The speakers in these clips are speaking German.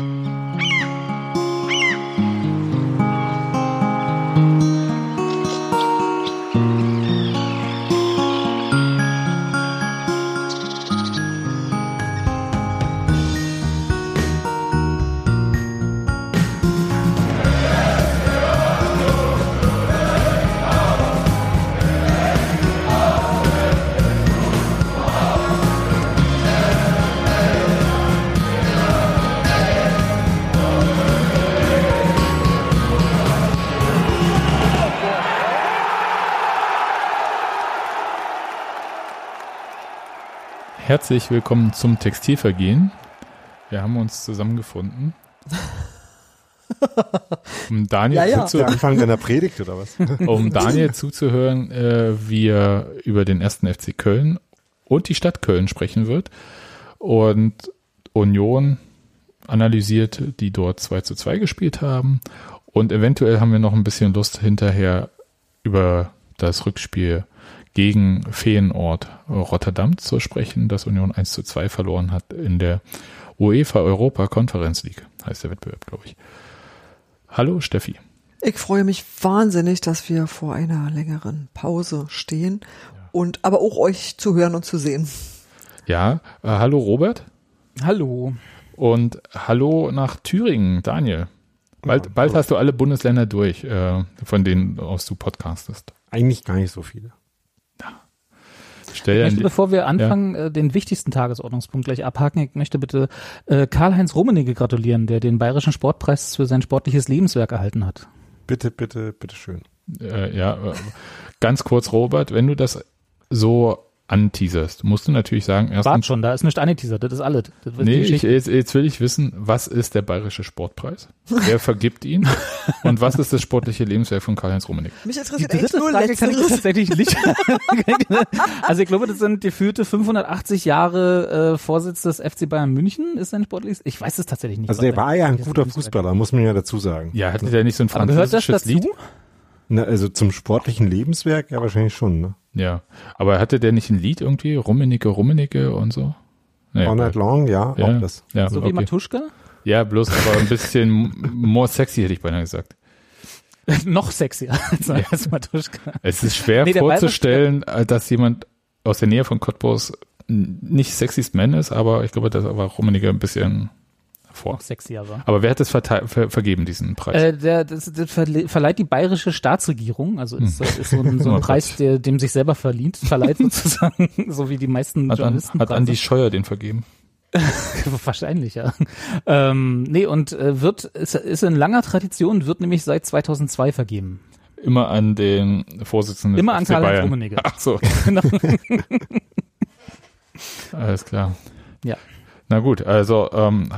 Mm-hmm. Herzlich willkommen zum Textilvergehen. Wir haben uns zusammengefunden. Um Daniel, Ja, ja. zuzuhören, Anfang deiner Predigt oder was? um Daniel zuzuhören, äh, wie er über den ersten FC Köln und die Stadt Köln sprechen wird. Und Union analysiert, die dort 2 zu 2 gespielt haben. Und eventuell haben wir noch ein bisschen Lust hinterher über das Rückspiel gegen Feenort Rotterdam zu sprechen, das Union 1 zu 2 verloren hat in der UEFA Europa Conference League, heißt der Wettbewerb, glaube ich. Hallo Steffi. Ich freue mich wahnsinnig, dass wir vor einer längeren Pause stehen und aber auch euch zu hören und zu sehen. Ja, äh, hallo Robert Hallo. und hallo nach Thüringen, Daniel. Bald, bald hast du alle Bundesländer durch, äh, von denen aus du podcastest. Eigentlich gar nicht so viele. Stell Ich dir möchte, bevor wir anfangen, äh, den wichtigsten Tagesordnungspunkt gleich abhaken, ich möchte bitte äh, Karl-Heinz Rummenigge gratulieren, der den Bayerischen Sportpreis für sein sportliches Lebenswerk erhalten hat. Bitte, bitte, bitte schön. äh, ja, äh, ganz kurz, Robert, wenn du das so anteaserst, musst du natürlich sagen, Wart erstens, schon, da ist nicht angeteasert, das ist alles. Das ist die nee, ich, jetzt, jetzt will ich wissen, was ist der Bayerische Sportpreis? Wer vergibt ihn? Und was ist das sportliche Lebenswerk von Karl-Heinz Rummenigge? Mich Die interessiert echt dritte nur Frage kann ich tatsächlich nicht. also ich glaube, das sind gefühlte 580 Jahre äh, Vorsitz des FC Bayern München, ist sein sportliches. Ich weiß es tatsächlich nicht. Also der war ja ein guter Fußballer, muss man ja dazu sagen. Ja, hatte der nicht so ein französisches dazu? Lied? Na, also zum sportlichen Lebenswerk ja wahrscheinlich schon, ne? Ja, aber hatte der nicht ein Lied irgendwie? Rummenigge, Rummenigge und so? Nee, All Night Long, ja, ja, auch das. Ja, So wie okay. Matuschka? ja, bloß aber ein bisschen more sexy, hätte ich beinahe gesagt. Noch sexier als, als Matuschka. Es ist schwer Nee, vorzustellen, äh, dass jemand aus der Nähe von Cottbus nicht Sexiest Man ist, aber ich glaube, das war Rummenigge ein bisschen vor. Noch sexier war. Aber wer hat es verteil- ver vergeben, diesen Preis? Äh, der, das, das verle- verleiht die bayerische Staatsregierung, also ist, ist so ein, so ein. Preis, der dem sich selber verliht, verleiht sozusagen, so wie die meisten hat, an, Journalisten. hat Andi Scheuer den vergeben? Wahrscheinlich, ja. Ähm, nee, und äh, wird, ist, ist in langer Tradition, wird nämlich seit 2002 vergeben. Immer an den Vorsitzenden des Immer an Bayern. Rummenigge. Ach so, Genau. alles klar. Ja. Na gut, also ähm,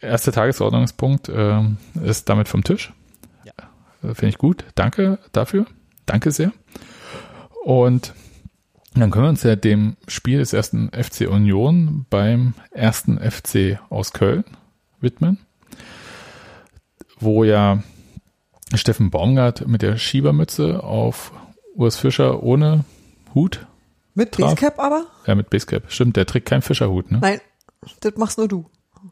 erster Tagesordnungspunkt ähm, ist damit vom Tisch. Ja. Äh, Finde ich gut. Danke dafür. Danke sehr. Und dann können wir uns ja dem Spiel des ersten FC Union beim ersten FC aus Köln widmen, wo ja Steffen Baumgart mit der Schiebermütze auf Urs Fischer ohne Hut, Mit Traf. Basecap aber? ja mit Basecap, stimmt, der trägt keinen Fischerhut, ne? Nein, das machst nur du.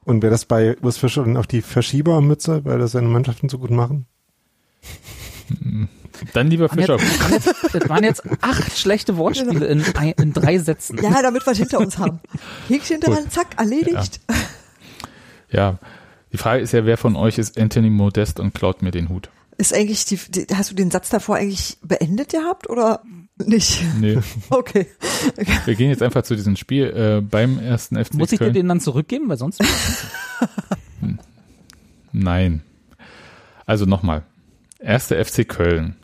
Und wäre das bei Urs Fischer dann auch die Verschiebermütze, weil das seine Mannschaften so gut machen? Dann lieber Und jetzt- Fischer. Das waren jetzt acht schlechte Wortspiele in, in drei Sätzen. Ja, damit wir es hinter uns haben. Häkchen dran, zack, erledigt. Ja, die Frage ist ja, wer von euch ist Anthony Modest und klaut mir den Hut? Ist eigentlich die, die, hast du den Satz davor eigentlich beendet gehabt oder nicht? Nee, Okay. wir gehen jetzt einfach zu diesem Spiel äh, beim ersten FC Muss ich dir Köln. den dann zurückgeben, weil sonst Nein. Also nochmal. Erste FC Köln.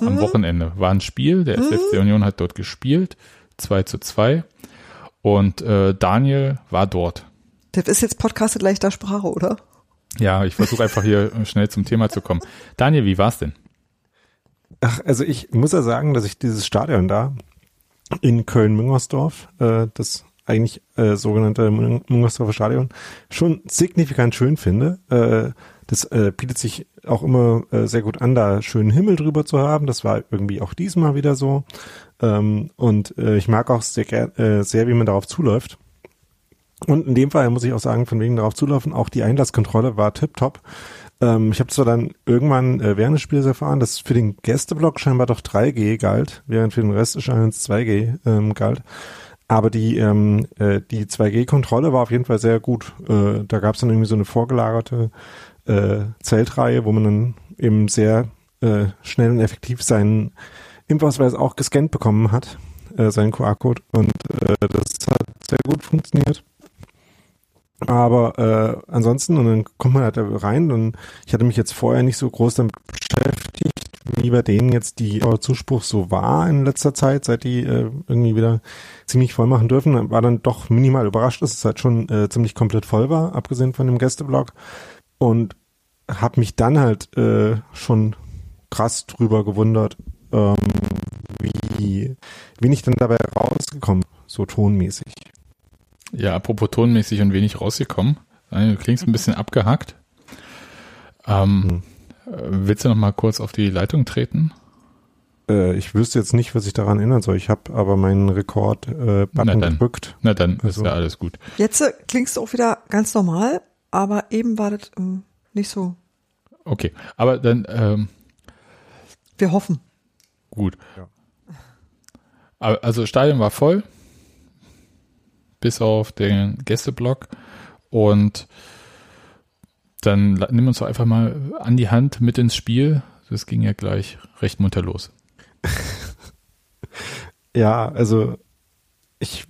Am Wochenende war ein Spiel. Der erste FC Union hat dort gespielt. 2 zu 2. Und äh, Daniel war dort. Das ist jetzt Podcast in leichter Sprache, oder? Ja, ich versuche einfach hier schnell zum Thema zu kommen. Daniel, wie war's denn? Ach, also ich muss ja sagen, dass ich dieses Stadion da in Köln-Müngersdorf, äh, das eigentlich äh, sogenannte Mün- Müngersdorfer Stadion, schon signifikant schön finde. Äh, das äh, bietet sich auch immer äh, sehr gut an, da schönen Himmel drüber zu haben. Das war irgendwie auch diesmal wieder so. Ähm, und äh, ich mag auch sehr, äh, sehr, wie man darauf zuläuft. Und in dem Fall muss ich auch sagen, von wegen darauf zulaufen, auch die Einlasskontrolle war tipptopp. Ähm, ich habe zwar dann irgendwann äh, während des Spiels erfahren, dass für den Gästeblock scheinbar doch 3G galt, während für den Rest scheinbar 2G ähm, galt. Aber die, ähm, äh, die 2G-Kontrolle war auf jeden Fall sehr gut. Äh, da gab es dann irgendwie so eine vorgelagerte äh, Zeltreihe, wo man dann eben sehr äh, schnell und effektiv seinen Impfausweis auch gescannt bekommen hat, äh, seinen QR-Code. Und äh, das hat sehr gut funktioniert. Aber äh, ansonsten, und dann kommt man halt da rein und ich hatte mich jetzt vorher nicht so groß damit beschäftigt, wie bei denen jetzt die Zuspruch so war in letzter Zeit, seit die äh, irgendwie wieder ziemlich voll machen dürfen, war dann doch minimal überrascht, dass es halt schon äh, ziemlich komplett voll war, abgesehen von dem Gästeblog. Und habe mich dann halt äh, schon krass drüber gewundert, ähm, wie wenig dann dabei rausgekommen, so tonmäßig. Ja, apropos tonmäßig und wenig rausgekommen. Du klingst ein bisschen abgehackt. Ähm, hm. Willst du noch mal kurz auf die Leitung treten? Äh, ich wüsste jetzt nicht, was ich daran erinnern soll. Ich habe aber meinen Rekord-Button äh, gedrückt. Na dann also. ist ja alles gut. Jetzt äh, klingst du auch wieder ganz normal, aber eben war das ähm, nicht so. Okay, aber dann. Ähm, Wir hoffen. Gut. Ja. Also Stadion war voll bis auf den Gästeblock. Und dann nimm uns doch einfach mal an die Hand mit ins Spiel. Das ging ja gleich recht munter los. ja, also ich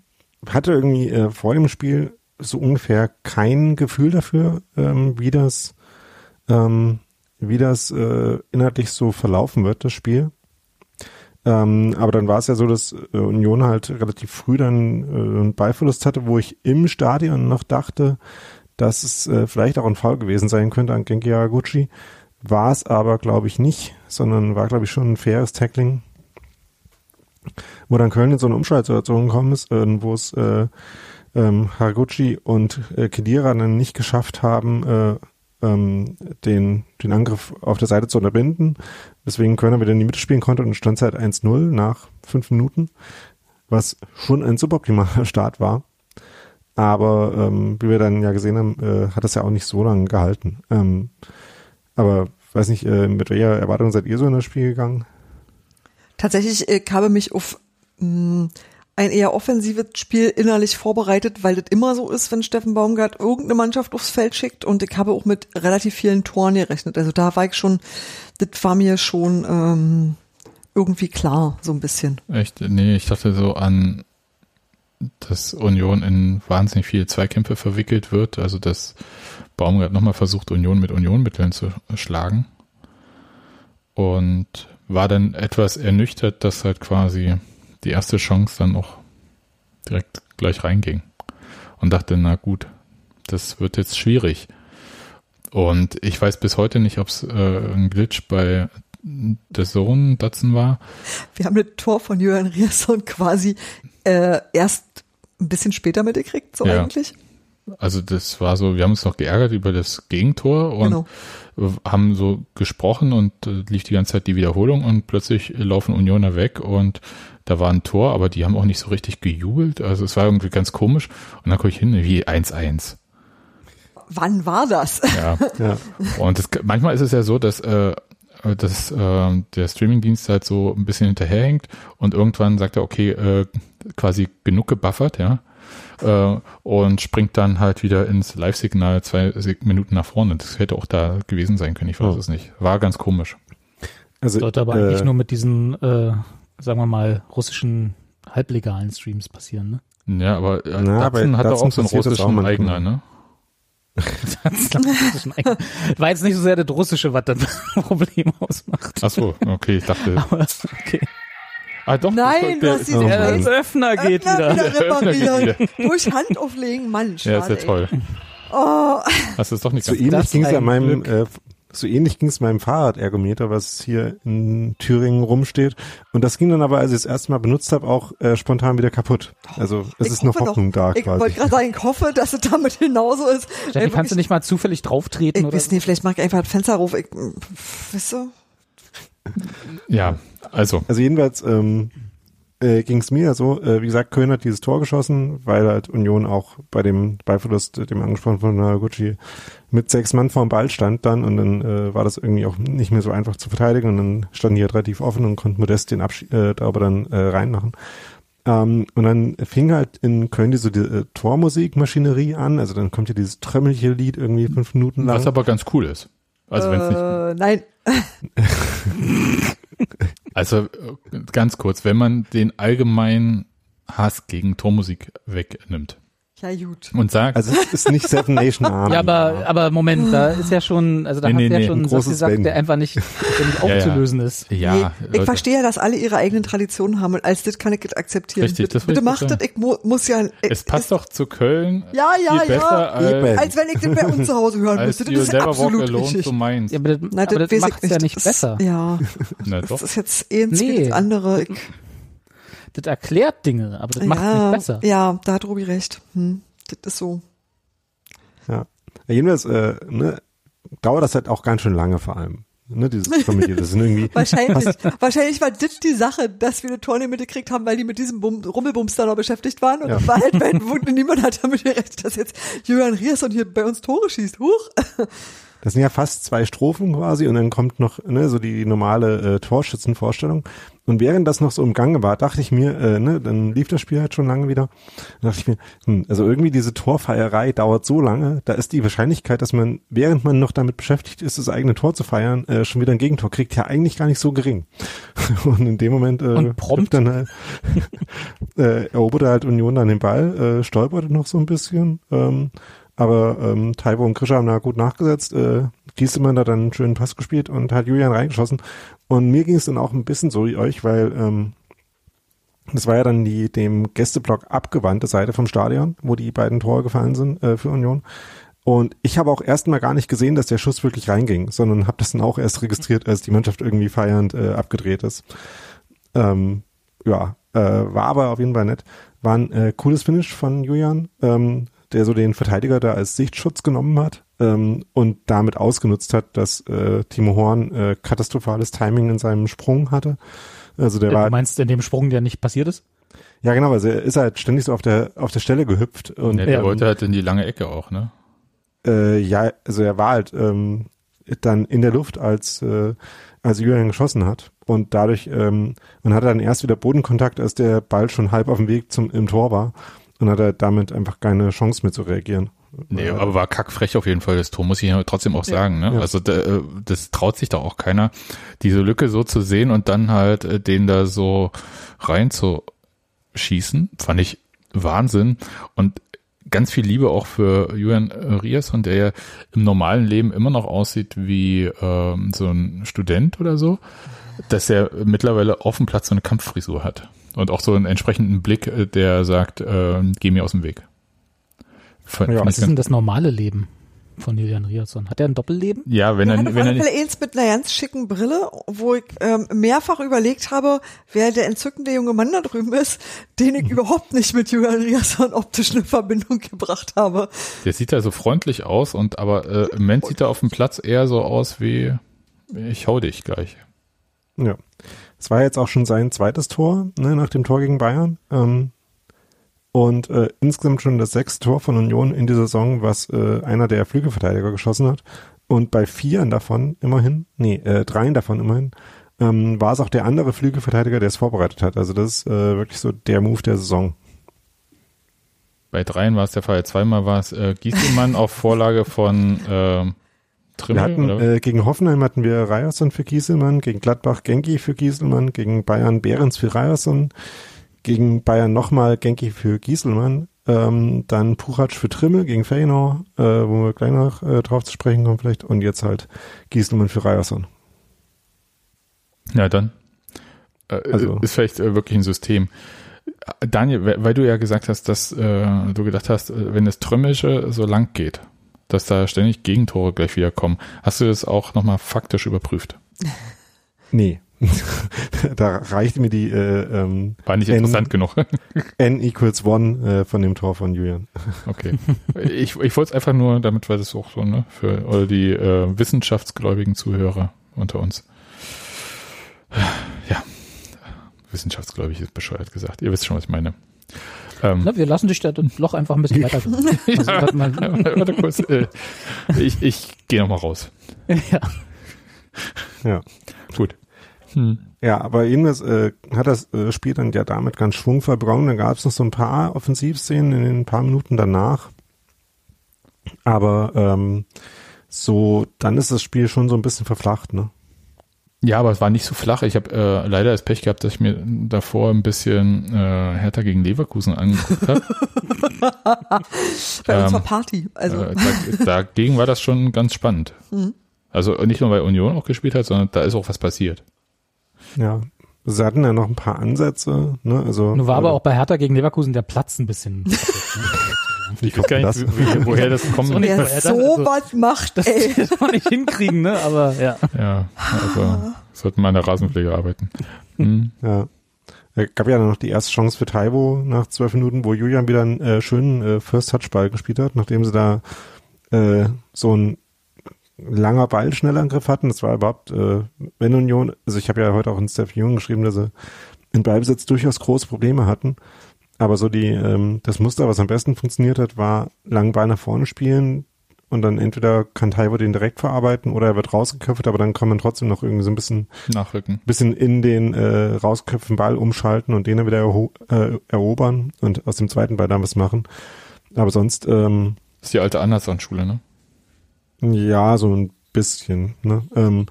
hatte irgendwie äh, vor dem Spiel so ungefähr kein Gefühl dafür, ähm, wie das, ähm, wie das äh, inhaltlich so verlaufen wird, das Spiel. Ähm, aber dann war es ja so, dass äh, Union halt relativ früh dann äh, einen Ballverlust hatte, wo ich im Stadion noch dachte, dass es äh, vielleicht auch ein Fall gewesen sein könnte an Genki Yaraguchi. War es aber, glaube ich, nicht, sondern war, glaube ich, schon ein faires Tackling. Wo dann Köln in so eine Umschaltsituation gekommen ist, äh, wo es äh, ähm, Haraguchi und äh, Kedira dann nicht geschafft haben, äh, ähm, den, den Angriff auf der Seite zu unterbinden, weswegen Körner wieder in die Mitte spielen konnte und stand halt 1-0 nach fünf Minuten, was schon ein suboptimaler Start war. Aber ähm, wie wir dann ja gesehen haben, äh, hat das ja auch nicht so lange gehalten. Ähm, aber weiß nicht, äh, mit welcher Erwartung seid ihr so in das Spiel gegangen? Tatsächlich äh, habe mich auf mh, ein eher offensives Spiel innerlich vorbereitet, weil das immer so ist, wenn Steffen Baumgart irgendeine Mannschaft aufs Feld schickt und ich habe auch mit relativ vielen Toren gerechnet. Also da war ich schon, das war mir schon ähm, irgendwie klar, so ein bisschen. Echt? Nee, ich dachte so an, dass Union in wahnsinnig viele Zweikämpfe verwickelt wird, also dass Baumgart nochmal versucht, Union mit Unionmitteln zu schlagen. Und war dann etwas ernüchtert, dass halt quasi die erste Chance dann auch direkt gleich reinging. Und dachte, na gut, das wird jetzt schwierig. Und ich weiß bis heute nicht, ob es äh, ein Glitch bei der Sohn Datsen war. Wir haben das Tor von Jürgen Rierson quasi äh, erst ein bisschen später mitgekriegt, so ja. eigentlich. Also das war so, wir haben uns noch geärgert über das Gegentor und genau. haben so gesprochen und äh, lief die ganze Zeit die Wiederholung und plötzlich laufen Unioner weg und da war ein Tor, aber die haben auch nicht so richtig gejubelt. Also es war irgendwie ganz komisch. Und dann gucke ich hin, wie 1-1. Wann war das? Ja. ja. Und das, manchmal ist es ja so, dass, äh, dass äh, der Streamingdienst halt so ein bisschen hinterherhängt und irgendwann sagt er, okay, äh, quasi genug gebuffert, ja. Äh, und springt dann halt wieder ins Live-Signal zwei Minuten nach vorne. Das hätte auch da gewesen sein können, ich weiß oh. es nicht. War ganz komisch. Also, Sollte aber äh, eigentlich nur mit diesen äh, sagen wir mal, russischen halblegalen Streams passieren, ne? Ja, aber äh, Na, Datsun hat auch so einen russischen Eigner, ne? War jetzt nicht so sehr das Russische, was das Problem ausmacht. Ach so, okay, ich dachte. Aber, okay. Ah, doch, Nein, du hast diesen der, der Öffner geht Öffner wieder. wieder reparieren. Durch Hand auflegen, Mann, schade, Ja, ist ja toll. Oh. Das ist doch nicht so ähnlich ging es ja meinem äh, so ähnlich ging es meinem Fahrradergometer, was hier in Thüringen rumsteht. Und das ging dann aber, als ich es erste Mal benutzt habe, auch äh, spontan wieder kaputt. Also es ich ist noch Hoffnung noch, da ich quasi. Ich wollte gerade sagen, ich hoffe, dass es damit genauso ist. Steffi, kannst du nicht mal zufällig drauftreten? Ich weiß nicht, vielleicht mach ich einfach das Fenster auf. Ich, weißt du? Ja, also. Also jedenfalls, ähm, äh, ging es mir so, äh, wie gesagt, Köln hat dieses Tor geschossen, weil halt Union auch bei dem Ballverlust, dem angesprochen von Naraguchi, mit sechs Mann vorm Ball stand dann und dann äh, war das irgendwie auch nicht mehr so einfach zu verteidigen und dann standen die halt relativ offen und konnten Modest den Abschied äh, da aber dann äh, reinmachen. Ähm, und dann fing halt in Köln diese die, äh, Tormusikmaschinerie an, also dann kommt ja dieses trömmelige Lied irgendwie fünf Minuten lang. Was aber ganz cool ist. Also wenn es nicht äh, nein, Also äh, ganz kurz, wenn man den allgemeinen Hass gegen Tormusik wegnimmt ja gut. und sagt, Also es ist nicht Seven Nation Army. Ja, aber, aber Moment, da ist ja schon, also da Nee, hast nee, du ja nee, schon ein einen Satz großes gesagt, Wenn. der einfach nicht, der nicht Ja, ja. aufzulösen ist. ja, nee, ich Leute, verstehe ja, dass alle ihre eigenen Traditionen haben und als das kann ich das akzeptieren. Richtig, bitte, das bitte wollte ich macht das, ich mu muss ja. es passt doch zu Köln Ja, ja, viel ja. besser als. Als wenn ich das bei uns zu Hause hören müsste. Das You ist absolut richtig. Mainz. Ja, aber das, Nein, aber das das macht ich es ja nicht. Das- besser. Ja, Na das doch. ist jetzt eins Nee. wie das andere. Ich, Das erklärt Dinge, aber das macht es ja, nicht besser. Ja, da hat Robi recht. Hm, das ist so. Ja. jedenfalls, äh, ne, dauert das halt auch ganz schön lange vor allem. Ne, dieses Familie, das sind irgendwie Wahrscheinlich, wahrscheinlich war das die Sache, dass wir eine Tor in die Mitte gekriegt haben, weil die mit diesem Bum Rummelbums da noch beschäftigt waren. Und Ja. war halt, wenn, wo niemand hat damit gerechnet, dass jetzt Julian Riers hier bei uns Tore schießt. Huch. Das sind ja fast zwei Strophen quasi und dann kommt noch ne, so die normale äh, Torschützenvorstellung. Und während das noch so im Gange war, dachte ich mir, äh, ne, dann lief das Spiel halt schon lange wieder. Dann dachte ich mir, hm, also irgendwie diese Torfeierei dauert so lange, da ist die Wahrscheinlichkeit, dass man, während man noch damit beschäftigt ist, das eigene Tor zu feiern, äh, schon wieder ein Gegentor kriegt, ja eigentlich gar nicht so gering. Und in dem Moment äh, Und prompt. dann halt, äh, eroberte halt Union dann den Ball, äh, stolperte noch so ein bisschen. Ähm, aber ähm, Taiwo und Krischer haben da gut nachgesetzt. Äh, Giesemann hat dann einen schönen Pass gespielt und hat Julian reingeschossen. Und mir ging es dann auch ein bisschen so wie euch, weil ähm, das war ja dann die dem Gästeblock abgewandte Seite vom Stadion, wo die beiden Tore gefallen sind äh, für Union. Und ich habe auch erstmal gar nicht gesehen, dass der Schuss wirklich reinging, sondern habe das dann auch erst registriert, als die Mannschaft irgendwie feiernd äh, abgedreht ist. Ähm, ja, äh, war aber auf jeden Fall nett. War ein äh, cooles Finish von Julian, ähm, der so den Verteidiger da als Sichtschutz genommen hat ähm, und damit ausgenutzt hat, dass äh, Timo Horn äh, katastrophales Timing in seinem Sprung hatte. Also der Du war meinst in dem Sprung, der nicht passiert ist? ja genau, also er ist halt ständig so auf der auf der Stelle gehüpft und Ja, der ähm, wollte halt in die lange Ecke auch, ne? äh, ja, also er war halt ähm, dann in der Luft, als äh, als Julian geschossen hat und dadurch ähm, man hatte dann erst wieder Bodenkontakt, als der Ball schon halb auf dem Weg zum im Tor war und hat er damit einfach keine Chance mehr zu reagieren. Nee, aber war kackfrech auf jeden Fall das Tor, muss ich trotzdem auch sagen. Ne? Ja. Also da, äh, das traut sich doch auch keiner, diese Lücke so zu sehen und dann halt äh, den da so reinzuschießen, fand ich Wahnsinn. Und ganz viel Liebe auch für Julian Riasson, der ja im normalen Leben immer noch aussieht wie ähm, so ein Student oder so, dass er mittlerweile auf dem Platz so eine Kampffrisur hat. Und auch so einen entsprechenden Blick, äh, der sagt, äh, geh mir aus dem Weg. Fand- Ja, Was ist denn das normale Leben von Julian Riasson? Hat er ein Doppelleben? Ja, wenn Er hat auf wenn er nicht, eins mit einer ganz schicken Brille, wo ich ähm, mehrfach überlegt habe, wer der entzückende junge Mann da drüben ist, den ich überhaupt nicht mit Julian Riasson optisch eine Verbindung gebracht habe. der sieht ja so freundlich aus und aber äh, im Moment sieht er auf dem Platz eher so aus wie ich hau dich gleich. Ja. Es war jetzt auch schon sein zweites Tor, ne, nach dem Tor gegen Bayern. Ähm, und äh, insgesamt schon das sechste Tor von Union in dieser Saison, was äh, einer der Flügelverteidiger geschossen hat. Und bei vieren davon immerhin, nee, äh, dreien davon immerhin, ähm, war es auch der andere Flügelverteidiger, der es vorbereitet hat. Also das ist äh, wirklich so der Move der Saison. Bei dreien war es der Fall. Zweimal war es äh, Gieselmann auf Vorlage von äh, Wir Trimmel. hatten, oder? äh, gegen Hoffenheim hatten wir Ryerson für Gieselmann, gegen Gladbach Genki für Gieselmann, gegen Bayern Behrens für Ryerson, gegen Bayern nochmal Genki für Gieselmann, ähm, dann Puchac für Trimmel gegen Feyenoord, äh, wo wir gleich noch äh, drauf zu sprechen kommen vielleicht, und jetzt halt Gieselmann für Ryerson. ja, dann. Äh, Also- ist vielleicht äh, wirklich ein System. Daniel, weil weil du ja gesagt hast, dass äh, du gedacht hast, äh, wenn das Trümmische so lang geht, dass da ständig Gegentore gleich wieder kommen, hast du das auch nochmal faktisch überprüft? Nee. Da reicht mir die äh, ähm, War nicht N- interessant genug. N equals one äh, von dem Tor von Julian. Okay. Ich, ich wollte es einfach nur, damit war das auch so, ne, für oder die äh, wissenschaftsgläubigen Zuhörer unter uns. Ja. wissenschaftsgläubig ist bescheuert gesagt. Ihr wisst schon, was ich meine. Ähm, Na, wir lassen dich da das Loch einfach ein bisschen weiter. Also, ja, warte mal. warte kurz. Äh, ich ich gehe noch mal raus. ja. Ja. Gut. Hm. Ja, aber jedenfalls äh, hat das äh, Spiel dann ja damit ganz schwungvoll begonnen. Dann gab es noch so ein paar Offensivszenen in den paar Minuten danach. Aber ähm, so, dann ist das Spiel schon so ein bisschen verflacht, ne? Ja, aber es war nicht so flach. Ich habe äh, leider das Pech gehabt, dass ich mir davor ein bisschen äh, Hertha gegen Leverkusen angeguckt habe. Bei uns Ähm, war Party. Also äh, da, dagegen war das schon ganz spannend. Mhm. Also nicht nur weil Union auch gespielt hat, sondern da ist auch was passiert. Ja. Sie hatten ja noch ein paar Ansätze, ne? Also Nun war aber äh, auch bei Hertha gegen Leverkusen der Platz ein bisschen. Ich weiß gar nicht, das? wie- woher das kommt. So wer bei Hertha, so also- was macht, das ey. das auch nicht hinkriegen, ne? Aber ja. Ja, also sollten wir an der Rasenpflege arbeiten. Hm. Ja. Es gab ja noch die erste Chance für Taiwo nach zwölf Minuten, wo Julian wieder einen äh, schönen äh, First-Touch-Ball gespielt hat, nachdem sie da äh, so ein langer Ball Schnellangriff hatten. Das war überhaupt, äh, wenn Union, also ich habe ja heute auch in Steph Jung geschrieben, dass sie in Ballbesitz durchaus große Probleme hatten. Aber so die, ähm, das Muster, was am besten funktioniert hat, war langen Ball nach vorne spielen und dann entweder kann Taiwo den direkt verarbeiten oder er wird rausgeköpft, aber dann kann man trotzdem noch irgendwie so ein bisschen Nachrücken. bisschen in den äh, rausköpfen Ball umschalten und den dann wieder äh, erobern und aus dem zweiten Ball dann was machen. Aber sonst, ähm, Das ist die alte Anderson-Schule, ne? Ja, so ein bisschen. Ne? Ähm,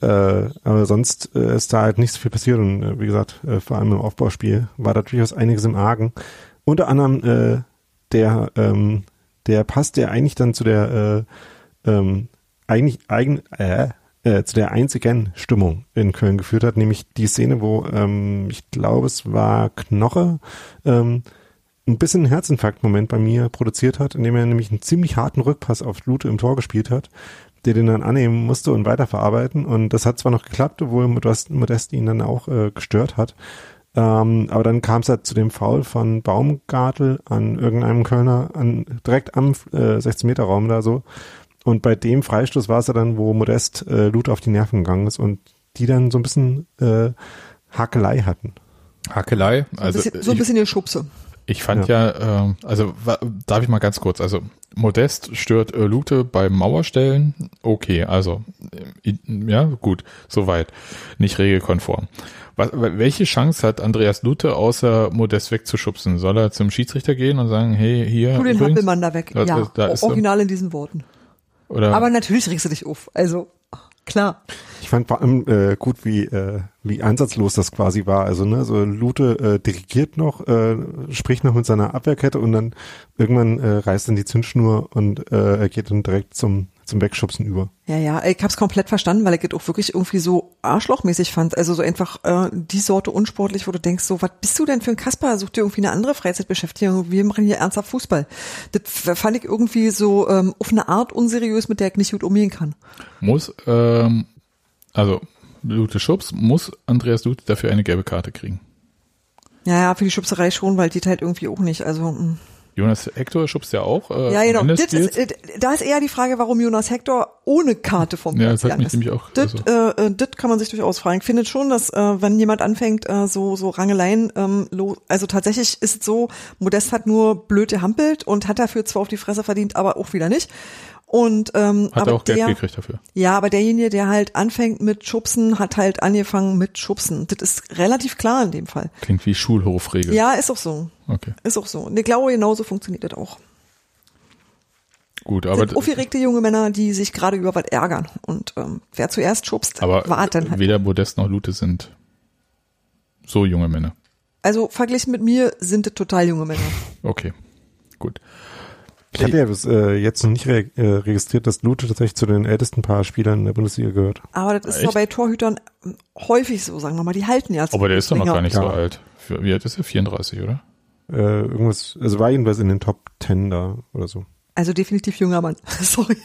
äh, aber sonst äh, ist da halt nicht so viel passiert und äh, wie gesagt, äh, vor allem im Aufbauspiel war da durchaus einiges im Argen. Unter anderem äh, der ähm, der Pass, der eigentlich dann zu der äh, ähm, eigentlich eigen zu der einzigen Stimmung in Köln geführt hat, nämlich die Szene, wo ähm, ich glaube, es war Knoche ähm, ein bisschen einen Herzinfarkt-Moment bei mir produziert hat, indem er nämlich einen ziemlich harten Rückpass auf Lute im Tor gespielt hat, der den dann annehmen musste und weiterverarbeiten. Und das hat zwar noch geklappt, obwohl Modest, ihn dann auch äh, gestört hat. Ähm, aber dann kam es halt zu dem Foul von Baumgartel an irgendeinem Kölner, an, direkt am äh, 16-Meter-Raum da so. Und bei dem Freistoß war es ja dann, wo Modest äh, Lute auf die Nerven gegangen ist und die dann so ein bisschen äh, Hakelei hatten. Hakelei. so ein Also bisschen, so ein ich, bisschen die Schubse. Ich fand ja, ähm, also wa- darf ich mal ganz kurz, also Modest stört äh, Lute beim Mauerstellen. Okay, also äh, ja, gut, soweit. Nicht regelkonform. Was, welche Chance hat Andreas Lute, außer Modest wegzuschubsen? Soll er zum Schiedsrichter gehen und sagen, hey, hier, Tu den übrigens, Hampelmann da weg. Da- ja, da ist original in diesen Worten. oder Aber natürlich regst du dich auf. Also, klar. Ich fand vor allem äh, gut, wie, äh, wie ansatzlos das quasi war. Also, ne, so Lute äh, dirigiert noch, äh, spricht noch mit seiner Abwehrkette und dann irgendwann äh, reißt dann die Zündschnur und äh, er geht dann direkt zum, zum Wegschubsen über. Ja, ja, ich hab's komplett verstanden, weil ich es auch wirklich irgendwie so arschlochmäßig fand. Also so einfach äh, die Sorte unsportlich, wo du denkst, so, was bist du denn für ein Kasper? Such dir irgendwie eine andere Freizeitbeschäftigung. Wir machen hier ernsthaft Fußball. Das fand ich irgendwie so ähm, auf eine Art unseriös, mit der ich nicht gut umgehen kann. muss, ähm, also Lute Schubs, muss Andreas Lute dafür eine gelbe Karte kriegen. Ja, ja, für die Schubserei schon, weil die halt irgendwie auch nicht. Also mh. Jonas Hector schubst ja auch. Äh, ja, genau. Das ist, äh, da ist eher die Frage, warum Jonas Hector ohne Karte vom Ja, Platz das hat mich ist. nämlich auch- Das, also- äh, äh, das kann man sich durchaus fragen. Ich finde schon, dass äh, wenn jemand anfängt, äh, so so Rangeleien, ähm, lo also tatsächlich ist es so, Modest hat nur blöd gehampelt und hat dafür zwar auf die Fresse verdient, aber auch wieder nicht. Und ähm, Hat aber er auch Geld der, gekriegt dafür. ja, aber derjenige, der halt anfängt mit Schubsen, hat halt angefangen mit Schubsen. Das ist relativ klar in dem Fall. Klingt wie Schulhofregel. Ja, ist auch so. Okay, Ist auch so. Und ich glaube, genauso funktioniert das auch. gut, Aber aber, sind aufgeregte junge Männer, die sich gerade über was ärgern. Und ähm, wer zuerst schubst, aber war dann halt. weder Modest noch Lute sind so junge Männer. Also verglichen mit mir sind es total junge Männer. Okay, gut. Ich hatte ja bis äh, jetzt noch nicht re äh, registriert, dass Lute tatsächlich zu den ältesten paar Spielern in der Bundesliga gehört. Aber das ist doch bei Torhütern ähm, häufig so, sagen wir mal. Die halten ja Aber der ist doch noch länger. gar nicht so Ja. alt. Für, wie alt ist er? 34, oder? Äh, irgendwas, also war jedenfalls in den Top Ten da oder so. Also definitiv junger Mann. Sorry.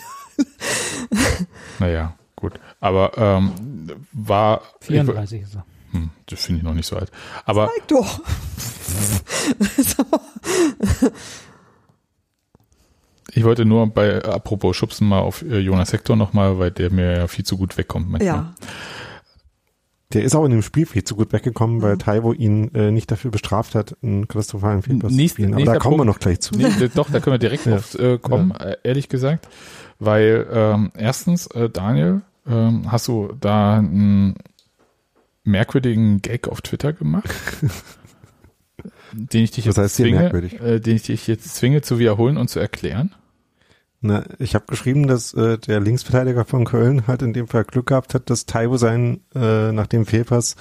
Naja, gut. Aber ähm, war. 34 ist er. Hm, das finde ich noch nicht so alt. Aber Zeig doch. ich wollte nur bei, apropos Schubsen mal auf äh, Jonas Hector nochmal, weil der mir ja viel zu gut wegkommt manchmal. ja. Der ist auch in dem Spiel viel zu gut weggekommen, weil Taiwo ihn äh, nicht dafür bestraft hat, einen katastrophalen Fehlpass zu spielen. Aber da kommen wir Punkt. noch gleich zu. Nee, doch, da können wir direkt Ja. drauf äh, kommen, äh, ehrlich gesagt. Weil ähm, erstens, äh, Daniel, ähm, hast du da einen merkwürdigen Gag auf Twitter gemacht? den ich dich Was jetzt heißt hier zwinge, merkwürdig? äh, den ich dich jetzt zwinge zu wiederholen und zu erklären. Na, ich habe geschrieben, dass äh, der Linksverteidiger von Köln halt in dem Fall Glück gehabt hat, dass Taiwo seinen, äh, nach dem Fehlpass,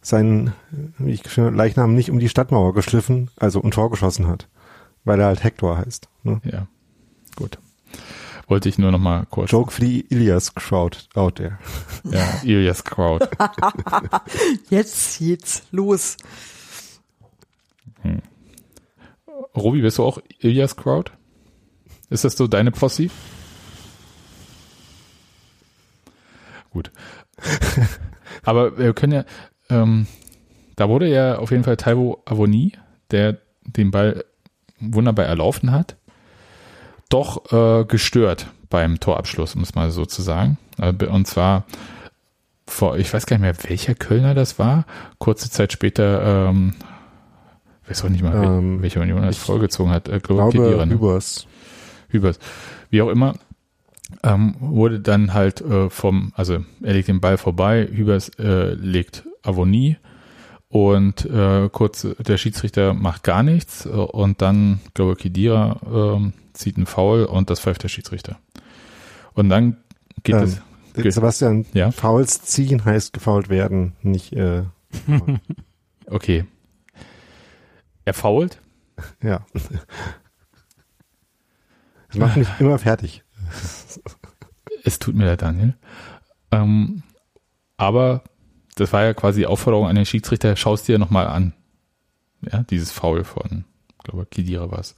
seinen, wie ich geschrieben habe, Leichnam nicht um die Stadtmauer geschliffen, also ein Tor geschossen hat. Weil er halt Hector heißt. Ne? Ja, gut. Wollte ich nur noch mal kurz. Joke for the Ilias crowd out there. Ja, Ilias Crowd. Jetzt geht's los. Robi, bist du auch Ilias Crowd? Ist das so deine Posse? Gut. Aber wir können ja, ähm, da wurde ja auf jeden Fall Taiwo Avoni, der den Ball wunderbar erlaufen hat, doch äh, gestört beim Torabschluss, um es mal so zu sagen. Äh, Und zwar vor, ich weiß gar nicht mehr, welcher Kölner das war. Kurze Zeit später, ähm, ich weiß auch nicht mal, Ähm, welche Union das vorgezogen hat. Äh, glaube, Kedira, ne? Übers. Hübers. Wie auch immer, ähm, wurde dann halt äh, vom, also er legt den Ball vorbei, Hübers äh, legt Avonie und äh, kurz der Schiedsrichter macht gar nichts äh, und dann, glaube ich, Kedira ähm, zieht einen Foul und das pfeift der Schiedsrichter. Und dann geht Ähm, es, Ge- Sebastian, Ja? Fouls ziehen heißt gefoult werden, nicht, äh, okay. Er fault, ja. Das macht mich immer fertig. es tut mir leid, Daniel. Ähm, aber das war ja quasi die Aufforderung an den Schiedsrichter, schaust dir nochmal an. Ja, dieses Foul von, ich glaube, Kedira war es.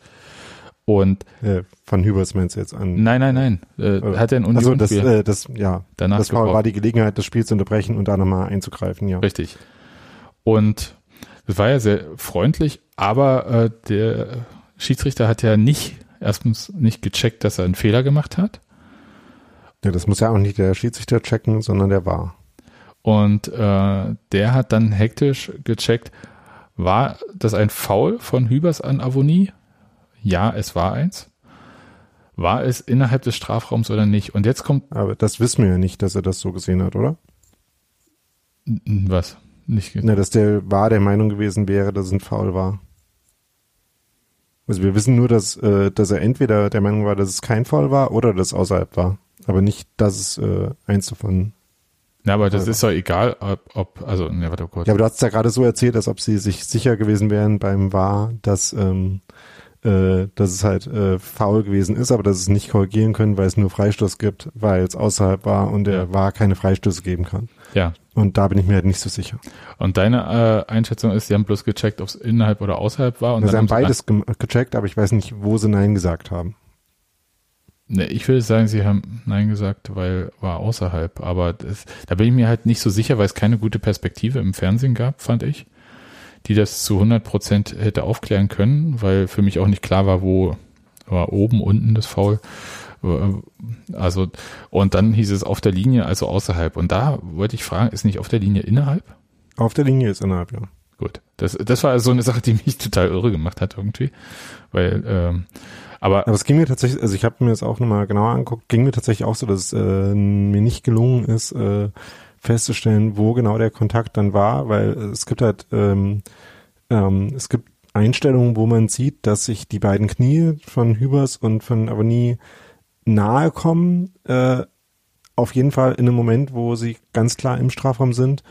Und Äh, von Hübers meinst du jetzt an. nein, nein, nein, äh, hat er in Also Union das, äh, das, ja, danach das war, war die Gelegenheit, das Spiel zu unterbrechen und da nochmal einzugreifen, ja. Richtig. Und das war ja sehr freundlich, aber äh, der Schiedsrichter hat ja nicht, erstens nicht gecheckt, dass er einen Fehler gemacht hat. Ja, das muss ja auch nicht der Schiedsrichter checken, sondern der war. Und äh, der hat dann hektisch gecheckt, war das ein Foul von Hübers an Avonie? Ja, es war eins. War es innerhalb des Strafraums oder nicht? Und jetzt kommt Aber das wissen wir ja nicht, dass er das so gesehen hat, oder? was? Nicht Na, dass der war der Meinung gewesen wäre, dass es ein Foul war. Also wir wissen nur, dass, äh, dass er entweder der Meinung war, dass es kein Foul war oder dass es außerhalb war. Aber nicht, dass es äh, eins davon. Na, aber das Also. ist doch egal, ob, ob also, ne, warte kurz. Ja, aber du hast ja gerade so erzählt, als ob sie sich sicher gewesen wären beim War, dass, ähm, äh, dass es halt äh, faul gewesen ist, aber dass es nicht korrigieren können, weil es nur Freistoß gibt, weil es außerhalb war und der Ja. War keine Freistöße geben kann. Ja. Und da bin ich mir halt nicht so sicher. Und deine äh, Einschätzung ist, sie haben bloß gecheckt, ob es innerhalb oder außerhalb war. Und Also sie dann haben haben sie beides gem- gecheckt, aber ich weiß nicht, wo sie Nein gesagt haben. Ne, ich will sagen, sie haben Nein gesagt, weil war außerhalb. Aber das, da bin ich mir halt nicht so sicher, weil es keine gute Perspektive im Fernsehen gab, fand ich, die das zu 100 Prozent hätte aufklären können, weil für mich auch nicht klar war, wo war oben, unten das Foul. Äh, Also, und dann hieß es auf der Linie, also außerhalb. Und da wollte ich fragen, ist nicht auf der Linie innerhalb? Auf der Linie ist innerhalb, ja. Gut. Das, das war so eine Sache, die mich total irre gemacht hat irgendwie. Weil, ähm, aber Aber es ging mir tatsächlich, also ich habe mir das auch nochmal genauer angeguckt, ging mir tatsächlich auch so, dass es äh, mir nicht gelungen ist, äh, festzustellen, wo genau der Kontakt dann war, weil es gibt halt, ähm, ähm, es gibt Einstellungen, wo man sieht, dass sich die beiden Knie von Hübers und von Avoni nahe kommen, äh, auf jeden Fall in einem Moment, wo sie ganz klar im Strafraum sind.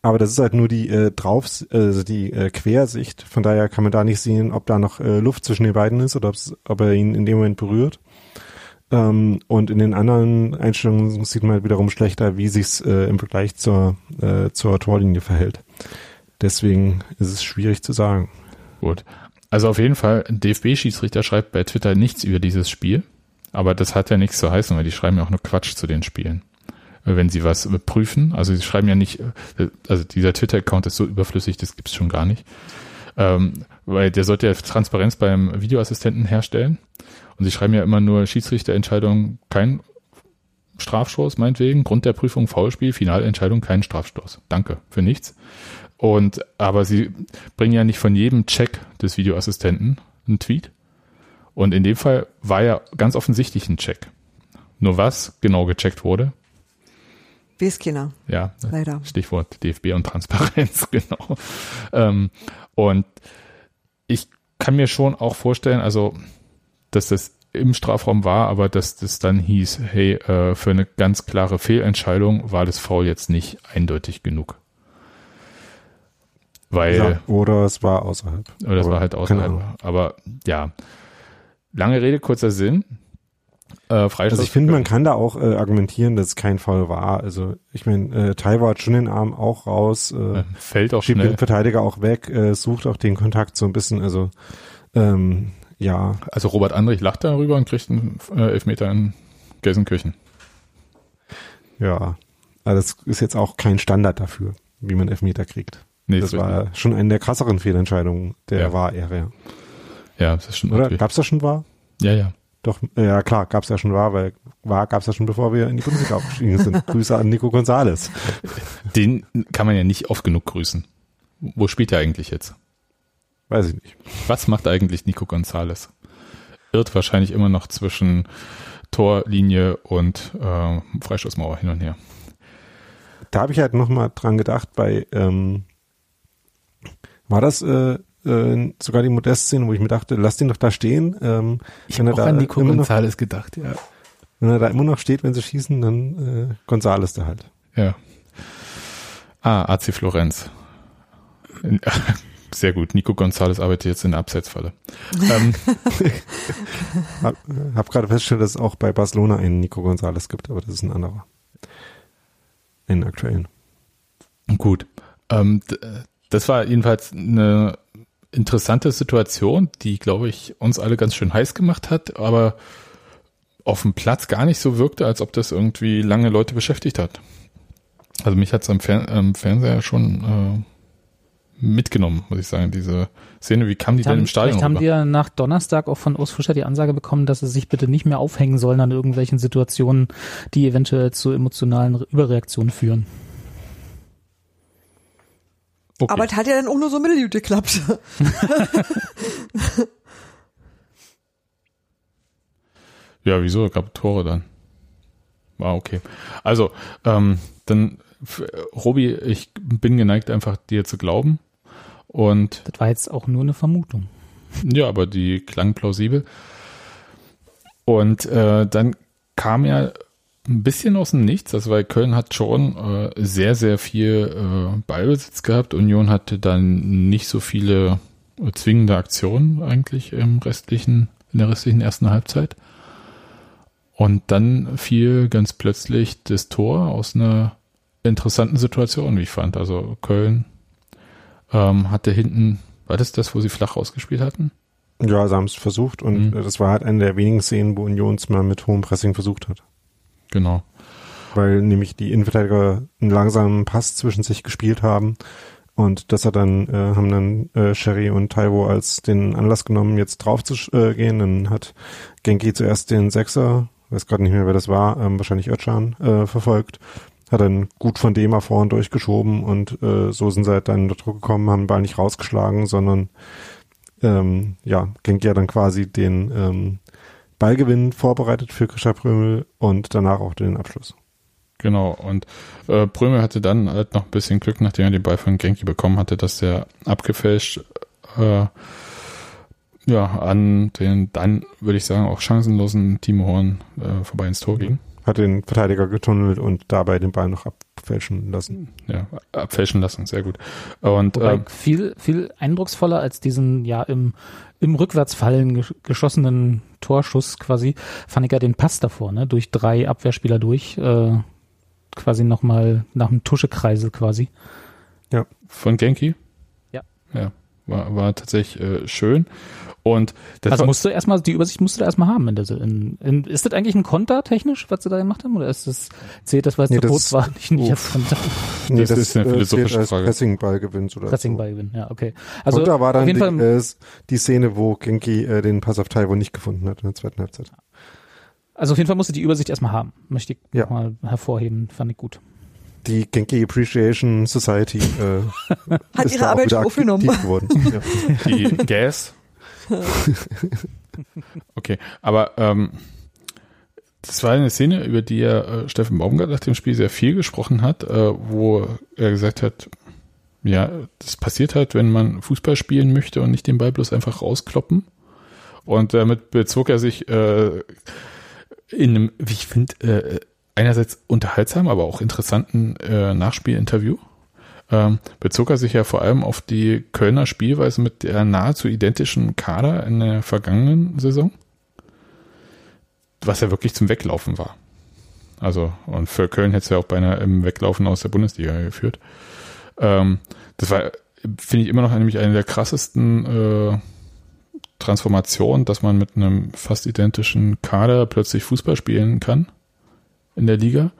Aber das ist halt nur die äh, drauf, also die äh, Quersicht. Von daher kann man da nicht sehen, ob da noch äh, Luft zwischen den beiden ist oder ob er ihn in dem Moment berührt. Ähm, und in den anderen Einstellungen sieht man halt wiederum schlechter, wie sich's äh, im Vergleich zur äh, zur Torlinie verhält. Deswegen ist es schwierig zu sagen. Gut. Also auf jeden Fall, DFB-Schiedsrichter schreibt bei Twitter nichts über dieses Spiel. Aber das hat ja nichts zu heißen, weil die schreiben ja auch nur Quatsch zu den Spielen. Äh, Wenn sie was äh, prüfen, also sie schreiben ja nicht, äh, also dieser Twitter-Account ist so überflüssig, das gibt's schon gar nicht. Ähm, weil der sollte ja Transparenz beim Videoassistenten herstellen. Und sie schreiben ja immer nur Schiedsrichterentscheidungen, kein Strafstoß, meinetwegen, Grund der Prüfung Foulspiel, Finalentscheidung, kein Strafstoß. Danke für nichts. Und, aber sie bringen ja nicht von jedem Check des Videoassistenten einen Tweet. Und in dem Fall war ja ganz offensichtlich ein Check. Nur was genau gecheckt wurde, Weiß keiner. ja, Leider. Stichwort DFB und Transparenz, genau. Ähm, und ich kann mir schon auch vorstellen, also, dass das im Strafraum war, aber dass das dann hieß, hey, äh, für eine ganz klare Fehlentscheidung war das Foul jetzt nicht eindeutig genug. Weil, Ja, oder es war außerhalb. oder das Aber war halt außerhalb. Aber ja, lange Rede, kurzer Sinn. Äh, Also ich finde, man kann da auch äh, argumentieren, dass es kein Fall war. Also ich meine, äh, Taiwo hat schon den Arm auch raus, äh, fällt auch schiebt schnell. den Verteidiger auch weg, äh, sucht auch den Kontakt so ein bisschen. Also ähm, ja, Also Robert Andrich lacht darüber und kriegt einen äh, Elfmeter in Gelsenkirchen. ja. Also das ist jetzt auch kein Standard dafür, wie man Elfmeter kriegt. Nee, das war schon eine der krasseren Fehlentscheidungen der Ja. war-Ära. Ja. Ja, das stimmt Oder? natürlich. Gab's das schon war? Ja, ja. Doch, ja klar, gab's ja schon war, weil war gab's ja schon bevor wir in die Bundesliga aufgestiegen sind. Grüße an Nico Gonzales. Den kann man ja nicht oft genug grüßen. Wo spielt er eigentlich jetzt? Weiß ich nicht. Was macht eigentlich Nico Gonzalez? Irrt wahrscheinlich immer noch zwischen Torlinie und äh, Freistoßmauer hin und her. Da habe ich halt noch mal dran gedacht bei ähm, war das äh, äh, sogar die Modest-Szene, wo ich mir dachte, lass den doch da stehen. Ähm, wenn, er da immer noch, gedacht, ja. wenn er da immer noch steht, wenn sie schießen, dann äh, Gonzales da halt. Ja. Ah, AC Florenz. Sehr gut. Nico Gonzalez arbeitet jetzt in der Abseitsfalle. ähm, Hab, hab gerade festgestellt, dass es auch bei Barcelona einen Nico Gonzales gibt, aber das ist ein anderer. Einen aktuellen. Gut. Ähm, das war jedenfalls eine interessante Situation, die, glaube ich, uns alle ganz schön heiß gemacht hat, aber auf dem Platz gar nicht so wirkte, als ob das irgendwie lange Leute beschäftigt hat. Also mich hat es am, Fer am Fernseher schon äh, mitgenommen, muss ich sagen, diese Szene. Wie kam die denn im Stadion Vielleicht haben wir nach Donnerstag auch von Urs Fischer die Ansage bekommen, dass sie sich bitte nicht mehr aufhängen sollen an irgendwelchen Situationen, die eventuell zu emotionalen Überreaktionen führen. Okay. Aber es hat ja dann auch nur so mittelgut geklappt. Ja, wieso? Gab Tore dann. War okay. Also, ähm, dann, Robi, ich bin geneigt, einfach dir zu glauben. Und Das war jetzt auch nur eine Vermutung. ja, aber die klang plausibel. Und äh, dann kam ja ein bisschen aus dem Nichts, also weil Köln hat schon äh, sehr, sehr viel äh, Ballbesitz gehabt. Union hatte dann nicht so viele äh, zwingende Aktionen eigentlich im restlichen, in der restlichen ersten Halbzeit. Und dann fiel ganz plötzlich das Tor aus einer interessanten Situation, wie ich fand. Also Köln ähm, hatte hinten, war das das, wo sie flach rausgespielt hatten? Ja, sie haben es versucht und Mhm. das war halt eine der wenigen Szenen, wo Union es mal mit hohem Pressing versucht hat. Genau. Weil nämlich die Innenverteidiger einen langsamen Pass zwischen sich gespielt haben und das hat dann, äh, haben dann äh, Sherry und Taiwo als den Anlass genommen, jetzt drauf zu äh, gehen. Dann hat Genki zuerst den Sechser, weiß gerade nicht mehr, wer das war, ähm, wahrscheinlich Özcan, äh, verfolgt. Hat dann gut von dem nach vorn durchgeschoben und äh, so sind sie halt dann unter Druck gekommen, haben den Ball nicht rausgeschlagen, sondern ähm, ja, Genki hat dann quasi den ähm, Ballgewinn vorbereitet für Krischer Prömel und danach auch den Abschluss. Genau. Und äh, Prömel hatte dann halt noch ein bisschen Glück, nachdem er den Ball von Genki bekommen hatte, dass der abgefälscht äh, ja, an den dann, würde ich sagen, auch chancenlosen Timo Horn äh, vorbei ins Tor ging. Hat den Verteidiger getunnelt und dabei den Ball noch abfälschen lassen. Ja, abfälschen lassen, sehr gut. Und Wobei äh, viel, viel eindrucksvoller als diesen ja im, im Rückwärtsfallen gesch- geschossenen Torschuss quasi, fand ich ja den Pass davor, ne? Durch drei Abwehrspieler durch, äh, quasi nochmal nach einem Tuschekreisel quasi. von Genki? Ja. Ja, war, war tatsächlich äh, schön. Und das also musst du erstmal, die Übersicht musst du da erstmal haben. In der, in, in, ist das eigentlich ein Konter technisch, was sie da gemacht haben? Oder ist das, zählt das, weil es Nee, zu das kurz war, nicht, nicht als. Konter? Nee, Das ist eine äh, philosophische Frage. Pressing-Ballgewinn oder Pressing-Ballgewinn, ja, okay. Also, da war auf dann die, jeden Fall, äh, die Szene, wo Genki äh, den Pass auf Taiwo nicht gefunden hat in der zweiten Halbzeit. Also auf jeden Fall musste die Übersicht erstmal haben. Möchte ich Ja. mal hervorheben, fand ich gut. Die Genki Appreciation Society äh, Hat ist ihre Arbeit aufgenommen. geworden. Ja. Die Gas. Okay, aber ähm, das war eine Szene, über die er äh, Steffen Baumgart nach dem Spiel sehr viel gesprochen hat, äh, wo er gesagt hat, ja, das passiert halt, wenn man Fußball spielen möchte und nicht den Ball bloß einfach rauskloppen. Und damit bezog er sich äh, in einem, wie ich finde, äh, einerseits unterhaltsam, aber auch interessanten äh, Nachspielinterview ähm, bezog er sich ja vor allem auf die Kölner Spielweise mit der nahezu identischen Kader in der vergangenen Saison, was ja wirklich zum Weglaufen war. Also, und für Köln hätte es ja auch beinahe im Weglaufen aus der Bundesliga geführt. Ähm, das war, finde ich, immer noch nämlich eine der krassesten äh, Transformationen, dass man mit einem fast identischen Kader plötzlich Fußball spielen kann in der Liga,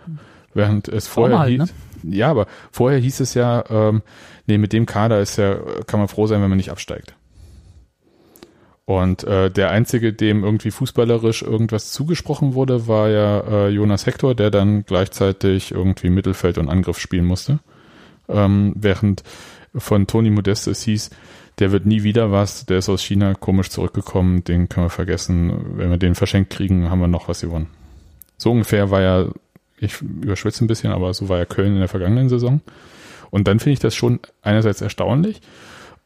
während es vorher Normal, hieß, ne? Ja, aber vorher hieß es ja, ähm, nee, mit dem Kader ist ja, kann man froh sein, wenn man nicht absteigt. Und äh, der einzige, dem irgendwie fußballerisch irgendwas zugesprochen wurde, war ja äh, Jonas Hector, der dann gleichzeitig irgendwie Mittelfeld und Angriff spielen musste. Ähm, während von Toni Modeste es hieß, der wird nie wieder was, der ist aus China komisch zurückgekommen, den können wir vergessen. Wenn wir den verschenkt kriegen, haben wir noch was gewonnen. So ungefähr war ja, ich überschwitze ein bisschen, aber so war ja Köln in der vergangenen Saison. Und dann finde ich das schon einerseits erstaunlich.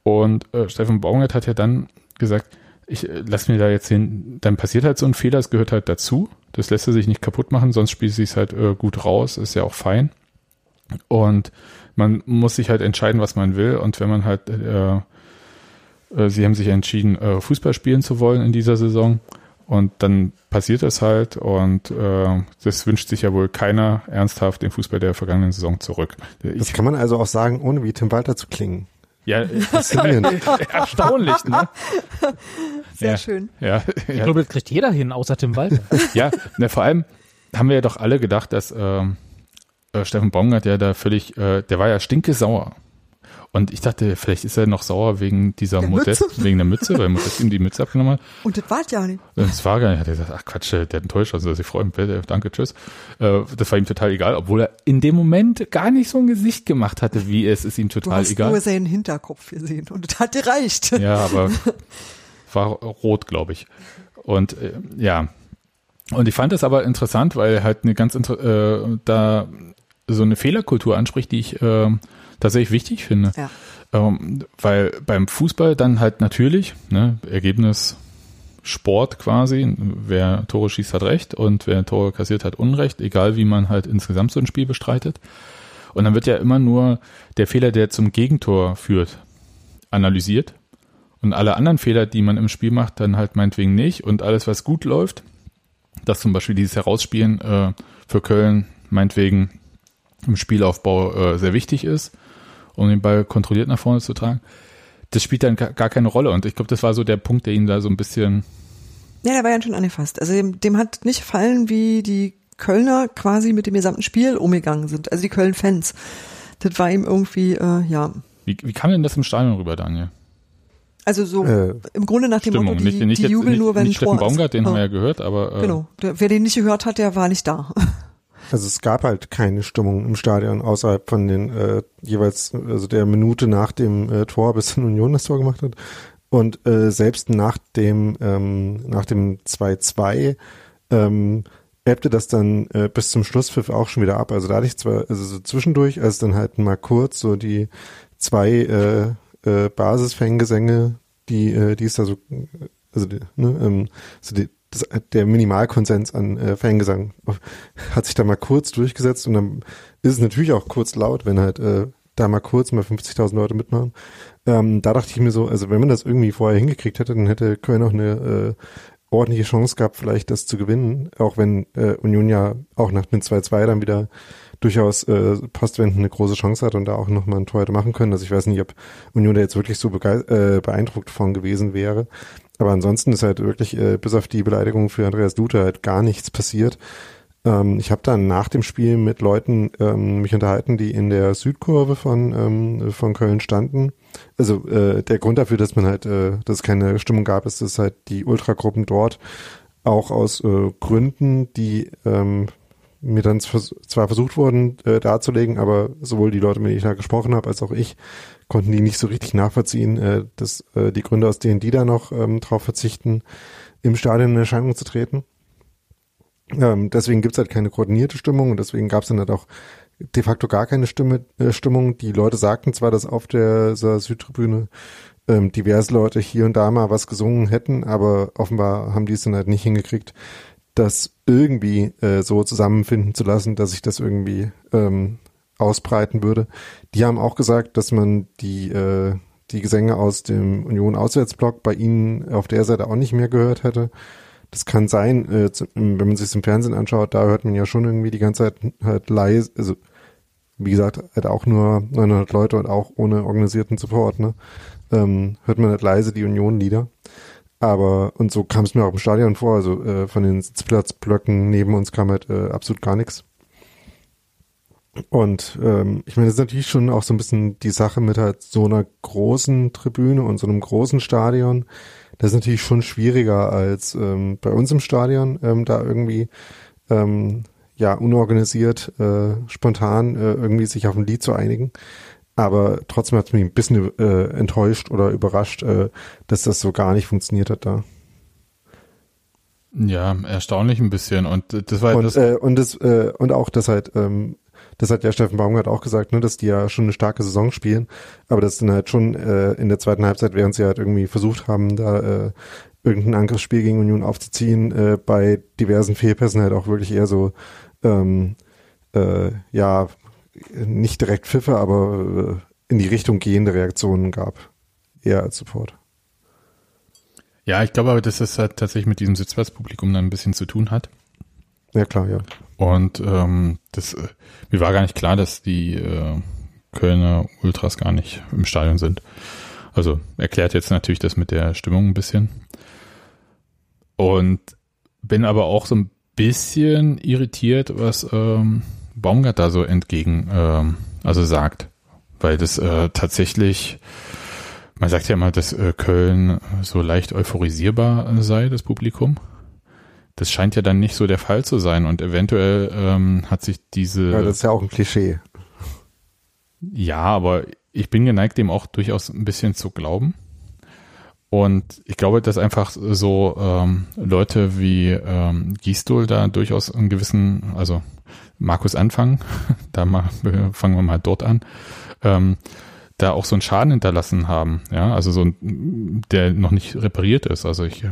Und äh, Steffen Baumgart hat ja dann gesagt, ich äh, lass mir da jetzt hin, dann passiert halt so ein Fehler, es gehört halt dazu. Das lässt er sich nicht kaputt machen, sonst spielt sich halt äh, gut raus, ist ja auch fein. Und man muss sich halt entscheiden, was man will. Und wenn man halt, äh, äh, sie haben sich entschieden, äh, Fußball spielen zu wollen in dieser Saison. Und dann passiert es halt. Und äh, das wünscht sich ja wohl keiner ernsthaft den Fußball der vergangenen Saison zurück. Das Ich, kann man also auch sagen, ohne wie Tim Walter zu klingen. ja, Faszinierend. erstaunlich, ne? Sehr Ja. schön. Ja, Ich ja. glaube, das kriegt jeder hin, außer Tim Walter. Ja, ne, vor allem haben wir ja doch alle gedacht, dass ähm, äh, Steffen Baumgart ja da völlig, äh, der war ja stinke sauer. Und ich dachte, vielleicht ist er noch sauer wegen dieser Der Modest, Mütze. wegen der Mütze, weil Modest ihm die Mütze abgenommen hat. Und das war ja nicht. Und es war gar nicht, hat er gesagt, ach Quatsch, der hat enttäuscht, also ich freue mich, danke, tschüss. Äh, das war ihm total egal, obwohl er in dem Moment gar nicht so ein Gesicht gemacht hatte, wie es ist ihm Du total hast egal. nur seinen Hinterkopf gesehen und das hat gereicht. Ja, aber war rot, glaube ich. Und äh, ja, und ich fand das aber interessant, weil er halt eine ganz äh, da so eine Fehlerkultur anspricht, die ich äh, tatsächlich wichtig finde. Ja. Ähm, weil beim Fußball dann halt natürlich, ne, Ergebnis Sport quasi, wer Tore schießt, hat Recht und wer Tore kassiert, hat Unrecht, egal wie man halt insgesamt so ein Spiel bestreitet. Und dann wird ja immer nur der Fehler, der zum Gegentor führt, analysiert. Und alle anderen Fehler, die man im Spiel macht, dann halt meinetwegen nicht. Und alles, was gut läuft, dass zum Beispiel dieses Herausspielen äh, für Köln meinetwegen im Spielaufbau äh, sehr wichtig ist, um den Ball kontrolliert nach vorne zu tragen. Das spielt dann gar keine Rolle. Und ich glaube, das war so der Punkt, der ihn da so ein bisschen Ja, der war ja schon angefasst. Also dem, dem hat nicht gefallen, wie die Kölner quasi mit dem gesamten Spiel umgegangen sind. Also die Köln-Fans. Das war ihm irgendwie, äh, ja. Wie, wie kam denn das im Stadion rüber, Daniel? Also so Äh, im Grunde nach dem Stimmung. Motto, die, nicht nicht, die jetzt, jubeln nicht, nur, wenn nicht Steffen Baumgart, den ist. haben wir Ja, ja gehört, aber äh, Genau. Der, wer den nicht gehört hat, der war nicht da. Also es gab halt keine Stimmung im Stadion außerhalb von den äh, jeweils, also der Minute nach dem äh, Tor, bis dann Union das Tor gemacht hat. Und äh, selbst nach dem ähm, nach dem 2-2 ähm, ebbte das dann äh, bis zum Schlusspfiff auch schon wieder ab. Also da hatte ich zwar, also so zwischendurch, als dann halt mal kurz so die zwei äh, äh, Basisfangesänge, die, äh, die ist da so, also die, ne, ähm, so die, das, der Minimalkonsens an äh, Fangesang hat sich da mal kurz durchgesetzt und dann ist es natürlich auch kurz laut, wenn halt äh, da mal kurz mal 50.000 Leute mitmachen. Ähm, da dachte ich mir so, also wenn man das irgendwie vorher hingekriegt hätte, dann hätte Köln auch eine äh, ordentliche Chance gehabt, vielleicht das zu gewinnen, auch wenn äh, Union ja auch nach einem 2-2 dann wieder durchaus äh, postwendend eine große Chance hat und da auch nochmal ein Tor hätte machen können. Also ich weiß nicht, ob Union da jetzt wirklich so äh, beeindruckt von gewesen wäre. Aber ansonsten ist halt wirklich äh, bis auf die Beleidigung für Andreas Dute halt gar nichts passiert. Ähm, ich habe dann nach dem Spiel mit Leuten ähm, mich unterhalten, die in der Südkurve von, ähm, von Köln standen. Also äh, der Grund dafür, dass man halt, äh, dass es keine Stimmung gab, ist, dass halt die Ultragruppen dort auch aus äh, Gründen, die ähm, mir dann zwar versucht wurden äh, darzulegen, aber sowohl die Leute, mit denen ich da gesprochen habe, als auch ich, konnten die nicht so richtig nachvollziehen, äh, dass äh, die Gründe, aus denen die da noch ähm, drauf verzichten, im Stadion in Erscheinung zu treten. Ähm, deswegen gibt's halt keine koordinierte Stimmung und deswegen gab's dann halt auch de facto gar keine Stimme, äh, Stimmung. Die Leute sagten zwar, dass auf der Südtribüne ähm, diverse Leute hier und da mal was gesungen hätten, aber offenbar haben die es dann halt nicht hingekriegt, das irgendwie äh, so zusammenfinden zu lassen, dass sich das irgendwie ähm, ausbreiten würde. Die haben auch gesagt, dass man die, äh, die Gesänge aus dem Union Auswärtsblock bei ihnen auf der Seite auch nicht mehr gehört hätte. Das kann sein, äh, wenn man sich im Fernsehen anschaut, da hört man ja schon irgendwie die ganze Zeit halt leise, also wie gesagt, halt auch nur 900 Leute und auch ohne organisierten Support, ne? Ähm, hört man halt leise die Union-Lieder. Aber, und so kam es mir auch im Stadion vor, also äh, von den Sitzplatzblöcken neben uns kam halt äh, absolut gar nichts. Und ähm, ich meine, das ist natürlich schon auch so ein bisschen die Sache mit halt so einer großen Tribüne und so einem großen Stadion. Das ist natürlich schon schwieriger als ähm, bei uns im Stadion, ähm, da irgendwie ähm, ja unorganisiert, äh, spontan äh, irgendwie sich auf ein Lied zu einigen. Aber trotzdem hat es mich ein bisschen äh, enttäuscht oder überrascht, äh, dass das so gar nicht funktioniert hat da. Ja, erstaunlich ein bisschen. Und äh, das war und, das äh, und das äh, und auch, dass halt, ähm, das hat ja Steffen Baumgart auch gesagt, ne, dass die ja schon eine starke Saison spielen, aber das dann halt schon äh, in der zweiten Halbzeit, während sie halt irgendwie versucht haben, da äh, irgendein Angriffsspiel gegen Union aufzuziehen, äh, bei diversen Fehlpässen halt auch wirklich eher so ähm, äh, ja nicht direkt Pfiffe, aber äh, in die Richtung gehende Reaktionen gab. Eher als Support. Ja, ich glaube aber, dass das halt tatsächlich mit diesem Sitzplatzpublikum dann ein bisschen zu tun hat. Ja, klar, ja. Und ähm, das, äh, mir war gar nicht klar, dass die äh, Kölner Ultras gar nicht im Stadion sind. Also erklärt jetzt natürlich das mit der Stimmung ein bisschen. Und bin aber auch so ein bisschen irritiert, was ähm, Baumgart da so entgegen, ähm, also sagt. Weil das äh, tatsächlich, man sagt ja immer, dass äh, Köln so leicht euphorisierbar sei, das Publikum. Das scheint ja dann nicht so der Fall zu sein und eventuell ähm, hat sich diese. Ja, das ist ja auch ein Klischee. Ja, aber ich bin geneigt, dem auch durchaus ein bisschen zu glauben. Und ich glaube, dass einfach so ähm, Leute wie ähm, Gisdol da durchaus einen gewissen, also Markus anfangen, da mal, fangen wir mal dort an, ähm, da auch so einen Schaden hinterlassen haben, ja, also so ein, der noch nicht repariert ist. Also ich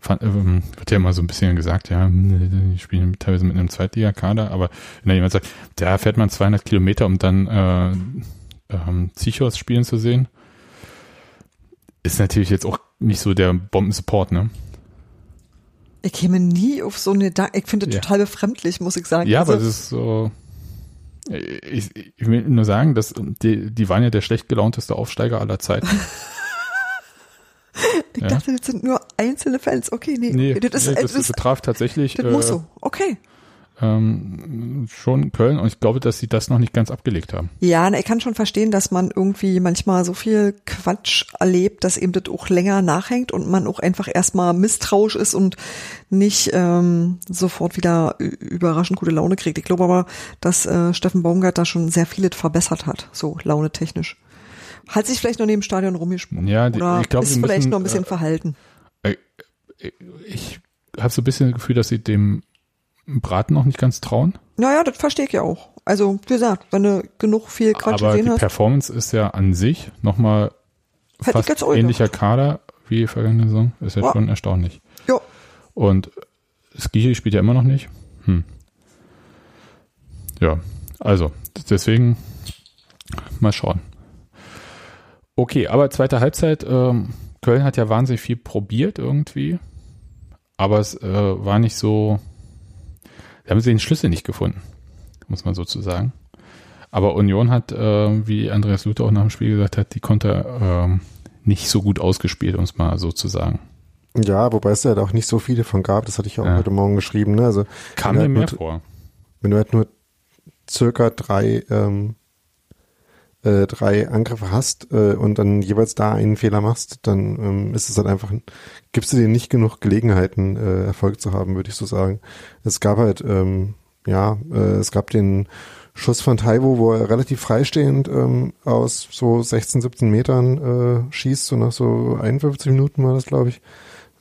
fand, ähm, wird ja immer so ein bisschen gesagt, ja, die spielen teilweise mit einem Zweitligakader, aber wenn da jemand sagt, da fährt man 200 Kilometer, um dann äh, ähm, Zichos spielen zu sehen, ist natürlich jetzt auch nicht so der Bombensupport, ne? Ich käme nie auf so eine, da ich finde das ja. total befremdlich, muss ich sagen. Ja, also, aber es ist so, ich, ich, will nur sagen, dass die, die waren ja der schlecht gelaunteste Aufsteiger aller Zeiten. ich ja. dachte, das sind nur einzelne Fans. Okay, nee. Nee, das, nee, das, das betraf tatsächlich. Das äh, muss so. Okay ähm, schon Köln und ich glaube, dass sie das noch nicht ganz abgelegt haben. Ja, ich kann schon verstehen, dass man irgendwie manchmal so viel Quatsch erlebt, dass eben das auch länger nachhängt und man auch einfach erstmal misstrauisch ist und nicht ähm, sofort wieder überraschend gute Laune kriegt. Ich glaube aber, dass äh, Steffen Baumgart da schon sehr vieles verbessert hat, so launetechnisch. Hat sich vielleicht noch neben dem Stadion rumgesprungen. Ja, die, oder ich glaube, ist vielleicht müssen, noch ein bisschen äh, verhalten. Äh, ich habe so ein bisschen das Gefühl, dass sie dem Braten noch nicht ganz trauen. Naja, das verstehe ich ja auch. Also, wie gesagt, wenn du genug viel Quatsch Aber gesehen die hast. Performance ist ja an sich nochmal fast ähnlicher Kader wie vergangene Saison. Ist ja, ja. schon erstaunlich. Ja. Und Ski spielt ja immer noch nicht. Hm. Ja, also, deswegen mal schauen. Okay, aber zweite Halbzeit, ähm, Köln hat ja wahnsinnig viel probiert irgendwie, aber es äh, war nicht so, da haben sie den Schlüssel nicht gefunden, muss man sozusagen. Aber Union hat, äh, wie Andreas Luther auch nach dem Spiel gesagt hat, die Konter äh, nicht so gut ausgespielt, um es mal so zu sagen. Ja, wobei es ja halt auch nicht so viele von gab, das hatte ich auch ja. heute Morgen geschrieben. Ne? Also, Kam mir halt mehr vor. Wenn du halt nur circa drei ähm, äh, drei Angriffe hast äh, und dann jeweils da einen Fehler machst, dann ähm, ist es halt einfach, gibst du dir nicht genug Gelegenheiten, äh, Erfolg zu haben, würde ich so sagen. Es gab halt, ähm, ja, äh, es gab den Schuss von Taiwo, wo er relativ freistehend ähm, aus so 16, 17 Metern äh, schießt, so nach so 51 Minuten war das, glaube ich.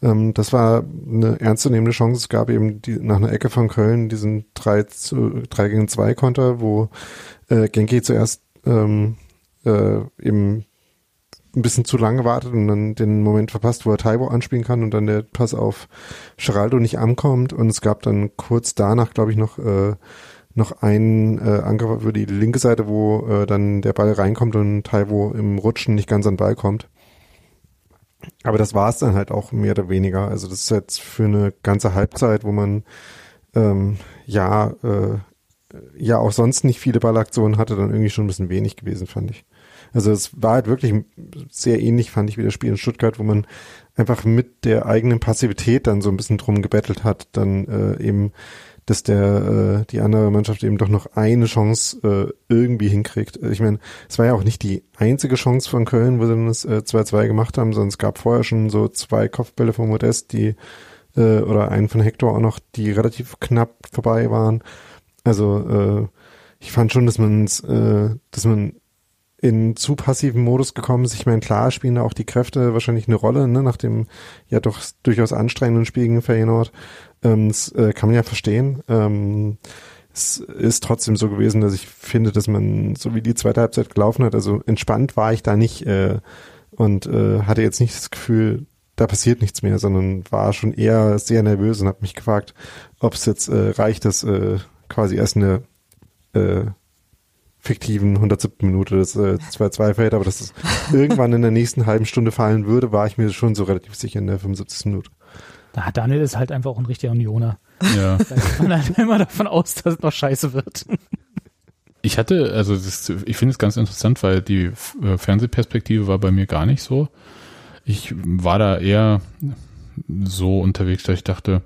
Ähm, das war eine ernstzunehmende Chance. Es gab eben die, nach einer Ecke von Köln diesen 3, zu, 3 gegen 2 Konter, wo äh, Genki zuerst ähm, äh, eben ein bisschen zu lange wartet und dann den Moment verpasst, wo er Taibo anspielen kann und dann der Pass auf Geraldo nicht ankommt. Und es gab dann kurz danach, glaube ich, noch äh, noch einen äh, Angriff über die linke Seite, wo äh, dann der Ball reinkommt und Taiwo im Rutschen nicht ganz an den Ball kommt. Aber das war es dann halt auch mehr oder weniger. Also das ist jetzt für eine ganze Halbzeit, wo man ähm, ja äh, ja auch sonst nicht viele Ballaktionen hatte, dann irgendwie schon ein bisschen wenig gewesen, fand ich. Also es war halt wirklich sehr ähnlich, fand ich, wie das Spiel in Stuttgart, wo man einfach mit der eigenen Passivität dann so ein bisschen drum gebettelt hat, dann äh, eben, dass der äh, die andere Mannschaft eben doch noch eine Chance äh, irgendwie hinkriegt. Ich meine, es war ja auch nicht die einzige Chance von Köln, wo sie das äh, 2-2 gemacht haben, sondern es gab vorher schon so zwei Kopfbälle von Modest, die äh, oder einen von Hector auch noch, die relativ knapp vorbei waren. Also äh, ich fand schon, dass man äh, dass man in zu passiven Modus gekommen ist. Ich meine, klar spielen da auch die Kräfte wahrscheinlich eine Rolle, ne, nach dem ja doch durchaus anstrengenden Spiel gegen Feyenoord. Ähm, das äh, kann man ja verstehen. Ähm, es ist trotzdem so gewesen, dass ich finde, dass man, so wie die zweite Halbzeit gelaufen hat, also entspannt war ich da nicht äh, und äh, hatte jetzt nicht das Gefühl, da passiert nichts mehr, sondern war schon eher sehr nervös und habe mich gefragt, ob es jetzt äh, reicht, dass äh, quasi erst eine äh, fiktiven 107. Minute das äh, 2-2 fällt, aber dass es irgendwann in der nächsten halben Stunde fallen würde, war ich mir schon so relativ sicher in der 75. Minute. Na, Daniel ist halt einfach auch ein richtiger Unioner. Ja. Da geht man halt immer davon aus, dass es noch scheiße wird. Ich hatte, also das, ich finde es ganz interessant, weil die äh, Fernsehperspektive war bei mir gar nicht so. Ich war da eher so unterwegs, dass ich dachte,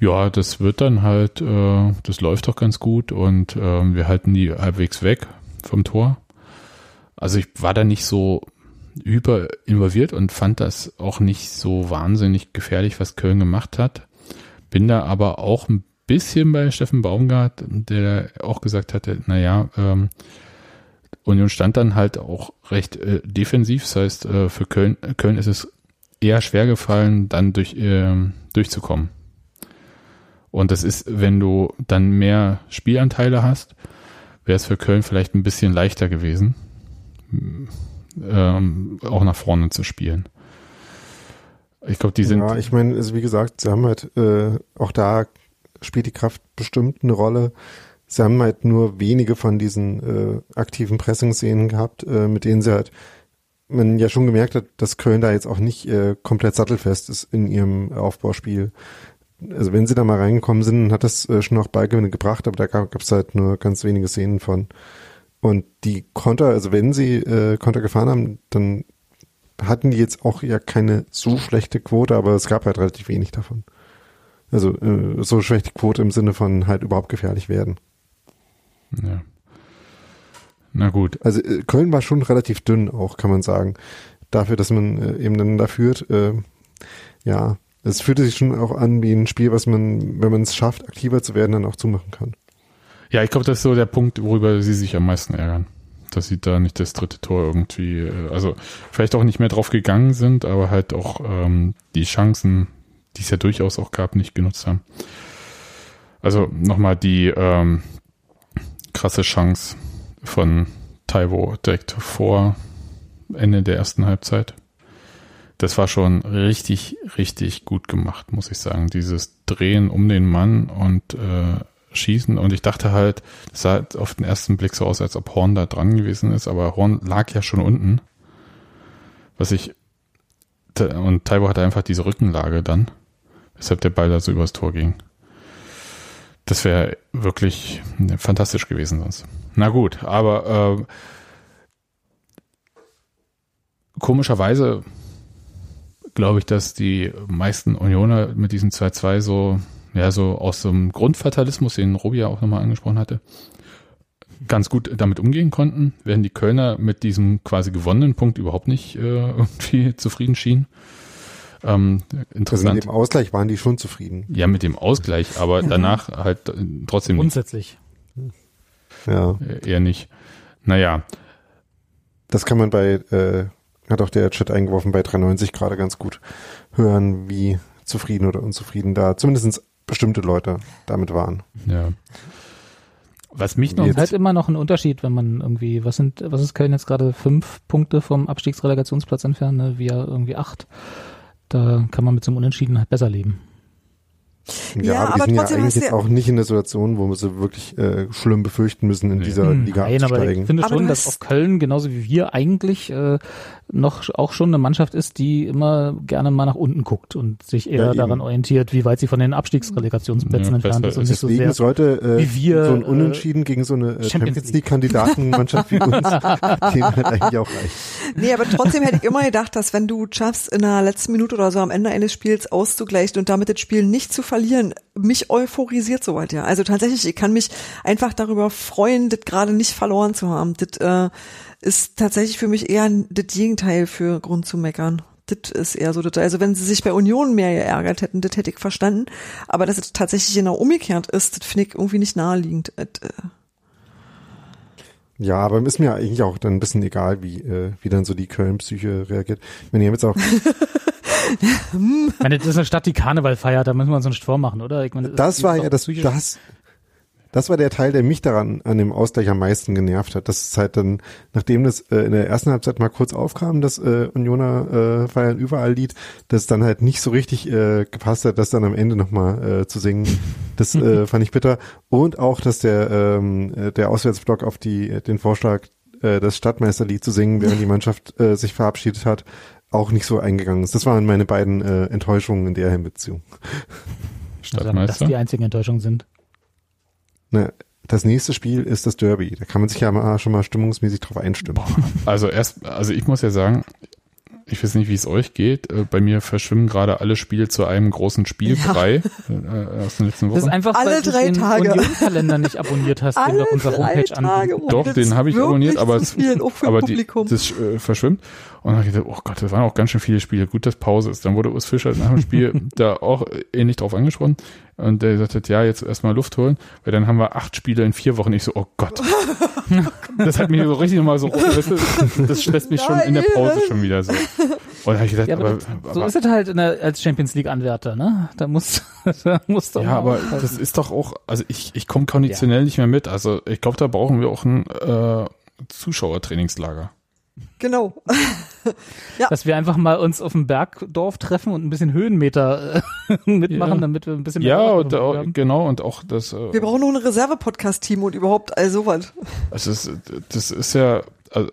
ja, das wird dann halt, äh, das läuft doch ganz gut und äh, wir halten die halbwegs weg vom Tor. Also ich war da nicht so über involviert und fand das auch nicht so wahnsinnig gefährlich, was Köln gemacht hat. Bin da aber auch ein bisschen bei Steffen Baumgart, der auch gesagt hatte, naja, ähm, Union stand dann halt auch recht äh, defensiv. Das heißt, äh, für Köln, Köln ist es eher schwer gefallen, dann durch, äh, durchzukommen. Und das ist, wenn du dann mehr Spielanteile hast, wäre es für Köln vielleicht ein bisschen leichter gewesen, ähm, auch nach vorne zu spielen. Ich glaube, die sind. Ja, ich meine, also wie gesagt, sie haben halt äh, auch da spielt die Kraft bestimmt eine Rolle. Sie haben halt nur wenige von diesen äh, aktiven Pressing-Szenen gehabt, äh, mit denen sie halt man ja schon gemerkt hat, dass Köln da jetzt auch nicht äh, komplett sattelfest ist in ihrem Aufbauspiel also wenn sie da mal reingekommen sind, hat das äh, schon auch Ballgewinne gebracht, aber da gab es halt nur ganz wenige Szenen von. Und die Konter, also wenn sie äh, Konter gefahren haben, dann hatten die jetzt auch ja keine so schlechte Quote, aber es gab halt relativ wenig davon. Also äh, so schlechte Quote im Sinne von halt überhaupt gefährlich werden. Ja. Na gut. Also äh, Köln war schon relativ dünn auch, kann man sagen. Dafür, dass man äh, eben dann da führt, äh, ja, es fühlte sich schon auch an wie ein Spiel, was man, wenn man es schafft, aktiver zu werden, dann auch zumachen kann. Ja, ich glaube, das ist so der Punkt, worüber sie sich am meisten ärgern. Dass sie da nicht das dritte Tor irgendwie, äh, also vielleicht auch nicht mehr drauf gegangen sind, aber halt auch ähm, die Chancen, die es ja durchaus auch gab, nicht genutzt haben. Also nochmal die ähm, krasse Chance von Taiwo direkt vor Ende der ersten Halbzeit das war schon richtig, richtig gut gemacht, muss ich sagen. Dieses Drehen um den Mann und äh, Schießen. Und ich dachte halt, das sah auf den ersten Blick so aus, als ob Horn da dran gewesen ist, aber Horn lag ja schon unten. Was ich. Und Taibo hatte einfach diese Rückenlage dann, weshalb der Ball da so übers Tor ging. Das wäre wirklich fantastisch gewesen sonst. Na gut, aber äh, komischerweise glaube ich, dass die meisten Unioner mit diesem 2-2 so, ja, so aus dem Grundfatalismus, den Robi ja auch nochmal angesprochen hatte, ganz gut damit umgehen konnten, während die Kölner mit diesem quasi gewonnenen Punkt überhaupt nicht äh, irgendwie zufrieden schienen. Ähm, Also interessant. mit dem Ausgleich waren die schon zufrieden. ja, mit dem Ausgleich, aber danach halt äh, trotzdem nicht, Grundsätzlich. Ja. äh, eher nicht. Naja, Das kann man bei, äh, hat auch der Chat eingeworfen, bei 93 gerade ganz gut hören, wie zufrieden oder unzufrieden da zumindest bestimmte Leute damit waren. ja. Was mich noch Es ist halt immer noch ein Unterschied, wenn man irgendwie, was sind, was ist Köln jetzt gerade fünf Punkte vom Abstiegsrelegationsplatz entfernt, ne? wir irgendwie acht. Da kann man mit so einem Unentschieden halt besser leben. Ja, Ja, aber, aber die sind ja eigentlich jetzt auch nicht in der Situation, wo wir sie wirklich äh, schlimm befürchten müssen, in Nee. dieser Hm, Liga Nein, aber abzusteigen. ich finde Aber schon, du dass auch Köln, genauso wie wir, eigentlich äh, noch auch schon eine Mannschaft ist, die immer gerne mal nach unten guckt und sich eher Ja, daran orientiert, wie weit sie von den Abstiegsrelegationsplätzen Ja, entfernt ist und nicht so Deswegen sehr. sollte äh, wie wir, so ein äh, Unentschieden gegen so eine äh, Champions Champions League-Kandidatenmannschaft wie uns, denen halt eigentlich auch reicht. Nee, aber trotzdem hätte ich immer gedacht, dass wenn du schaffst, in der letzten Minute oder so am Ende eines Spiels auszugleichen und damit das Spiel nicht zu verlieren, mich euphorisiert soweit, ja. Also tatsächlich, ich kann mich einfach darüber freuen, das gerade nicht verloren zu haben. Das äh, ist tatsächlich für mich eher das Gegenteil für Grund zu meckern. Das ist eher so, das, also wenn sie sich bei Union mehr geärgert hätten, das hätte ich verstanden. Aber dass es tatsächlich genau umgekehrt ist, das finde ich irgendwie nicht naheliegend. Das, äh, Ja, aber ist mir eigentlich auch dann ein bisschen egal, wie, äh, wie dann so die Köln-Psyche reagiert. Wenn ihr jetzt auch, Ich meine, das ist eine Stadt, die Karneval feiert, da müssen wir uns nicht vormachen, oder? Ich meine, das ist war ja das, das, das war der Teil, der mich daran an dem Ausgleich am meisten genervt hat. Das ist halt dann, nachdem das äh, in der ersten Halbzeit mal kurz aufkam, das äh, Unioner äh, feiern überall Lied, das dann halt nicht so richtig äh, gepasst hat, das dann am Ende nochmal äh, zu singen. Das äh, fand ich bitter. Und auch, dass der ähm, äh, der Auswärtsblock auf die den Vorschlag, äh, das Stadtmeisterlied zu singen, während die Mannschaft äh, sich verabschiedet hat, auch nicht so eingegangen ist. Das waren meine beiden äh, Enttäuschungen in der Hinbeziehung. Also, dass Stadtmeister. die einzigen Enttäuschungen sind. Ne, das nächste Spiel ist das Derby. Da kann man sich ja mal, schon mal stimmungsmäßig drauf einstimmen. Also erst, also ich muss ja sagen, ich weiß nicht, wie es euch geht. Äh, Bei mir verschwimmen gerade alle Spiele zu einem großen Spielbrei äh, aus den letzten Das ist Wochen. einfach, Alle weil du drei den Tage. Union-Kalender nicht abonniert hast, den wir auf unserer drei Homepage Tage, anbieten. Doch, den habe ich abonniert, aber es, aber. Die, das äh, verschwimmt. Und dann habe ich gedacht, oh Gott, das waren auch ganz schön viele Spiele. Gut, dass Pause ist. Dann wurde Urs Fischer nach dem Spiel da auch ähnlich drauf angesprochen. Und der gesagt hat, ja, jetzt erstmal Luft holen, weil dann haben wir acht Spiele in vier Wochen. Ich so, oh Gott. das hat mich so richtig nochmal so, weißt du, das stresst mich schon in der Pause schon wieder so. Und da habe ich gedacht, Ja, aber, aber, so aber ist es halt in der, als Champions League-Anwärter, ne? Da muss, da muss doch Ja, aber aufpassen. das ist doch auch, also ich, ich komme konditionell nicht mehr mit. Also ich glaube, da brauchen wir auch ein äh, Zuschauertrainingslager. Genau. dass wir einfach mal uns auf dem Bergdorf treffen und ein bisschen Höhenmeter äh, mitmachen, Ja. damit wir ein bisschen mehr Ja, und auch, haben. genau, und auch das, äh, Wir brauchen nur ein Reserve-Podcast-Team und überhaupt all sowas. also das, das ist ja, also,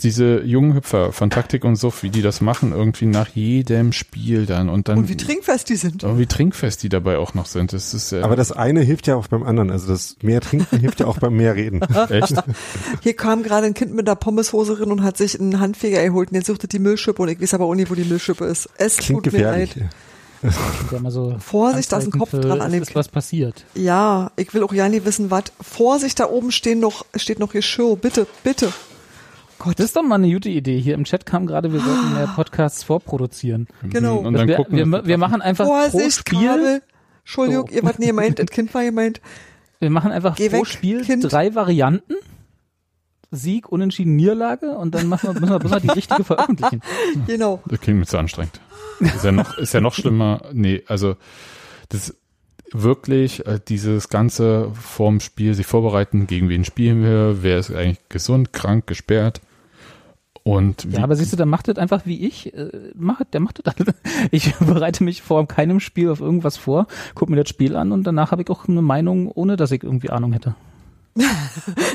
diese jungen Hüpfer von Taktik und Suff, wie die das machen, irgendwie nach jedem Spiel dann und dann Und wie trinkfest die sind. Oh, wie trinkfest die dabei auch noch sind. Das ist ja Aber das eine hilft ja auch beim anderen. Also das mehr trinken hilft ja auch beim mehr reden. echt. Hier kam gerade ein Kind mit einer Pommeshose rein und hat sich einen Handfeger geholt und jetzt suchte die Müllschippe und ich weiß aber auch nicht, wo die Müllschippe ist. Es Klingt tut mir gefährlich. leid. Ja, so Vorsicht, da ist ein Kopf für, dran an dem ist was passiert. Ja, ich will auch ja nicht wissen, was. Vorsicht, da oben stehen noch, steht noch Geschirr. Bitte, bitte. Gott, das ist doch mal eine gute Idee. Hier im Chat kam gerade, wir sollten mehr Podcasts vorproduzieren. Genau. Und dann wir, gucken wir, wir machen einfach pro Spiel, Kabel. Entschuldigung, So. ihr wart nie gemeint, das Kind war gemeint. wir machen einfach Geh pro weg, Spiel Kind. drei Varianten. Sieg, Unentschieden, Niederlage und dann machen wir, müssen wir bloß die richtige veröffentlichen. Genau. Das klingt mir zu anstrengend. Ist ja noch, ist ja noch schlimmer. Nee, also das wirklich äh, dieses ganze vorm Spiel sich vorbereiten, gegen wen spielen wir, wer ist eigentlich gesund, krank, gesperrt und Ja, aber siehst du, dann macht das einfach wie ich. Äh, macht, der macht das alles. Ich bereite mich vor keinem Spiel auf irgendwas vor, guck mir das Spiel an und danach habe ich auch eine Meinung, ohne dass ich irgendwie Ahnung hätte.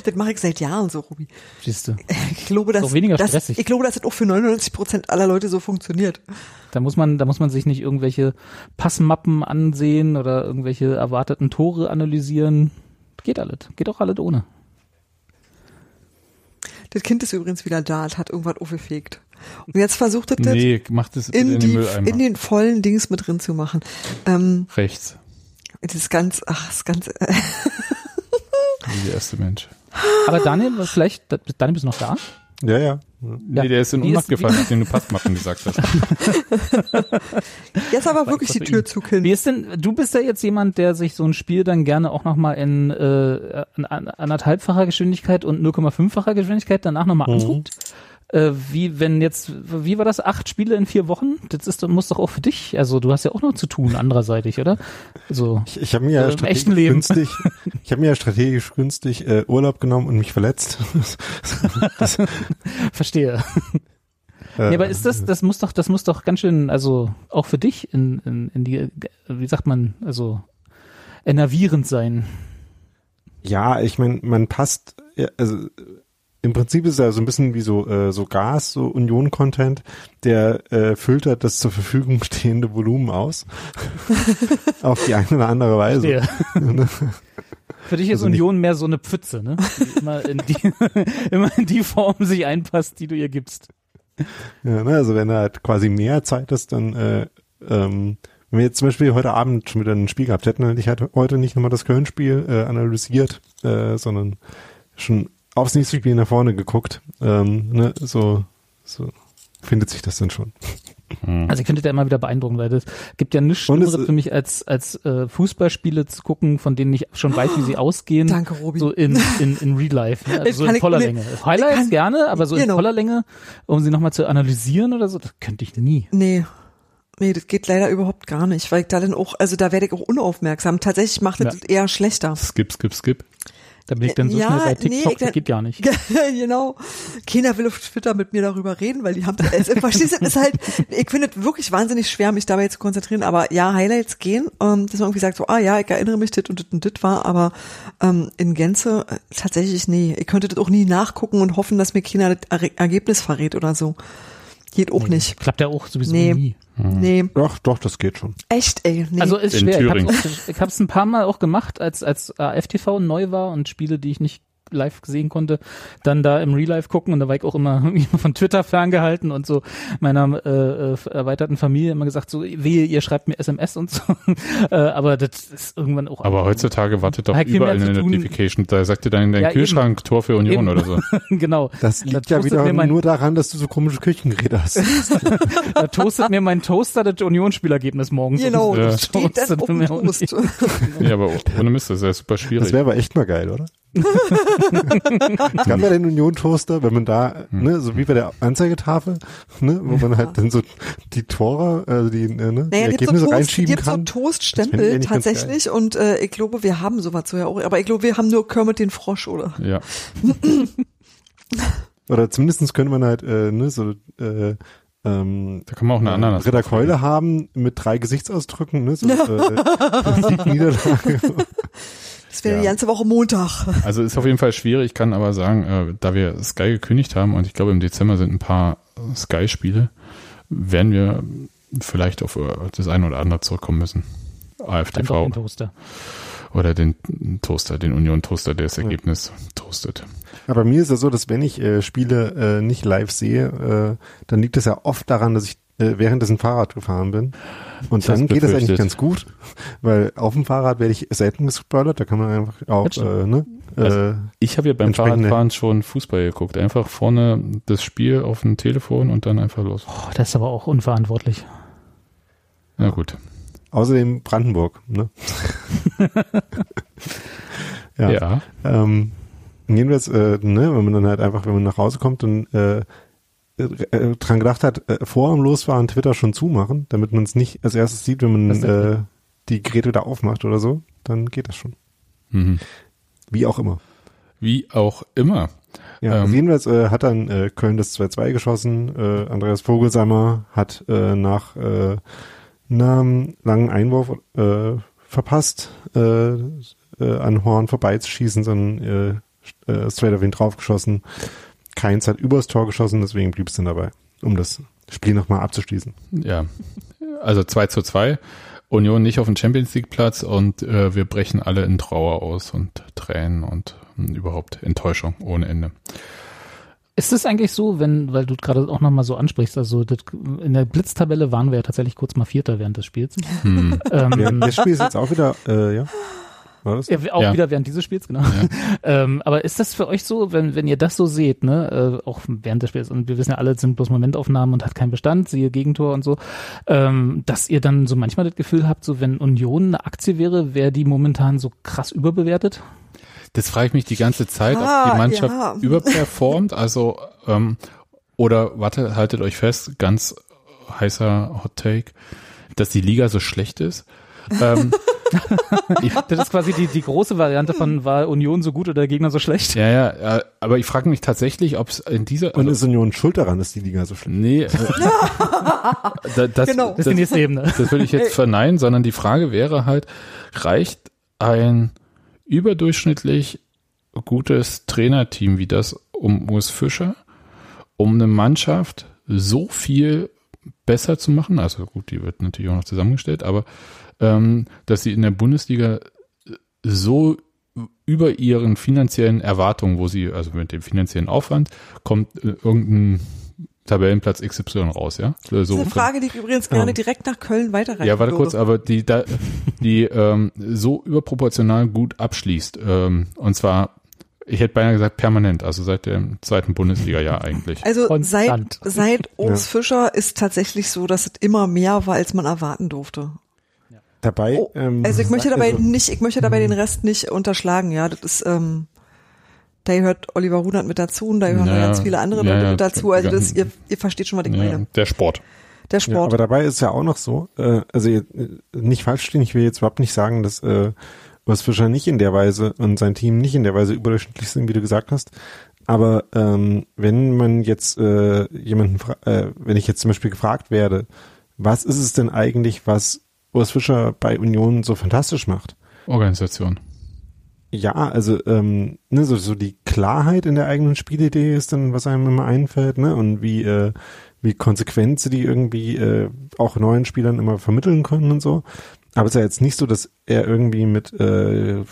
Das mache ich seit Jahren so, Ruby. Siehst du. Ich glaube, dass, Doch weniger dass, stressig. ich glaube, dass das auch für 99 Prozent aller Leute so funktioniert. Da muss man, da muss man sich nicht irgendwelche Passmappen ansehen oder irgendwelche erwarteten Tore analysieren. Geht alles. Geht auch alles ohne. Das Kind ist übrigens wieder da, es hat irgendwas aufgefegt. Und jetzt versucht es das nee, macht es in, in, die, in den vollen Dings mit drin zu machen. Ähm, Rechts, das ist ganz, ach, das ist ganz, äh, wie der erste Mensch. Aber Daniel, vielleicht, Daniel bist du noch da? Ja, ja. Nee, der ist in Ohnmacht ist- gefallen, nachdem du Passmappen gesagt hast. Jetzt aber wirklich die Tür zu, Kind. Wie ist denn, du bist ja jetzt jemand, der sich so ein Spiel dann gerne auch nochmal in, äh, in anderthalbfacher Geschwindigkeit und 0,5-facher Geschwindigkeit danach nochmal Mhm. anguckt. Äh, wie, wenn jetzt, wie war das, acht Spiele in vier Wochen? Das ist, muss doch auch für dich, also du hast ja auch noch zu tun, andererseitig, oder? So. Ich, ich habe mir ja Äh, strategisch günstig, ich habe mir ja strategisch günstig äh, Urlaub genommen und mich verletzt. Verstehe. Nee, aber ist das, das muss doch, das muss doch ganz schön, also auch für dich in, in, in die, wie sagt man, also enervierend sein. Ja, ich meine, man passt, ja, also im Prinzip ist es ja so ein bisschen wie so äh, so Gas, so Union-Content, der äh, filtert das zur Verfügung stehende Volumen aus auf die eine oder andere Weise. Für dich ist Also nicht- Union mehr so eine Pfütze, ne? Die immer in die, immer in die Form sich einpasst, die du ihr gibst. Ja, ne, also wenn er halt quasi mehr Zeit ist, dann äh, ähm, wenn wir jetzt zum Beispiel heute Abend schon wieder ein Spiel gehabt hätten, hätte ich halt heute nicht nochmal das Köln-Spiel äh, analysiert, äh, sondern schon aufs nächste Spiel nach vorne geguckt. Ähm, ne, so, so findet sich das dann schon. Also ich könnte da immer wieder beeindrucken, weil es gibt ja nichts Schlimmeres für mich, als, als äh, Fußballspiele zu gucken, von denen ich schon weiß, wie sie ausgehen. Danke, Robi. So in, in, in Real Life. Ne? Also Ich so in voller nee, Länge. Highlights kann- gerne, aber so in genau. voller Länge, um sie nochmal zu analysieren oder so, das könnte ich nie. Nee. Nee, das geht leider überhaupt gar nicht, weil ich da dann auch, also da werde ich auch unaufmerksam. Tatsächlich macht das Ja. eher schlechter. Skip, skip, skip. Da bin ich dann so Ja, schnell bei nee, TikTok, ich- das geht gar nicht. genau. Keiner will auf Twitter mit mir darüber reden, weil die haben, also, verstehst du, ist halt, ich finde es wirklich wahnsinnig schwer, mich dabei zu konzentrieren, aber ja, Highlights gehen, ähm, dass man irgendwie sagt so, ah ja, ich erinnere mich, das und das und das war, aber ähm, in Gänze äh, tatsächlich nee. Ich könnte das auch nie nachgucken und hoffen, dass mir keiner das Er- Ergebnis verrät oder so. Geht auch nicht. Klappt ja auch sowieso Nee. nie. Nee, Doch, doch, das geht schon. echt ey, nee. Also ist In schwer. Thüringen. Ich hab's, auch, ich hab's ein paar Mal auch gemacht, als als AFTV neu war und Spiele, die ich nicht live sehen konnte, dann da im Real Life gucken und da war ich auch immer von Twitter ferngehalten und so meiner äh, äh, erweiterten Familie immer gesagt so wehe ihr schreibt mir SMS und so äh, aber das ist irgendwann auch Aber heutzutage wartet doch überall eine. Notification. Da sagt dir dann dein Ja, Kühlschrank Tor für Union Eben. oder so. genau Das Da liegt ja toastet wieder nur daran, dass du so komische Küchengeräte hast. da toastet mir mein Toaster das Unionsspielergebnis morgens genau, Ja. das steht das Toastet auf dem Toast. Ja, aber ohne Mist, das ist ja super schwierig. Das wäre aber echt mal geil, oder? Es gab ja den Union-Toaster, wenn man da, ne, so wie bei der Anzeigetafel, ne, wo man halt dann so die Tore, also die, äh, ne, die Naja, gibt so, Ergebnisse Toast, reinschieben gibt so kann. Fände Toaststempel tatsächlich und äh, ich glaube, wir haben sowas so ja auch, aber ich glaube, wir haben nur Kermit den Frosch, oder? ja. Oder zumindestens könnte man halt, äh, ne, so, äh, ähm, Da kann man auch eine Ananas. Ritter Keule haben mit drei Gesichtsausdrücken, ne, so, äh, Niederlage. Das wäre Ja. die ganze Woche Montag. Also ist auf jeden Fall schwierig. Ich kann aber sagen, äh, da wir Sky gekündigt haben und ich glaube im Dezember sind ein paar Sky-Spiele, werden wir vielleicht auf äh, das eine oder andere zurückkommen müssen. Einfach AFTV den Toaster. oder den Toaster, den Union-Toaster, der das Ergebnis toastet. Aber mir ist es so, dass wenn ich äh, Spiele äh, nicht live sehe, äh, dann liegt es ja oft daran, dass ich äh, währenddessen Fahrrad gefahren bin. Und hab's dann geht es eigentlich ganz gut, weil auf dem Fahrrad werde ich selten gespoilert, da kann man einfach auch, Das äh, ne, Also, äh, Ich habe ja beim Fahrradfahren schon Fußball geguckt. Einfach vorne das Spiel auf dem Telefon und dann einfach los. Oh, das ist aber auch unverantwortlich. Na gut. außerdem Brandenburg, ne? ja. Ja. Ähm, jedenfalls, äh, ne, wenn man dann halt einfach, wenn man nach Hause kommt und äh, äh, dran gedacht hat, äh, vor dem Losfahren Twitter schon zumachen, damit man es nicht als erstes sieht, wenn man äh, die Geräte wieder aufmacht oder so, dann geht das schon. Mhm. Wie auch immer. Wie auch immer. Ja, Ähm. auf jeden Fall äh, hat dann äh, Köln das 2-2 geschossen. Äh, Andreas Vogelsammer hat äh, nach äh, einem langen Einwurf äh, verpasst, äh, äh, an Horn vorbeizuschießen, sondern äh, äh, straight auf ihn draufgeschossen. Keins hat übers Tor geschossen, deswegen blieb es dann dabei, um das Spiel nochmal abzuschließen. Ja. Also 2 zu 2. Union nicht auf dem Champions League Platz und äh, wir brechen alle in Trauer aus und Tränen und mh, überhaupt Enttäuschung ohne Ende. Ist es eigentlich so, wenn, weil du gerade auch nochmal so ansprichst, also das, in der Blitztabelle waren wir ja tatsächlich kurz mal Vierter während des Spiels. Hm. Ja, Ähm, das Spiel ist jetzt auch wieder, äh, ja. War das? Ja, auch Ja. wieder während dieses Spiels, genau. ähm, aber ist das für euch so, wenn, wenn ihr das so seht, ne, äh, auch während des Spiels, und wir wissen ja alle, es sind bloß Momentaufnahmen und hat keinen Bestand, siehe Gegentor und so, ähm, dass ihr dann so manchmal das Gefühl habt, so wenn Union eine Aktie wäre, wäre die momentan so krass überbewertet? Das frage ich mich die ganze Zeit, Ah, ob die Mannschaft ja. überperformt, also ähm, oder warte, haltet euch fest, ganz heißer Hot Take, dass die Liga so schlecht ist. ähm, Das ist quasi die, die große Variante von, war Union so gut oder der Gegner so schlecht? ja, ja, aber ich frage mich tatsächlich, ob es in dieser Und also, ist Union schuld daran, dass die Liga so schlecht nee, äh, da, das, Genau. Das ist die nächste Ebene. Das will ich jetzt verneinen, sondern die Frage wäre halt, reicht ein überdurchschnittlich gutes Trainerteam wie das um Urs Fischer, um eine Mannschaft so viel besser zu machen? Also gut, die wird natürlich auch noch zusammengestellt, aber dass sie in der Bundesliga so über ihren finanziellen Erwartungen, wo sie, also mit dem finanziellen Aufwand, kommt äh, irgendein Tabellenplatz XY raus, ja? So Diese von- Frage, die ich übrigens gerne Ja. direkt nach Köln weiterreichen ja, warte würde. kurz, aber die, da, die ähm, so überproportional gut abschließt. Ähm, und zwar, ich hätte beinahe gesagt permanent, also seit dem zweiten Bundesliga-Jahr eigentlich. Also seit, Konstant. seit Urs Fischer ist tatsächlich so, dass es immer mehr war, als man erwarten durfte. Dabei. Oh, ähm, also ich möchte dabei also- nicht, ich möchte dabei den Rest nicht unterschlagen, ja. Das ist, ähm, da gehört Oliver Runert mit dazu und da gehören Ja, ganz viele andere ja, Leute ja, mit dazu. Also das, ihr, ihr versteht schon, was ich ja, meine. der Sport. Der Ja, Sport. aber dabei ist ja auch noch so, äh, also äh, nicht falsch stehen, ich will jetzt überhaupt nicht sagen, dass äh, Urs Fischer nicht in der Weise und sein Team nicht in der Weise überdurchschnittlich sind, wie du gesagt hast. Aber ähm, wenn man jetzt äh, jemanden, äh, wenn ich jetzt zum Beispiel gefragt werde, was ist es denn eigentlich, was Urs Fischer bei Union so fantastisch macht? Organisation. Ja, also ähm, ne, so, so die Klarheit in der eigenen Spielidee ist dann, was einem immer einfällt, ne? Und wie äh, wie konsequent sie die irgendwie äh, auch neuen Spielern immer vermitteln können und so. Aber es ist ja jetzt nicht so, dass er irgendwie mit äh,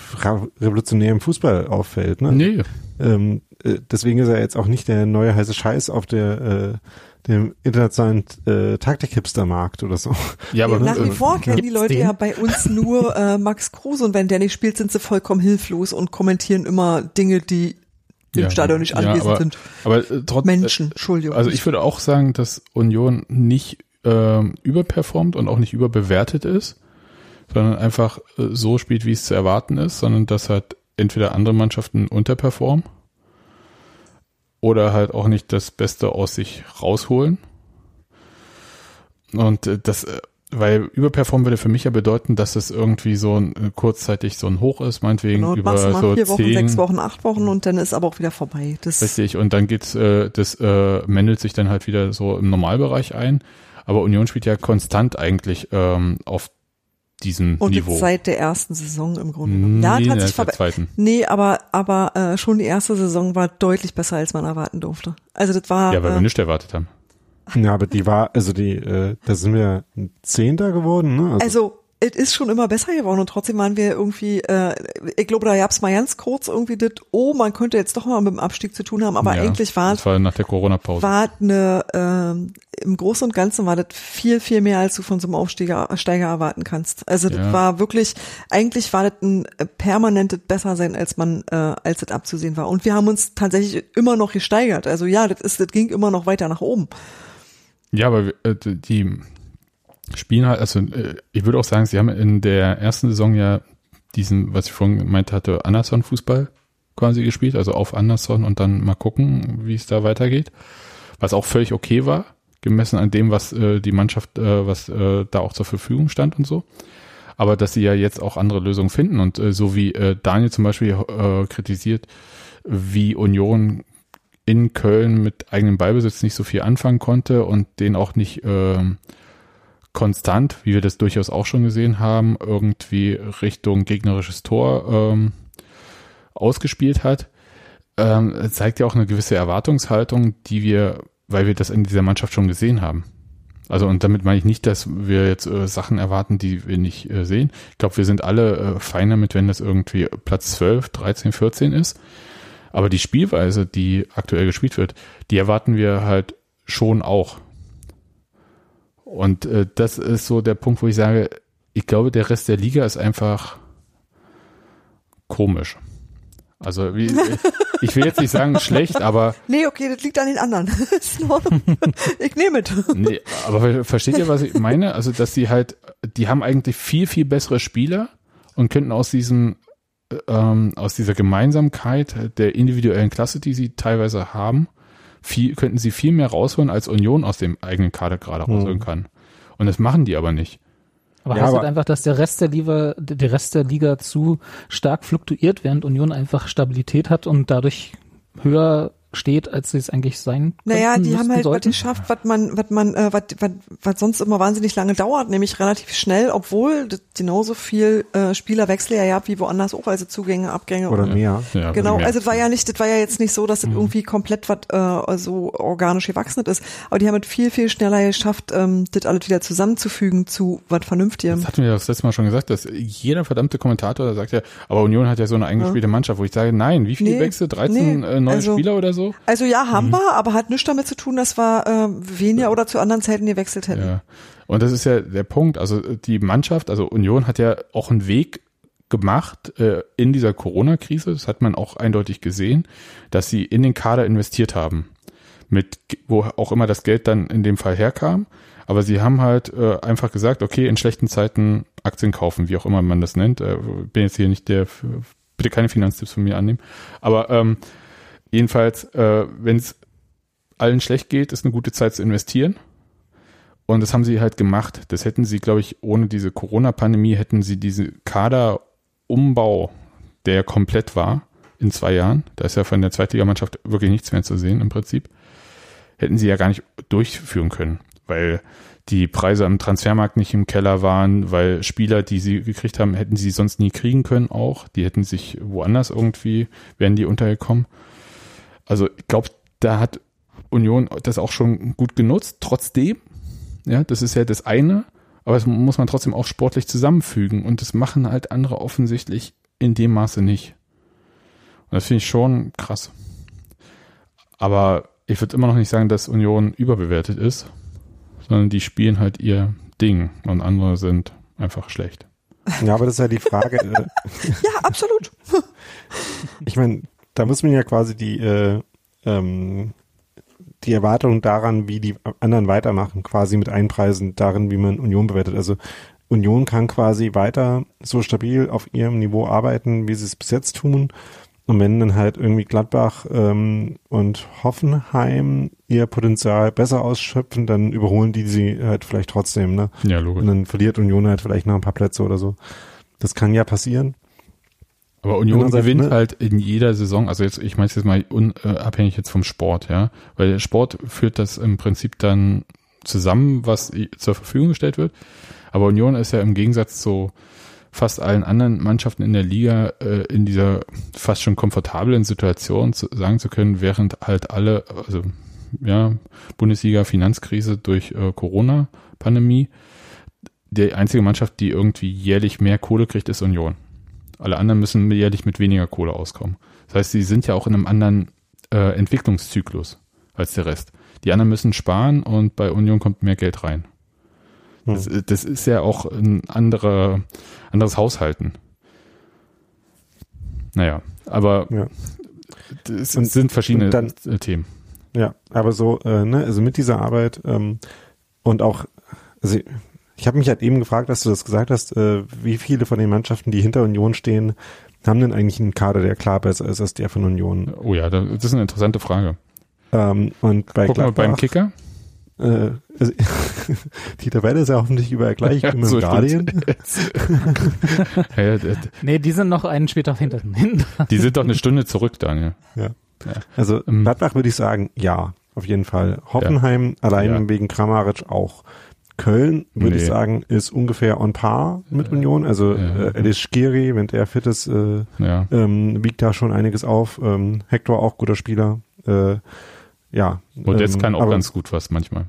revolutionärem Fußball auffällt, ne? Nee, Ähm, äh, deswegen ist er jetzt auch nicht der neue heiße Scheiß auf der äh, dem internationalen äh, Taktik-Hipster-Markt oder so. ja, aber Nach wie äh, vor kennen die Leute den? ja bei uns nur äh, Max Kruse und wenn der nicht spielt, sind sie vollkommen hilflos und kommentieren immer Dinge, die im ja, Stadion nicht ja, anwesend aber, sind. Aber äh, trotz, Menschen, Entschuldigung. Also ich würde auch sagen, dass Union nicht ähm, überperformt und auch nicht überbewertet ist, sondern einfach äh, so spielt, wie es zu erwarten ist, sondern dass halt entweder andere Mannschaften unterperformen oder halt auch nicht das Beste aus sich rausholen. Und äh, das, äh, weil überperformen würde für mich ja bedeuten, dass es irgendwie so ein, äh, kurzzeitig so ein Hoch ist, meinetwegen genau, über so vier Wochen, zehn, sechs Wochen, acht Wochen und dann ist aber auch wieder vorbei. Das Richtig, und dann geht's, äh, das äh, mendelt sich dann halt wieder so im Normalbereich ein. Aber Union spielt ja konstant eigentlich ähm, auf diesem und Niveau. jetzt seit der ersten Saison im Grunde genommen. Ja, Nee, hat der sich verbe- zweiten. Nee, aber aber äh, schon die erste Saison war deutlich besser, als man erwarten durfte. Also das war Ja, weil wir äh, nicht erwartet haben. Ja, aber die war, also die, äh, da sind wir Zehnter geworden, ne? also es ist schon immer besser geworden und trotzdem waren wir irgendwie, äh, ich glaube, da gab's mal ganz kurz irgendwie das, oh, man könnte jetzt doch mal mit dem Abstieg zu tun haben, aber ja, eigentlich war Das war nach der Corona-Pause. war eine, ähm, im Großen und Ganzen war das viel, viel mehr, als du von so einem Aufsteiger Steiger erwarten kannst. Also das Ja. war wirklich, eigentlich war das ein äh, permanentes Bessersein, als man, äh, als das abzusehen war. Und wir haben uns tatsächlich immer noch gesteigert. Also ja, das ist, das ging immer noch weiter nach oben. Ja, aber äh, die spielen halt, also äh, ich würde auch sagen, sie haben in der ersten Saison ja diesen, was ich vorhin gemeint hatte, Anderson-Fußball quasi gespielt, also auf Anderson und dann mal gucken, wie es da weitergeht. Was auch völlig okay war, gemessen an dem, was äh, die Mannschaft, äh, was äh, da auch zur Verfügung stand und so. Aber dass sie ja jetzt auch andere Lösungen finden und äh, so wie äh, Daniel zum Beispiel äh, kritisiert, wie Union in Köln mit eigenem Ballbesitz nicht so viel anfangen konnte und den auch nicht ähm, konstant, wie wir das durchaus auch schon gesehen haben, irgendwie Richtung gegnerisches Tor ähm, ausgespielt hat, ähm, zeigt ja auch eine gewisse Erwartungshaltung, die wir, weil wir das in dieser Mannschaft schon gesehen haben. Also und damit meine ich nicht, dass wir jetzt äh, Sachen erwarten, die wir nicht äh, sehen. Ich glaube, wir sind alle äh, fein damit, wenn das irgendwie Platz 12, 13, 14 ist. Aber die Spielweise, die aktuell gespielt wird, die erwarten wir halt schon auch. Und äh, das ist so der Punkt, wo ich sage, ich glaube, der Rest der Liga ist einfach komisch. Also wie, ich will jetzt nicht sagen schlecht, aber Nee, okay, das liegt an den anderen. Ich nehme es. nee, aber versteht ihr, was ich meine? Also dass die halt, die haben eigentlich viel viel bessere Spieler und könnten aus diesem ähm, aus dieser Gemeinsamkeit der individuellen Klasse, die sie teilweise haben, viel, könnten sie viel mehr rausholen, als Union aus dem eigenen Kader gerade Hm. rausholen kann. Und das machen die aber nicht. Aber Ja, heißt aber- das einfach, dass der Rest der Liga, der Rest der Liga zu stark fluktuiert, während Union einfach Stabilität hat und dadurch höher steht, als sie es eigentlich sein könnten, Naja, die haben halt was sollten? geschafft, was man, was man, äh, was, was, was sonst immer wahnsinnig lange dauert, nämlich relativ schnell, obwohl das genauso viel äh, Spielerwechsel ja gab wie woanders auch, also Zugänge, Abgänge. Oder mehr. Ja, Genau, mehr. also das war ja nicht, das war ja jetzt nicht so, dass das irgendwie komplett was äh, so organisch gewachsen ist, aber die haben es viel, viel schneller geschafft, ähm, das alles wieder zusammenzufügen zu was Vernünftigem. Das hatten wir das letzte Mal schon gesagt, dass jeder verdammte Kommentator sagt ja, aber Union hat ja so eine eingespielte Mannschaft, wo ich sage, nein, wie viele Nee, Wechsel? 13 nee, äh, neue also- Spieler oder so? Also ja, haben wir, aber hat nichts damit zu tun, dass wir äh, weniger oder zu anderen Zeiten gewechselt hätten. Ja. Und das ist ja der Punkt. Also die Mannschaft, also Union hat ja auch einen Weg gemacht äh, in dieser Corona-Krise. Das hat man auch eindeutig gesehen, dass sie in den Kader investiert haben. Mit, wo auch immer das Geld dann in dem Fall herkam. Aber sie haben halt äh, einfach gesagt, okay, in schlechten Zeiten Aktien kaufen, wie auch immer man das nennt. Äh, bin jetzt hier nicht der, bitte keine Finanztipps von mir annehmen. Aber ähm, jedenfalls, äh, wenn es allen schlecht geht, ist eine gute Zeit zu investieren. Und das haben sie halt gemacht. Das hätten sie, glaube ich, ohne diese Corona-Pandemie hätten sie diese Kaderumbau, der komplett war in zwei Jahren, da ist ja von der Zweitligamannschaft wirklich nichts mehr zu sehen im Prinzip, hätten sie ja gar nicht durchführen können, weil die Preise am Transfermarkt nicht im Keller waren, weil Spieler, die sie gekriegt haben, hätten sie sonst nie kriegen können auch. Die hätten sich woanders irgendwie, wären die untergekommen. Also ich glaube, da hat Union das auch schon gut genutzt. Trotzdem, ja, das ist ja das eine, aber das muss man trotzdem auch sportlich zusammenfügen und das machen halt andere offensichtlich in dem Maße nicht. Und das finde ich schon krass. Aber ich würde immer noch nicht sagen, dass Union überbewertet ist, sondern die spielen halt ihr Ding und andere sind einfach schlecht. Ja, aber das ist ja die Frage. äh, Ja, absolut. ich meine, da muss man ja quasi die, äh, ähm, die Erwartung daran, wie die anderen weitermachen, quasi mit einpreisen, darin, wie man Union bewertet. Also Union kann quasi weiter so stabil auf ihrem Niveau arbeiten, wie sie es bis jetzt tun. Und wenn dann halt irgendwie Gladbach ähm, und Hoffenheim ihr Potenzial besser ausschöpfen, dann überholen die sie halt vielleicht trotzdem, ne? Ja, Und logisch. dann verliert Union halt vielleicht noch ein paar Plätze oder so. Das kann ja passieren. Aber Union gewinnt ne? halt in jeder Saison, also jetzt, ich meine es jetzt mal unabhängig jetzt vom Sport, ja, weil der Sport führt das im Prinzip dann zusammen, was zur Verfügung gestellt wird. Aber Union ist ja im Gegensatz zu fast allen anderen Mannschaften in der Liga äh, in dieser fast schon komfortablen Situation zu, sagen zu können, während halt alle, also ja, Bundesliga Finanzkrise durch äh, Corona-Pandemie, die einzige Mannschaft, die irgendwie jährlich mehr Kohle kriegt, ist Union. Alle anderen müssen jährlich mit weniger Kohle auskommen. Das heißt, sie sind ja auch in einem anderen äh, Entwicklungszyklus als der Rest. Die anderen müssen sparen und bei Union kommt mehr Geld rein. Das, das ist ja auch ein anderer, anderes Haushalten. Naja, aber Ja. es sind verschiedene dann- Themen. Ja, aber so, äh, ne, also mit dieser Arbeit ähm, und auch, also ich, habe mich halt eben gefragt, dass du das gesagt hast, äh, wie viele von den Mannschaften, die hinter Union stehen, haben denn eigentlich einen Kader, der klar besser ist als der von Union? Oh ja, das ist eine interessante Frage. Ähm, und bei Gucken wir beim Kicker. äh, also, die Tabelle ist ja hoffentlich überall gleich wie mit so dem Guardian. ja, ja, Nee, die sind noch einen später hinter. die sind doch eine Stunde zurück, Daniel. Ja. Also Ähm. Gladbach würde ich sagen, ja, auf jeden Fall. Hoffenheim allein Ja. wegen Kramaric auch. Köln würde ich Nee. sagen, ist ungefähr on par mit Union. Also Ja. äh, Elis Skiri, wenn der fit ist, äh, Ja. ähm, wiegt da schon einiges auf. Ähm, Hector auch guter Spieler. Äh, ja. Und jetzt ähm, kann auch aber, ganz gut was manchmal.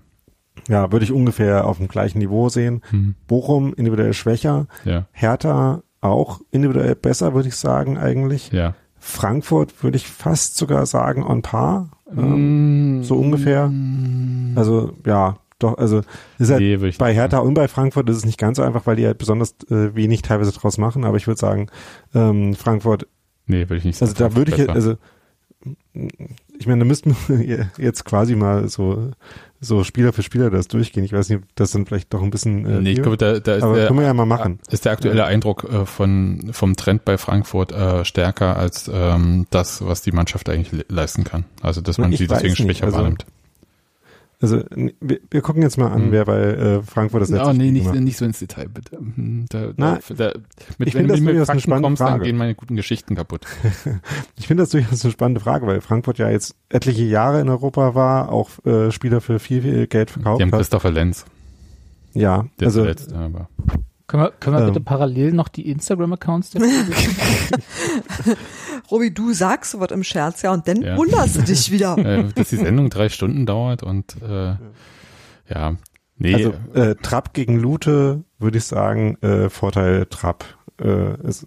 Ja, würde ich ungefähr auf dem gleichen Niveau sehen. Hm. Bochum individuell schwächer. Ja, Hertha auch individuell besser, würde ich sagen eigentlich. ja. Frankfurt würde ich fast sogar sagen on par. Ähm, Mm, so ungefähr. Also ja, doch, also ist halt Nee, bei Hertha und bei Frankfurt ist es nicht ganz so einfach, weil die halt besonders äh, wenig teilweise draus machen, aber ich würde sagen, ähm, Frankfurt Nee, würde ich nicht Also sagen. da würde ich, also ich meine, da müssten wir jetzt quasi mal so so Spieler für Spieler das durchgehen. Ich weiß nicht, ob das dann vielleicht doch ein bisschen äh, nee, ich glaube, da, da ist aber der, können wir ja mal machen. ist der aktuelle Eindruck äh, von, vom Trend bei Frankfurt äh, stärker als ähm, das, was die Mannschaft eigentlich le leisten kann. Also, dass man Ich sie deswegen nicht, schwächer also wahrnimmt. Also wir, wir gucken jetzt mal an, Hm. wer bei äh, Frankfurt das letzte Oh, nee, nicht, nicht so ins Detail, bitte. Hm, Da, Na, da, da, mit, ich wenn find das du mit Fakten kommst, dann Frage. gehen meine guten Geschichten kaputt. Ich finde das durchaus eine spannende Frage, weil Frankfurt ja jetzt etliche Jahre in Europa war, auch äh, Spieler für viel, viel Geld verkauft Die haben hat. Christopher Lenz, Ja, der also zuletzt, aber Können wir, können wir Ähm. bitte parallel noch die Instagram-Accounts der Robi, du sagst sowas im Scherz, ja, und dann Ja. wunderst du dich wieder. äh, dass die Sendung drei Stunden dauert und äh, ja, nee, Also äh, Trapp gegen Lute würde ich sagen, äh, Vorteil Trapp äh, ist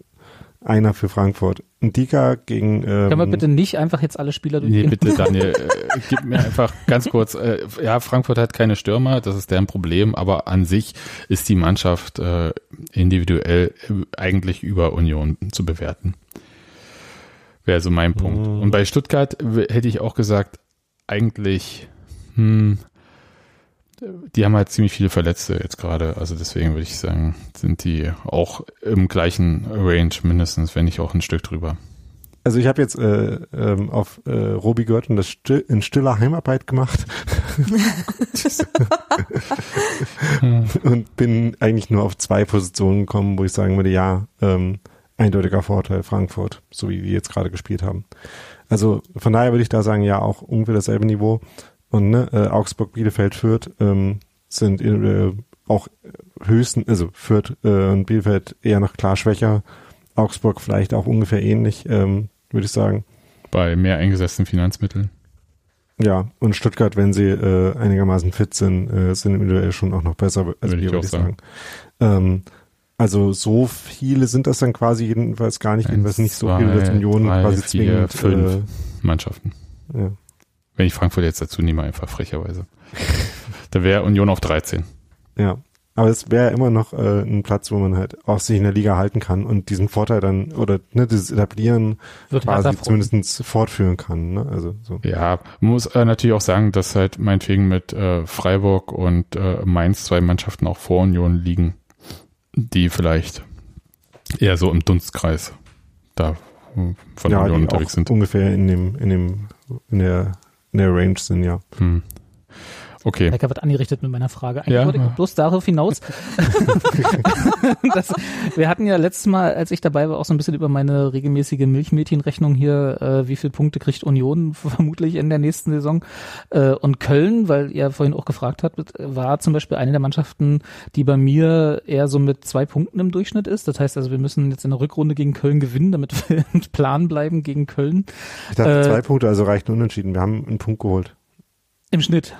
einer für Frankfurt. Ein Dika gegen ähm, Können wir bitte nicht einfach jetzt alle Spieler Nee, durchgehen? bitte, Daniel, äh, gib mir einfach ganz kurz, äh, ja, Frankfurt hat keine Stürmer, das ist deren Problem, aber an sich ist die Mannschaft äh, individuell äh, eigentlich über Union zu bewerten. Wäre so mein Punkt. Mhm. Und bei Stuttgart hätte ich auch gesagt, eigentlich, hm, die haben halt ziemlich viele Verletzte jetzt gerade, also deswegen würde ich sagen, sind die auch im gleichen Range mindestens, wenn nicht auch ein Stück drüber. Also ich habe jetzt äh, ähm, auf äh, Robi gehört und das still, in stiller Heimarbeit gemacht und bin eigentlich nur auf zwei Positionen gekommen, wo ich sagen würde, ja, ähm, eindeutiger Vorteil Frankfurt, so wie die jetzt gerade gespielt haben. Also von daher würde ich da sagen, ja, auch ungefähr dasselbe Niveau. Und ne, äh, Augsburg, Bielefeld, Fürth ähm, sind äh, auch höchsten, also Fürth äh, und Bielefeld eher noch klar schwächer. Augsburg vielleicht auch ungefähr ähnlich, ähm, würde ich sagen. Bei mehr eingesetzten Finanzmitteln. Ja, und Stuttgart, wenn sie äh, einigermaßen fit sind, äh, sind individuell schon auch noch besser, als Würde ich würde ich sagen. Ähm, also so viele sind das dann quasi jedenfalls gar nicht, Eins, jedenfalls nicht so zwei, viele, dass Union drei, quasi vier, zwingend. fünf. Mannschaften. Äh, ja. Wenn ich Frankfurt jetzt dazu nehme, einfach frecherweise. da wäre Union auf 13. ja. Aber es wäre immer noch äh, ein Platz, wo man halt auch sich in der Liga halten kann und diesen Vorteil dann oder ne, dieses Etablieren Wird quasi zumindest fortführen kann. Ne? Also so. Ja, man muss äh, natürlich auch sagen, dass halt meinetwegen mit äh, Freiburg und äh, Mainz zwei Mannschaften auch vor Union liegen, die vielleicht eher so im Dunstkreis da äh, von ja, Union die unterwegs auch sind. ungefähr in dem, in dem, in der, der Range sind, ja. Hm. Okay. Lecker wird angerichtet mit meiner Frage. Eigentlich Ja. wollte ich bloß darauf hinaus. das, wir hatten ja letztes Mal, als ich dabei war, auch so ein bisschen über meine regelmäßige Milchmädchenrechnung hier, äh, wie viele Punkte kriegt Union vermutlich in der nächsten Saison. Äh, und Köln, weil ihr vorhin auch gefragt habt, war zum Beispiel eine der Mannschaften, die bei mir eher so mit zwei Punkten im Durchschnitt ist. Das heißt also, wir müssen jetzt in der Rückrunde gegen Köln gewinnen, damit wir im Plan bleiben gegen Köln. Ich dachte, Äh, zwei Punkte, also reicht Unentschieden. Wir haben einen Punkt geholt. Im Schnitt.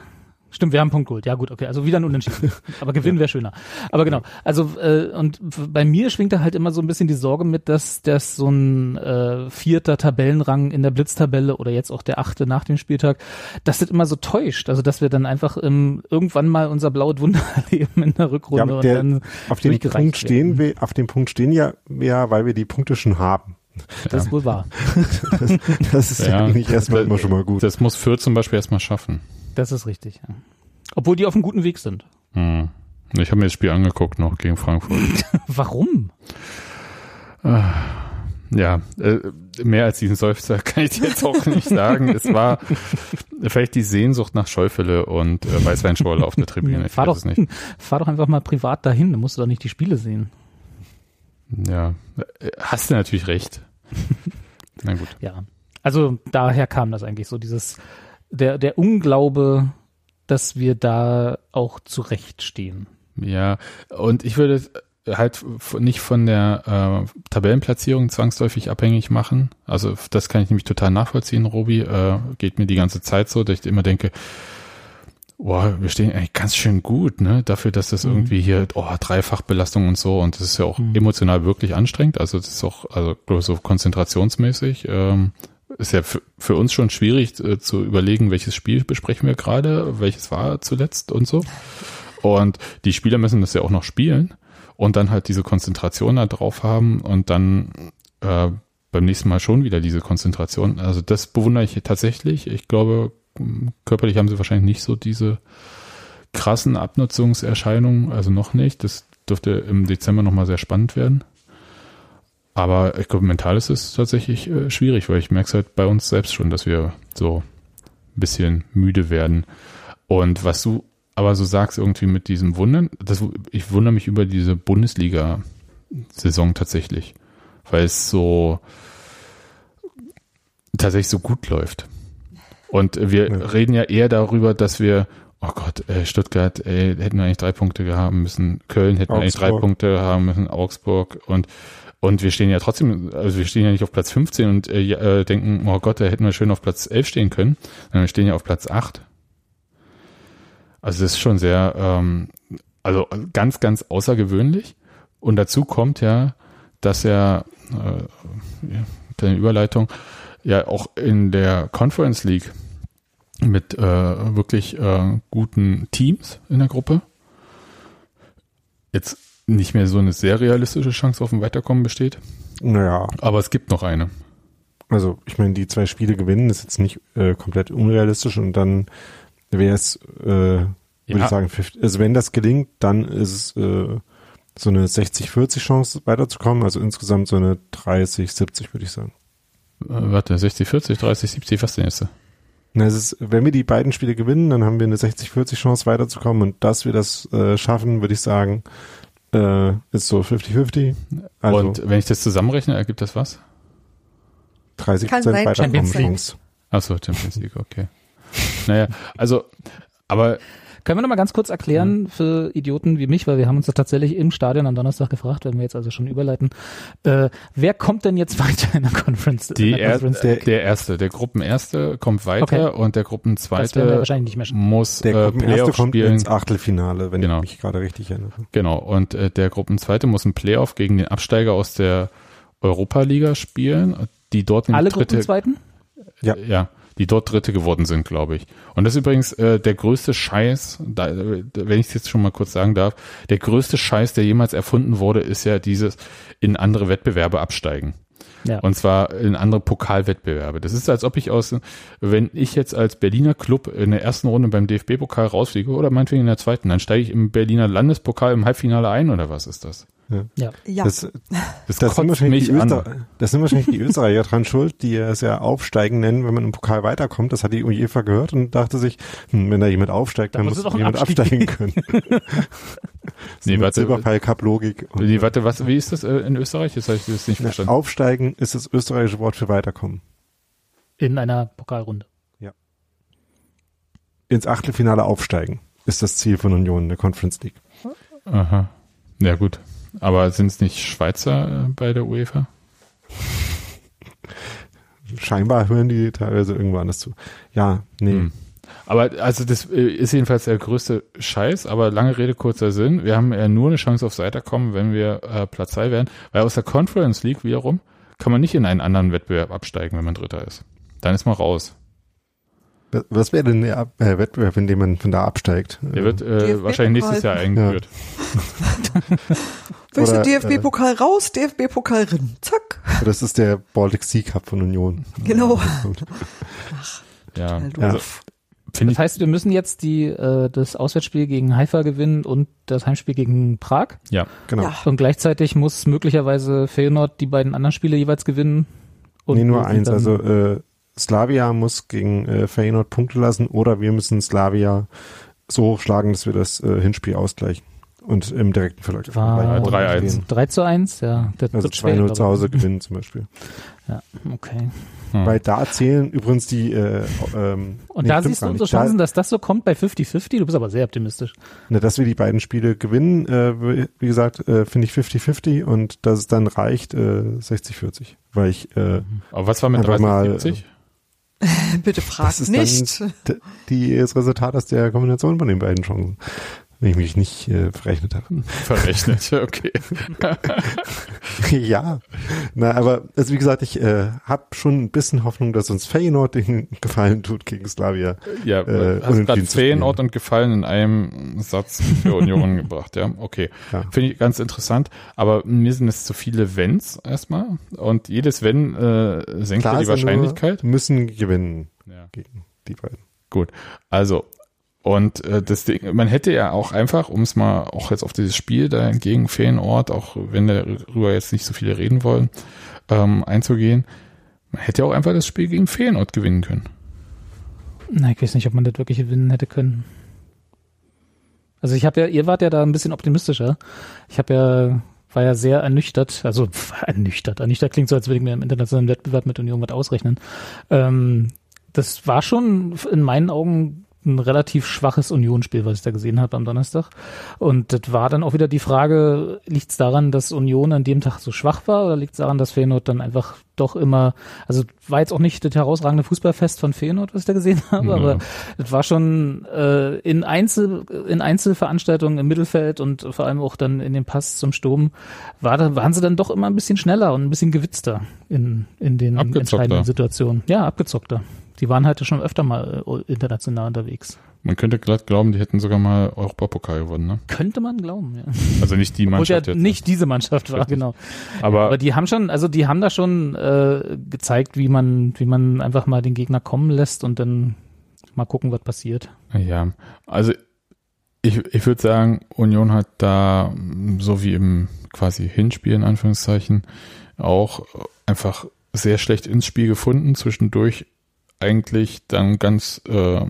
Stimmt, wir haben einen Punkt geholt. Ja gut, okay, also wieder ein Unentschieden. Aber Gewinn wäre schöner. Aber genau, also äh, und bei mir schwingt da halt immer so ein bisschen die Sorge mit, dass dass so ein äh, vierter Tabellenrang in der Blitztabelle oder jetzt auch der achte nach dem Spieltag, dass das immer so täuscht. Also dass wir dann einfach ähm, irgendwann mal unser blaues Wunder erleben in der Rückrunde Ja, und der- dann Auf dem Punkt stehen werden. wir, auf dem Punkt stehen ja, ja, weil wir die Punkte schon haben. Das ist wohl wahr. Das ist ja, eigentlich erstmal immer schon mal gut. Das muss Fürth zum Beispiel erstmal schaffen. Das ist richtig. Ja. Obwohl die auf einem guten Weg sind. Hm. Ich habe mir das Spiel angeguckt noch gegen Frankfurt. Warum? Ja, äh, mehr als diesen Seufzer kann ich dir jetzt auch nicht sagen. Es war vielleicht die Sehnsucht nach Schäufele und äh, Weißweinschorle auf der Tribüne. Ich fahr, weiß doch, es nicht. fahr doch einfach mal privat dahin, dann musst du doch nicht die Spiele sehen. Ja, äh, hast du natürlich recht. Na gut. Ja. Also daher kam das eigentlich so, dieses, der, der Unglaube, dass wir da auch zurechtstehen. Ja, und ich würde halt nicht von der äh, Tabellenplatzierung zwangsläufig abhängig machen. Also das kann ich nämlich total nachvollziehen, Robi. Äh, geht mir die ganze Zeit so, dass ich immer denke, boah, wir stehen eigentlich ganz schön gut, ne? Dafür, dass das Mhm. irgendwie hier, oh, Dreifachbelastung und so, und das ist ja auch Mhm. emotional wirklich anstrengend. Also das ist auch, also so konzentrationsmäßig. Ähm, ist ja für, für uns schon schwierig äh, zu überlegen, welches Spiel besprechen wir gerade, welches war zuletzt und so. Und die Spieler müssen das ja auch noch spielen und dann halt diese Konzentration da drauf haben und dann äh, beim nächsten Mal schon wieder diese Konzentration. Also das bewundere ich tatsächlich. Ich glaube, körperlich haben sie wahrscheinlich nicht so diese krassen Abnutzungserscheinungen, also noch nicht. Das dürfte im Dezember nochmal sehr spannend werden. Aber ich glaube, mental ist es tatsächlich äh, schwierig, weil ich merke es halt bei uns selbst schon, dass wir so ein bisschen müde werden. Und was du aber so sagst irgendwie mit diesem Wundern, das, ich wundere mich über diese Bundesliga-Saison tatsächlich, weil es so tatsächlich so gut läuft. Und wir ja. reden ja eher darüber, dass wir, oh Gott, ey, Stuttgart, ey, hätten wir eigentlich drei Punkte haben müssen, Köln hätten wir eigentlich drei Punkte haben müssen, Augsburg und und wir stehen ja trotzdem, also wir stehen ja nicht auf Platz 15 und äh, äh, denken, oh Gott, da hätten wir schön auf Platz 11 stehen können, sondern wir stehen ja auf Platz 8. Also das ist schon sehr, ähm, also ganz, ganz außergewöhnlich. Und dazu kommt ja, dass er, äh, deine Überleitung, ja auch in der Conference League mit äh, wirklich äh, guten Teams in der Gruppe jetzt nicht mehr so eine sehr realistische Chance auf ein Weiterkommen besteht. Naja. Aber es gibt noch eine. Also, ich meine, die zwei Spiele gewinnen ist jetzt nicht äh, komplett unrealistisch und dann wäre es, äh, würde ja. ich sagen, 50, also wenn das gelingt, dann ist es äh, so eine 60-40 Chance weiterzukommen, also insgesamt so eine 30-70, würde ich sagen. Äh, warte, 60-40, 30-70, was denn jetzt? Na, es ist, wenn wir die beiden Spiele gewinnen, dann haben wir eine 60-40 Chance weiterzukommen und dass wir das äh, schaffen, würde ich sagen, äh, ist so 50-50. Also Und wenn ich das zusammenrechne, ergibt das was? 30 Prozent Weiterkommenschance. Achso, Champions League, okay. naja, also, aber können wir noch mal ganz kurz erklären für Idioten wie mich, weil wir haben uns das tatsächlich im Stadion am Donnerstag gefragt, wenn wir jetzt also schon überleiten, äh, wer kommt denn jetzt weiter in der Conference? Die der, Conference? Der, der, erste, der Gruppenerste kommt weiter okay. und der Gruppenzweite muss der äh, Playoff kommt spielen. ins Achtelfinale, wenn genau. ich mich gerade richtig erinnere. Genau, und äh, der Gruppenzweite muss ein Playoff gegen den Absteiger aus der Europa-Liga spielen, die dort Alle dritte, Gruppenzweiten? Ja. ja die dort Dritte geworden sind, glaube ich. Und das ist übrigens äh, der größte Scheiß, da, wenn ich es jetzt schon mal kurz sagen darf, der größte Scheiß, der jemals erfunden wurde, ist ja dieses in andere Wettbewerbe absteigen. Ja. Und zwar in andere Pokalwettbewerbe. Das ist, als ob ich aus, wenn ich jetzt als Berliner Club in der ersten Runde beim DFB-Pokal rausfliege oder meinetwegen in der zweiten, dann steige ich im Berliner Landespokal im Halbfinale ein oder was ist das? Ja. ja. Das, das, das, sind wahrscheinlich die Öster, das sind wahrscheinlich die Österreicher dran schuld, die es ja Aufsteigen nennen, wenn man im Pokal weiterkommt. Das hat die UEFA gehört und dachte sich, hm, wenn da jemand aufsteigt, dann, dann muss jemand Abstieg. absteigen können. nee, warte, Silberpfeil Cup Logik. Nee, warte, was, wie ist das äh, in Österreich? Jetzt habe ich das nicht verstanden. Aufsteigen ist das österreichische Wort für weiterkommen. In einer Pokalrunde. Ja. Ins Achtelfinale aufsteigen ist das Ziel von Union in der Conference League. Aha. Ja, gut. Aber sind es nicht Schweizer äh, bei der UEFA? Scheinbar hören die teilweise irgendwo anders zu. Ja, nee. Hm. Aber also das äh, ist jedenfalls der größte Scheiß, aber lange Rede, kurzer Sinn. Wir haben ja nur eine Chance aufs Weiterkommen, wenn wir äh, Platz 2 werden. Weil aus der Conference League wiederum kann man nicht in einen anderen Wettbewerb absteigen, wenn man Dritter ist. Dann ist man raus. Was wäre denn der äh, Wettbewerb, in dem man von da absteigt? Der wird äh, wahrscheinlich nächstes Jahr eingeführt. Ja. Welcher DFB-Pokal raus, DFB-Pokal rein. Zack. Das ist der Baltic Sea Cup von Union. Genau. Ach, ja. ja. Also, das heißt, wir müssen jetzt die, äh, das Auswärtsspiel gegen Haifa gewinnen und das Heimspiel gegen Prag. Ja, genau. Ja. Und gleichzeitig muss möglicherweise Feyenoord die beiden anderen Spiele jeweils gewinnen. Und nee, nur eins. Also äh, Slavia muss gegen äh, Feyenoord Punkte lassen oder wir müssen Slavia so hochschlagen, dass wir das äh, Hinspiel ausgleichen und im direkten Verlauf. War 3-1. 3 zu 1, ja. Das also 2-0 zu Hause gewinnen zum Beispiel. Ja, okay. Hm. Weil da zählen übrigens die äh, ähm, Und nee, da siehst du unsere Chancen, dass das so kommt bei 50-50? Du bist aber sehr optimistisch. Ne, dass wir die beiden Spiele gewinnen, äh, wie gesagt, äh, finde ich 50-50 und dass es dann reicht äh, 60-40. Weil ich äh, Aber was war mit 30-70? Bitte frag das ist nicht. Dann die, das Resultat aus der Kombination von den beiden Chancen. Wenn ich mich nicht äh, verrechnet habe. Verrechnet, okay. ja, na, aber also wie gesagt, ich äh, habe schon ein bisschen Hoffnung, dass uns Feyenoord den Gefallen tut gegen Slavia. Ja, Äh, hast unentschieden gerade. Feenort und Gefallen in einem Satz für Union gebracht, ja. Okay. Ja. Finde ich ganz interessant. Aber mir sind es zu viele Wenns erstmal. Und jedes Wenn äh, senkt ja die Wahrscheinlichkeit. müssen gewinnen Ja. gegen die beiden. Gut. Also, und äh, das Ding, man hätte ja auch einfach, um es mal auch jetzt auf dieses Spiel da gegen Feenort, auch wenn darüber jetzt nicht so viele reden wollen, ähm, einzugehen, man hätte ja auch einfach das Spiel gegen Feenort gewinnen können. Na, ich weiß nicht, ob man das wirklich gewinnen hätte können. Also ich habe ja, ihr wart ja da ein bisschen optimistischer. Ich habe ja, war ja sehr ernüchtert, also ernüchtert. Ernüchtert klingt so, als würde ich mir im internationalen Wettbewerb mit Union was ausrechnen. Ähm, das war schon in meinen Augen ein relativ schwaches Unionsspiel, was ich da gesehen habe am Donnerstag. Und das war dann auch wieder die Frage, liegt es daran, dass Union an dem Tag so schwach war oder liegt es daran, dass Feyenoord dann einfach doch immer, also war jetzt auch nicht das herausragende Fußballfest von Feyenoord, was ich da gesehen habe, Ja. aber es war schon äh, in Einzel in Einzelveranstaltungen im Mittelfeld und vor allem auch dann in dem Pass zum Sturm war da, waren sie dann doch immer ein bisschen schneller und ein bisschen gewitzter in in den entscheidenden Situationen. Ja, abgezockter. Die waren halt schon öfter mal äh, international unterwegs. Man könnte glatt glauben, die hätten sogar mal Europapokal gewonnen, ne? Könnte man glauben, ja. Also nicht die Mannschaft ja jetzt. nicht diese Mannschaft war, genau. aber, Aber die haben schon, also die haben da schon äh, gezeigt, wie man, wie man einfach mal den Gegner kommen lässt und dann mal gucken, was passiert. ja, also ich, ich würde sagen, Union hat da, so wie im quasi Hinspiel in Anführungszeichen, auch einfach sehr schlecht ins Spiel gefunden, zwischendurch eigentlich dann ganz äh,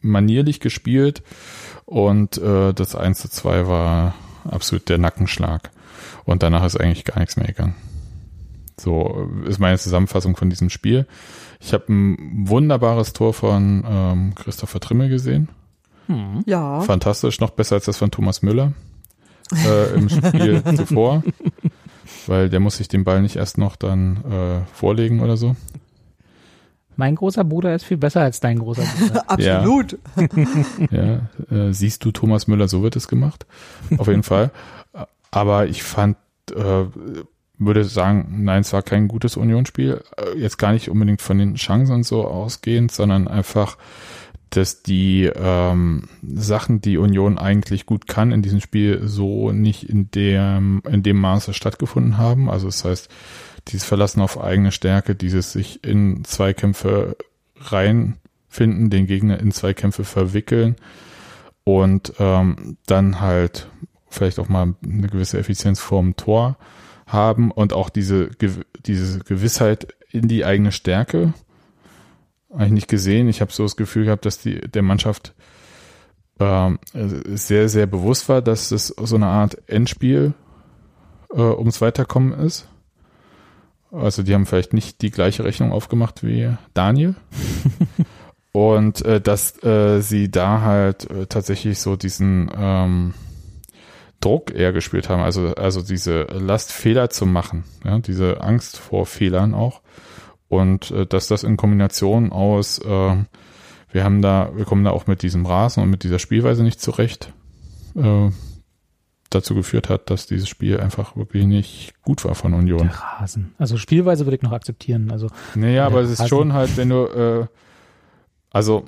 manierlich gespielt und äh, das 1 zu 2 war absolut der Nackenschlag und danach ist eigentlich gar nichts mehr gegangen. So ist meine Zusammenfassung von diesem Spiel. Ich habe ein wunderbares Tor von ähm, Christopher Trimmel gesehen. Hm. Ja. Fantastisch, noch besser als das von Thomas Müller äh, im Spiel zuvor, weil der muss sich den Ball nicht erst noch dann äh, vorlegen oder so. Mein großer Bruder ist viel besser als dein großer Bruder. Absolut. Ja, äh, siehst du, Thomas Müller, so wird es gemacht. Auf jeden Fall. Aber ich fand, äh, würde sagen, nein, es war kein gutes Unionsspiel. Äh, Jetzt gar nicht unbedingt von den Chancen und so ausgehend, sondern einfach, dass die ähm, Sachen, die Union eigentlich gut kann, in diesem Spiel so nicht in dem, in dem Maße stattgefunden haben. Also das heißt, dieses Verlassen auf eigene Stärke, dieses sich in Zweikämpfe reinfinden, den Gegner in Zweikämpfe verwickeln und ähm, dann halt vielleicht auch mal eine gewisse Effizienz vorm Tor haben und auch diese, diese Gewissheit in die eigene Stärke eigentlich nicht gesehen. Ich habe so das Gefühl gehabt, dass die der Mannschaft ähm, sehr, sehr bewusst war, dass es so eine Art Endspiel äh, ums Weiterkommen ist. Also die haben vielleicht nicht die gleiche Rechnung aufgemacht wie Daniel. Und äh, dass äh, sie da halt äh, tatsächlich so diesen ähm, Druck eher gespielt haben, also, also diese Last, Fehler zu machen, ja, diese Angst vor Fehlern auch. Und äh, dass das in Kombination aus, äh, wir haben da, wir kommen da auch mit diesem Rasen und mit dieser Spielweise nicht zurecht, äh, dazu geführt hat, dass dieses Spiel einfach wirklich nicht gut war von Union. Der Rasen. Also Spielweise würde ich noch akzeptieren. Also Naja, aber es ist Rasen. schon halt, wenn du, äh, also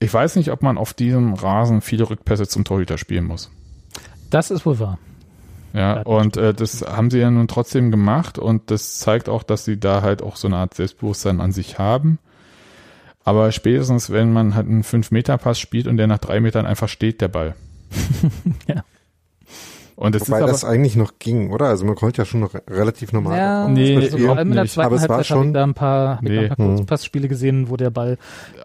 ich weiß nicht, ob man auf diesem Rasen viele Rückpässe zum Torhüter spielen muss. das ist wohl wahr. Ja, Ja, und äh, das haben sie ja nun trotzdem gemacht und das zeigt auch, dass sie da halt auch so eine Art Selbstbewusstsein an sich haben. Aber spätestens, wenn man halt einen 5-Meter-Pass spielt und der nach drei Metern einfach steht, der Ball. Ja. Und das Wobei ist aber, das eigentlich noch ging, oder? Also man konnte ja schon noch relativ normal Ja, Nee, also vor allem in der zweiten Aber es war Halbzeit habe ich schon- da ein paar, da ein Nee. paar Hm. Kurzpassspiele gesehen, wo der Ball,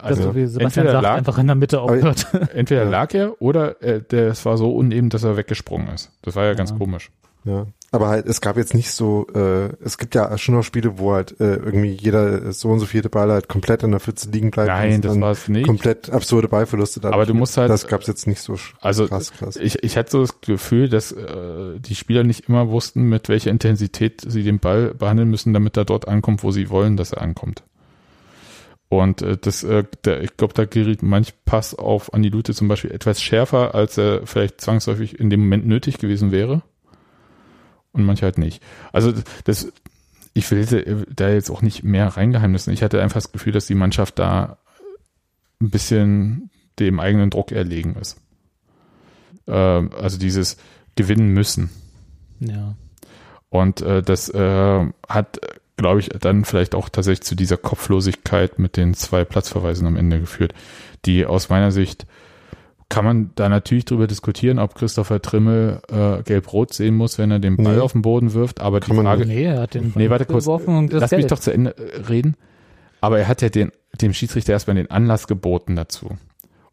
also das, wie Sebastian entweder sagt, lag, einfach in der Mitte aufhört. entweder Ja. lag er oder äh, der, es war so uneben, dass er weggesprungen ist. Das war ja ganz Ja. komisch. Ja. Aber halt, es gab jetzt nicht so, äh, es gibt ja schon noch Spiele, wo halt äh, irgendwie jeder so und so viele Ball halt komplett in der Pfütze liegen bleibt. Nein, das war es nicht. Komplett absurde Ballverluste. dadurch Aber du musst halt- Das gab's jetzt nicht so Also krass, krass. ich, ich hatte so das Gefühl, dass äh, die Spieler nicht immer wussten, mit welcher Intensität sie den Ball behandeln müssen, damit er dort ankommt, wo sie wollen, dass er ankommt. Und äh, das, äh, der, ich glaube, da geriet manch Pass auf Andi Lute zum Beispiel etwas schärfer, als er vielleicht zwangsläufig in dem Moment nötig gewesen wäre. Und manche halt nicht. Also das, ich will da jetzt auch nicht mehr reingeheimnissen. Ich hatte einfach das Gefühl, dass die Mannschaft da ein bisschen dem eigenen Druck erlegen ist. Äh, also dieses gewinnen müssen. Ja. Und äh, das äh, hat, glaube ich, dann vielleicht auch tatsächlich zu dieser Kopflosigkeit mit den zwei Platzverweisen am Ende geführt, die aus meiner Sicht kann man da natürlich drüber diskutieren, ob Christopher Trimmel äh, gelb-rot sehen muss, wenn er den Ball Nee. auf den Boden wirft. Aber Kann die man Frage, Nee, er hat den nee, warte kurz, geworfen und das lass mich Geld. doch zu Ende äh, reden. Aber er hat ja den, dem Schiedsrichter erstmal den Anlass geboten dazu.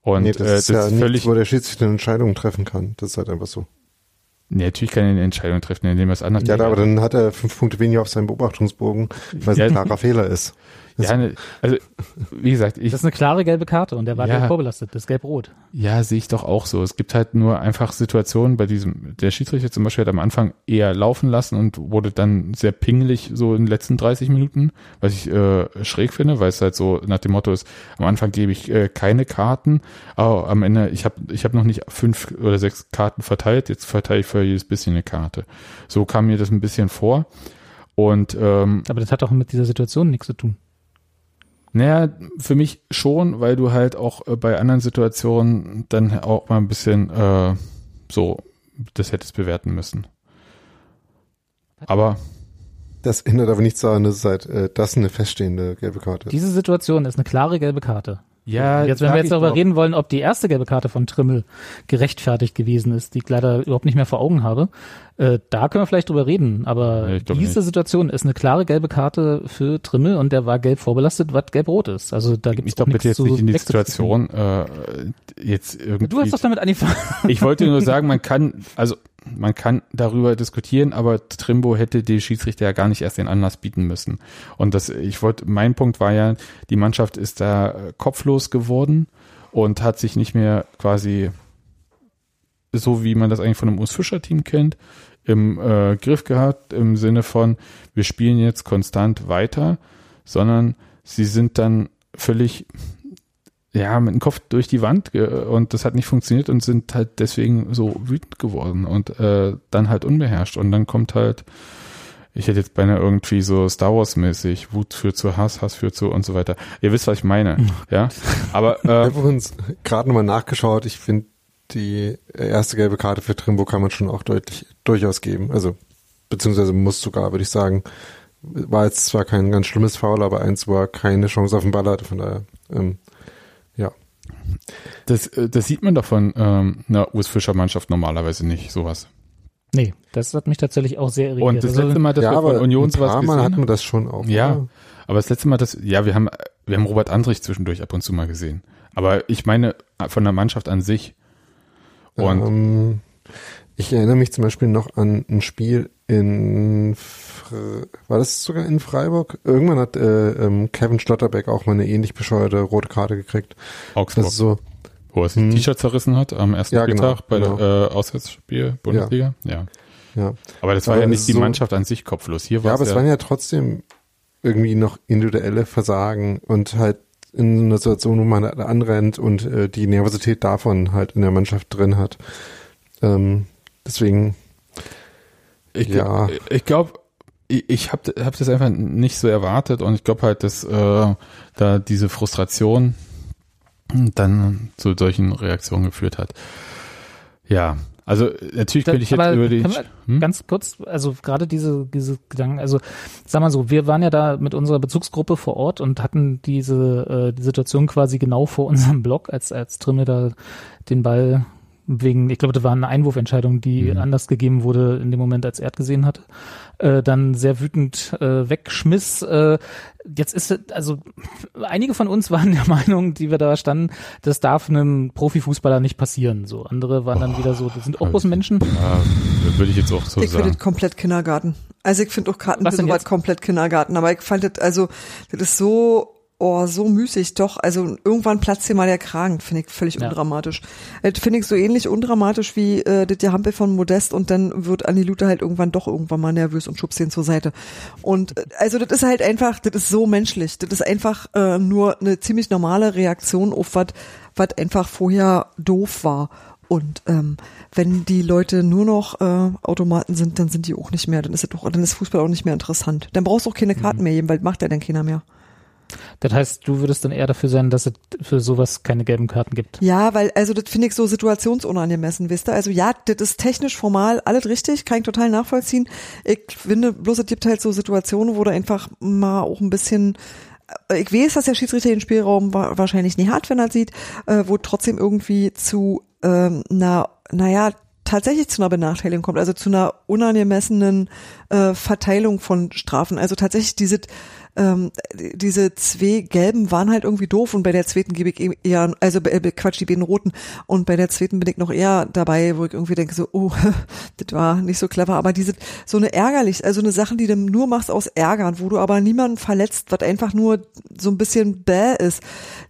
Und nee, äh, das das ist ja ist nichts, völlig, wo der Schiedsrichter eine Entscheidung treffen kann. Das ist halt einfach so. nee, natürlich kann er eine Entscheidung treffen, indem er es anders Ja, aber dann hat er fünf Punkte weniger auf seinem Beobachtungsbogen, weil es Ja. ein klarer Fehler ist. Ja, ne, also wie gesagt, ich Das ist eine klare gelbe Karte und der war Ja. vorbelastet. Das ist gelb-rot. Ja, sehe ich doch auch so. Es gibt halt nur einfach Situationen bei diesem, der Schiedsrichter zum Beispiel hat am Anfang eher laufen lassen und wurde dann sehr pingelig so in den letzten 30 Minuten, was ich äh, schräg finde, weil es halt so nach dem Motto ist, am Anfang gebe ich äh, keine Karten, aber am Ende, ich habe ich hab noch nicht fünf oder sechs Karten verteilt, jetzt verteile ich für jedes bisschen eine Karte. So kam mir das ein bisschen vor. Und ähm, Aber das hat doch mit dieser Situation nichts zu tun. Naja, für mich schon, weil du halt auch äh, bei anderen Situationen dann auch mal ein bisschen äh, so das hättest bewerten müssen. Aber Das ändert aber nichts daran, dass es halt, äh, das eine feststehende gelbe Karte ist. Diese Situation ist eine klare gelbe Karte. Ja, jetzt, wenn wir jetzt darüber doch. reden wollen, ob die erste gelbe Karte von Trimmel gerechtfertigt gewesen ist, die ich leider überhaupt nicht mehr vor Augen habe, äh, da können wir vielleicht drüber reden. Aber Nee, diese nicht. Situation ist eine klare gelbe Karte für Trimmel und der war gelb vorbelastet, was gelb-rot ist. Also da gibt es doch bitte nichts jetzt zu nicht in die. Situation äh, jetzt irgendwie. Du hast doch damit angefangen. ich wollte nur sagen, man kann, also man kann darüber diskutieren, aber Trimbo hätte die Schiedsrichter ja gar nicht erst den Anlass bieten müssen. Und das, ich wollte, mein Punkt war ja, die Mannschaft ist da äh, kopflos geworden und hat sich nicht mehr quasi so wie man das eigentlich von einem Urs Fischer Team kennt, im äh, Griff gehabt, im Sinne von, wir spielen jetzt konstant weiter, sondern sie sind dann völlig ja, mit dem Kopf durch die Wand ge- und das hat nicht funktioniert und sind halt deswegen so wütend geworden und äh, dann halt unbeherrscht und dann kommt halt, ich hätte jetzt beinahe irgendwie so Star Wars mäßig, Wut führt zu Hass, Hass führt zu und so weiter. Ihr wisst, was ich meine, ja, aber Ich äh, habe übrigens gerade nochmal nachgeschaut. Ich finde, die erste gelbe Karte für Trimbo kann man schon auch deutlich durchaus geben. Also, beziehungsweise muss sogar, würde ich sagen, war jetzt zwar kein ganz schlimmes Foul, aber eins, wo er keine Chance auf den Ball hatte. Von daher, ähm. Das, äh, das sieht man doch von ähm, einer Urs Fischer Mannschaft normalerweise nicht, sowas. Nee, das hat mich tatsächlich auch sehr irritiert. Und das Also, letzte Mal, dass ja, wir aber von Union ein sowas paar Mal gesehen hatten wir das schon auch. Ja. oder? Aber das letzte Mal, das, ja, wir haben, wir haben Robert Andrich zwischendurch ab und zu mal gesehen. Aber ich meine von der Mannschaft an sich. Und ähm, ich erinnere mich zum Beispiel noch an ein Spiel in, war das sogar in Freiburg? Irgendwann hat äh, ähm, Kevin Schlotterbeck auch mal eine ähnlich bescheuerte rote Karte gekriegt. Augsburg, Das ist so, wo er sich Hm. T-Shirt zerrissen hat am ersten Ja, genau, Spieltag bei genau. der äh, Auswärtsspiel Bundesliga. Ja. ja. Aber das war Aber ja nicht ist die so- Mannschaft an sich kopflos. Hier war Ja, aber es ja, waren ja trotzdem irgendwie noch individuelle Versagen und halt in einer Situation, wo man halt anrennt und äh, die Nervosität davon halt in der Mannschaft drin hat. Ähm, deswegen, ich, ja. ich glaube, ich, ich habe hab das einfach nicht so erwartet und ich glaube halt, dass äh, da diese Frustration dann zu solchen Reaktionen geführt hat. Ja, also natürlich Da- könnte ich jetzt über die Hm? Ganz kurz, also gerade diese, diese Gedanken, also sag mal so, wir waren ja da mit unserer Bezugsgruppe vor Ort und hatten diese äh, die Situation quasi genau vor unserem Block, als als Trimme da den Ball wegen, ich glaube, das war eine Einwurfentscheidung, die Mhm. anders gegeben wurde in dem Moment, als er es gesehen hatte, äh, dann sehr wütend äh, wegschmiss. Äh, jetzt ist es, also einige von uns waren der Meinung, die wir da standen, das darf einem Profifußballer nicht passieren. So andere waren dann wieder so, das sind auch bloß Menschen. Ja, würde ich jetzt auch so ich finde sagen. das komplett Kindergarten. Also ich finde auch Karten jetzt? komplett Kindergarten. Aber ich fand das, also, das ist so oh, so müßig, doch. Also irgendwann platzt hier mal der Kragen, finde ich völlig Ja. undramatisch. Das finde ich so ähnlich undramatisch wie äh, das Gehampel von Modest und dann wird Andi Luther halt irgendwann doch irgendwann mal nervös und schubst ihn zur Seite. Und äh, also das ist halt einfach, das ist so menschlich. Das ist einfach äh, nur eine ziemlich normale Reaktion auf was, was einfach vorher doof war. Und ähm, wenn die Leute nur noch äh, Automaten sind, dann sind die auch nicht mehr. Dann ist es doch, dann ist Fußball auch nicht mehr interessant. Dann brauchst du auch keine Karten mehr geben, weil macht ja dann keiner mehr. Das heißt, du würdest dann eher dafür sein, dass es für sowas keine gelben Karten gibt. Ja, weil, also das finde ich so situationsunangemessen, wisst ihr? Also ja, das ist technisch formal alles richtig, kann ich total nachvollziehen. Ich finde bloß, es gibt halt so Situationen, wo du einfach mal auch ein bisschen äh, ich weiß, dass der Schiedsrichter den Spielraum wa wahrscheinlich nie hat, wenn er sieht, äh, wo trotzdem irgendwie zu ähm, einer, naja, tatsächlich zu einer Benachteiligung kommt, also zu einer unangemessenen äh, Verteilung von Strafen. Also tatsächlich diese ähm, diese zwei gelben waren halt irgendwie doof und bei der zweiten gebe ich eben eher, also äh, Quatsch, die beiden roten. Und bei der zweiten bin ich noch eher dabei, wo ich irgendwie denke so, oh, das war nicht so clever, aber diese, so eine ärgerlich, also eine Sachen, die du nur machst aus Ärgern, wo du aber niemanden verletzt, was einfach nur so ein bisschen bäh ist,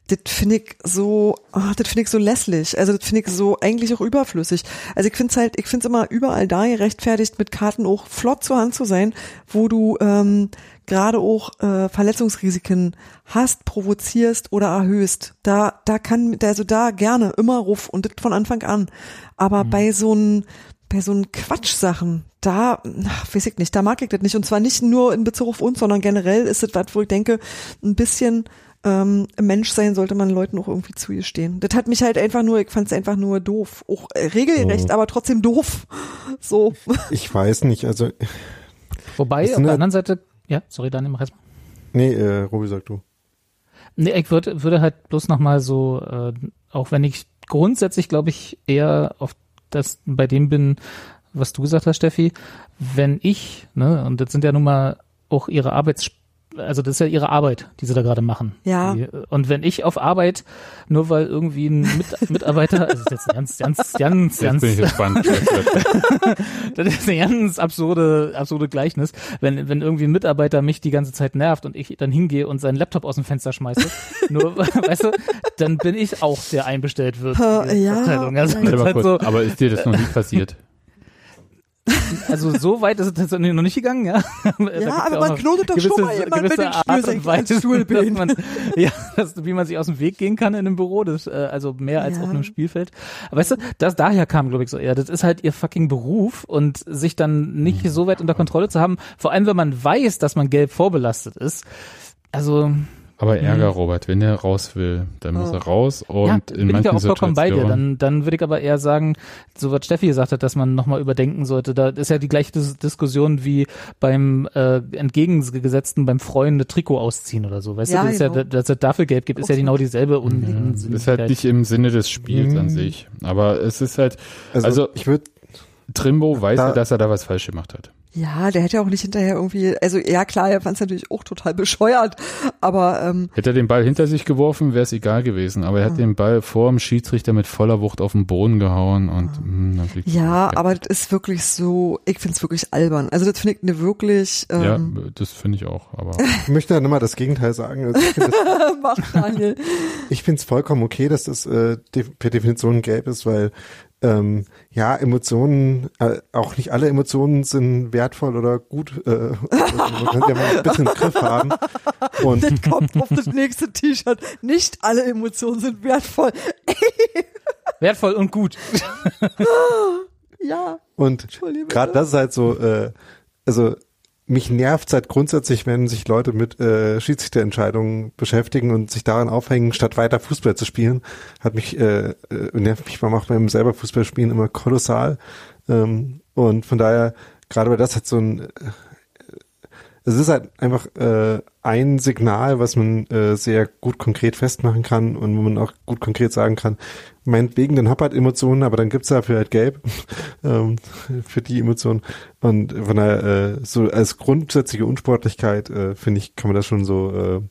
das finde ich so, ah, das finde ich so lässlich, also das finde ich so eigentlich auch überflüssig. Also ich finde es halt, ich finde es immer überall da gerechtfertigt, mit Karten auch flott zur Hand zu sein, wo du ähm, gerade auch äh, Verletzungsrisiken hast, provozierst oder erhöhst. Da, da kann, also da gerne immer ruf und das von Anfang an. Aber bei so ein bei so einen Quatschsachen, da, ach, weiß ich nicht, da mag ich das nicht. Und zwar nicht nur in Bezug auf uns, sondern generell ist es was, wo ich denke, ein bisschen ähm, Mensch sein sollte man Leuten auch irgendwie zugestehen. Das hat mich halt einfach nur, ich fand es einfach nur doof. Auch äh, regelrecht, Oh. aber trotzdem doof. So. Ich weiß nicht, also, Wobei, auf der anderen Seite, ja, sorry, Daniel, mach erst mal. nee, äh, Robi, sag du. Nee, ich würde, würde halt bloß nochmal so, äh, auch wenn ich grundsätzlich, glaube ich, eher auf das bei dem bin, was du gesagt hast, Steffi, wenn ich, ne, und das sind ja nun mal auch ihre Arbeits, also das ist ja ihre Arbeit, die sie da gerade machen. Ja. Die, und wenn ich auf Arbeit, nur weil irgendwie ein Mit Mitarbeiter, also das ist jetzt ganz, ganz, ganz, Jetzt ganz, bin ich gespannt. das ist ein ganz absurde, absurde Gleichnis. Wenn, wenn irgendwie ein Mitarbeiter mich die ganze Zeit nervt und ich dann hingehe und seinen Laptop aus dem Fenster schmeiße, nur, weißt du, dann bin ich auch, der einbestellt wird. Ja. Also, ja. halt kurz, so, aber ist dir das noch nie passiert? Also so weit ist es tatsächlich noch nicht gegangen, ja. Ja, aber man knotet doch schon mal jemand mit den Schnürsenkeln Stuhlbein. man, ja, das, wie man sich aus dem Weg gehen kann in einem Büro, das, äh, also mehr als Ja. auf einem Spielfeld. Aber weißt du, das daher kam, glaube ich, so eher. Das ist halt ihr fucking Beruf und sich dann nicht so weit unter Kontrolle zu haben, vor allem wenn man weiß, dass man gelb vorbelastet ist. Also, Aber Ärger, Robert, wenn er raus will, dann muss Oh. er raus und ja, in bin ich manchen ja auch vollkommen bei dir. Situationen. Dann, dann würde ich aber eher sagen, so was Steffi gesagt hat, dass man nochmal überdenken sollte. Da ist ja die gleiche Dis Diskussion wie beim äh, entgegengesetzten, beim Freunde Trikot ausziehen oder so. Weißt Ja, du, das ist ja, genau. dass es dafür Geld gibt, ist ja genau dieselbe Un Ja, Unsinnigkeit. ist halt nicht im Sinne des Spiels an Mhm. sich. Aber es ist halt, Also, Also- ich würde, Trimbo weiß Da- ja, dass er da was falsch gemacht hat. Ja, der hätte ja auch nicht hinterher irgendwie, also ja klar, er fand es natürlich auch total bescheuert, aber ähm, Hätte er den Ball hinter sich geworfen, wäre es egal gewesen. Aber er hat den Ball vor dem Schiedsrichter mit voller Wucht auf den Boden gehauen und mh, dann fliegt ja, er. aber das ist wirklich so, ich find's wirklich albern. Also das finde ich eine wirklich, ähm, Ja, das finde ich auch. Aber ich möchte ja nochmal das Gegenteil sagen. Also ich finde es mach Daniel. ich finde es vollkommen okay, dass das äh, per Definition gelb ist, weil ähm, ja, Emotionen, äh, auch nicht alle Emotionen sind wertvoll oder gut. Äh, man kann ja mal ein bisschen im Griff haben. Und Das kommt auf das nächste T-Shirt. Nicht alle Emotionen sind wertvoll. Wertvoll und gut. Ja, Und gerade das ist halt so, äh, also mich nervt halt grundsätzlich, wenn sich Leute mit äh, Schiedsrichterentscheidungen beschäftigen und sich daran aufhängen, statt weiter Fußball zu spielen, hat mich äh, äh, nervt mich beim auch beim selber Fußballspielen immer kolossal. Ähm, und von daher gerade bei das hat so ein es ist halt einfach äh, ein Signal, was man äh, sehr gut konkret festmachen kann und wo man auch gut konkret sagen kann, meinetwegen, dann hab halt Emotionen, aber dann gibt's dafür halt Gelb ähm, für die Emotionen. Und von daher, äh, so als grundsätzliche Unsportlichkeit, äh, finde ich, kann man das schon so, äh,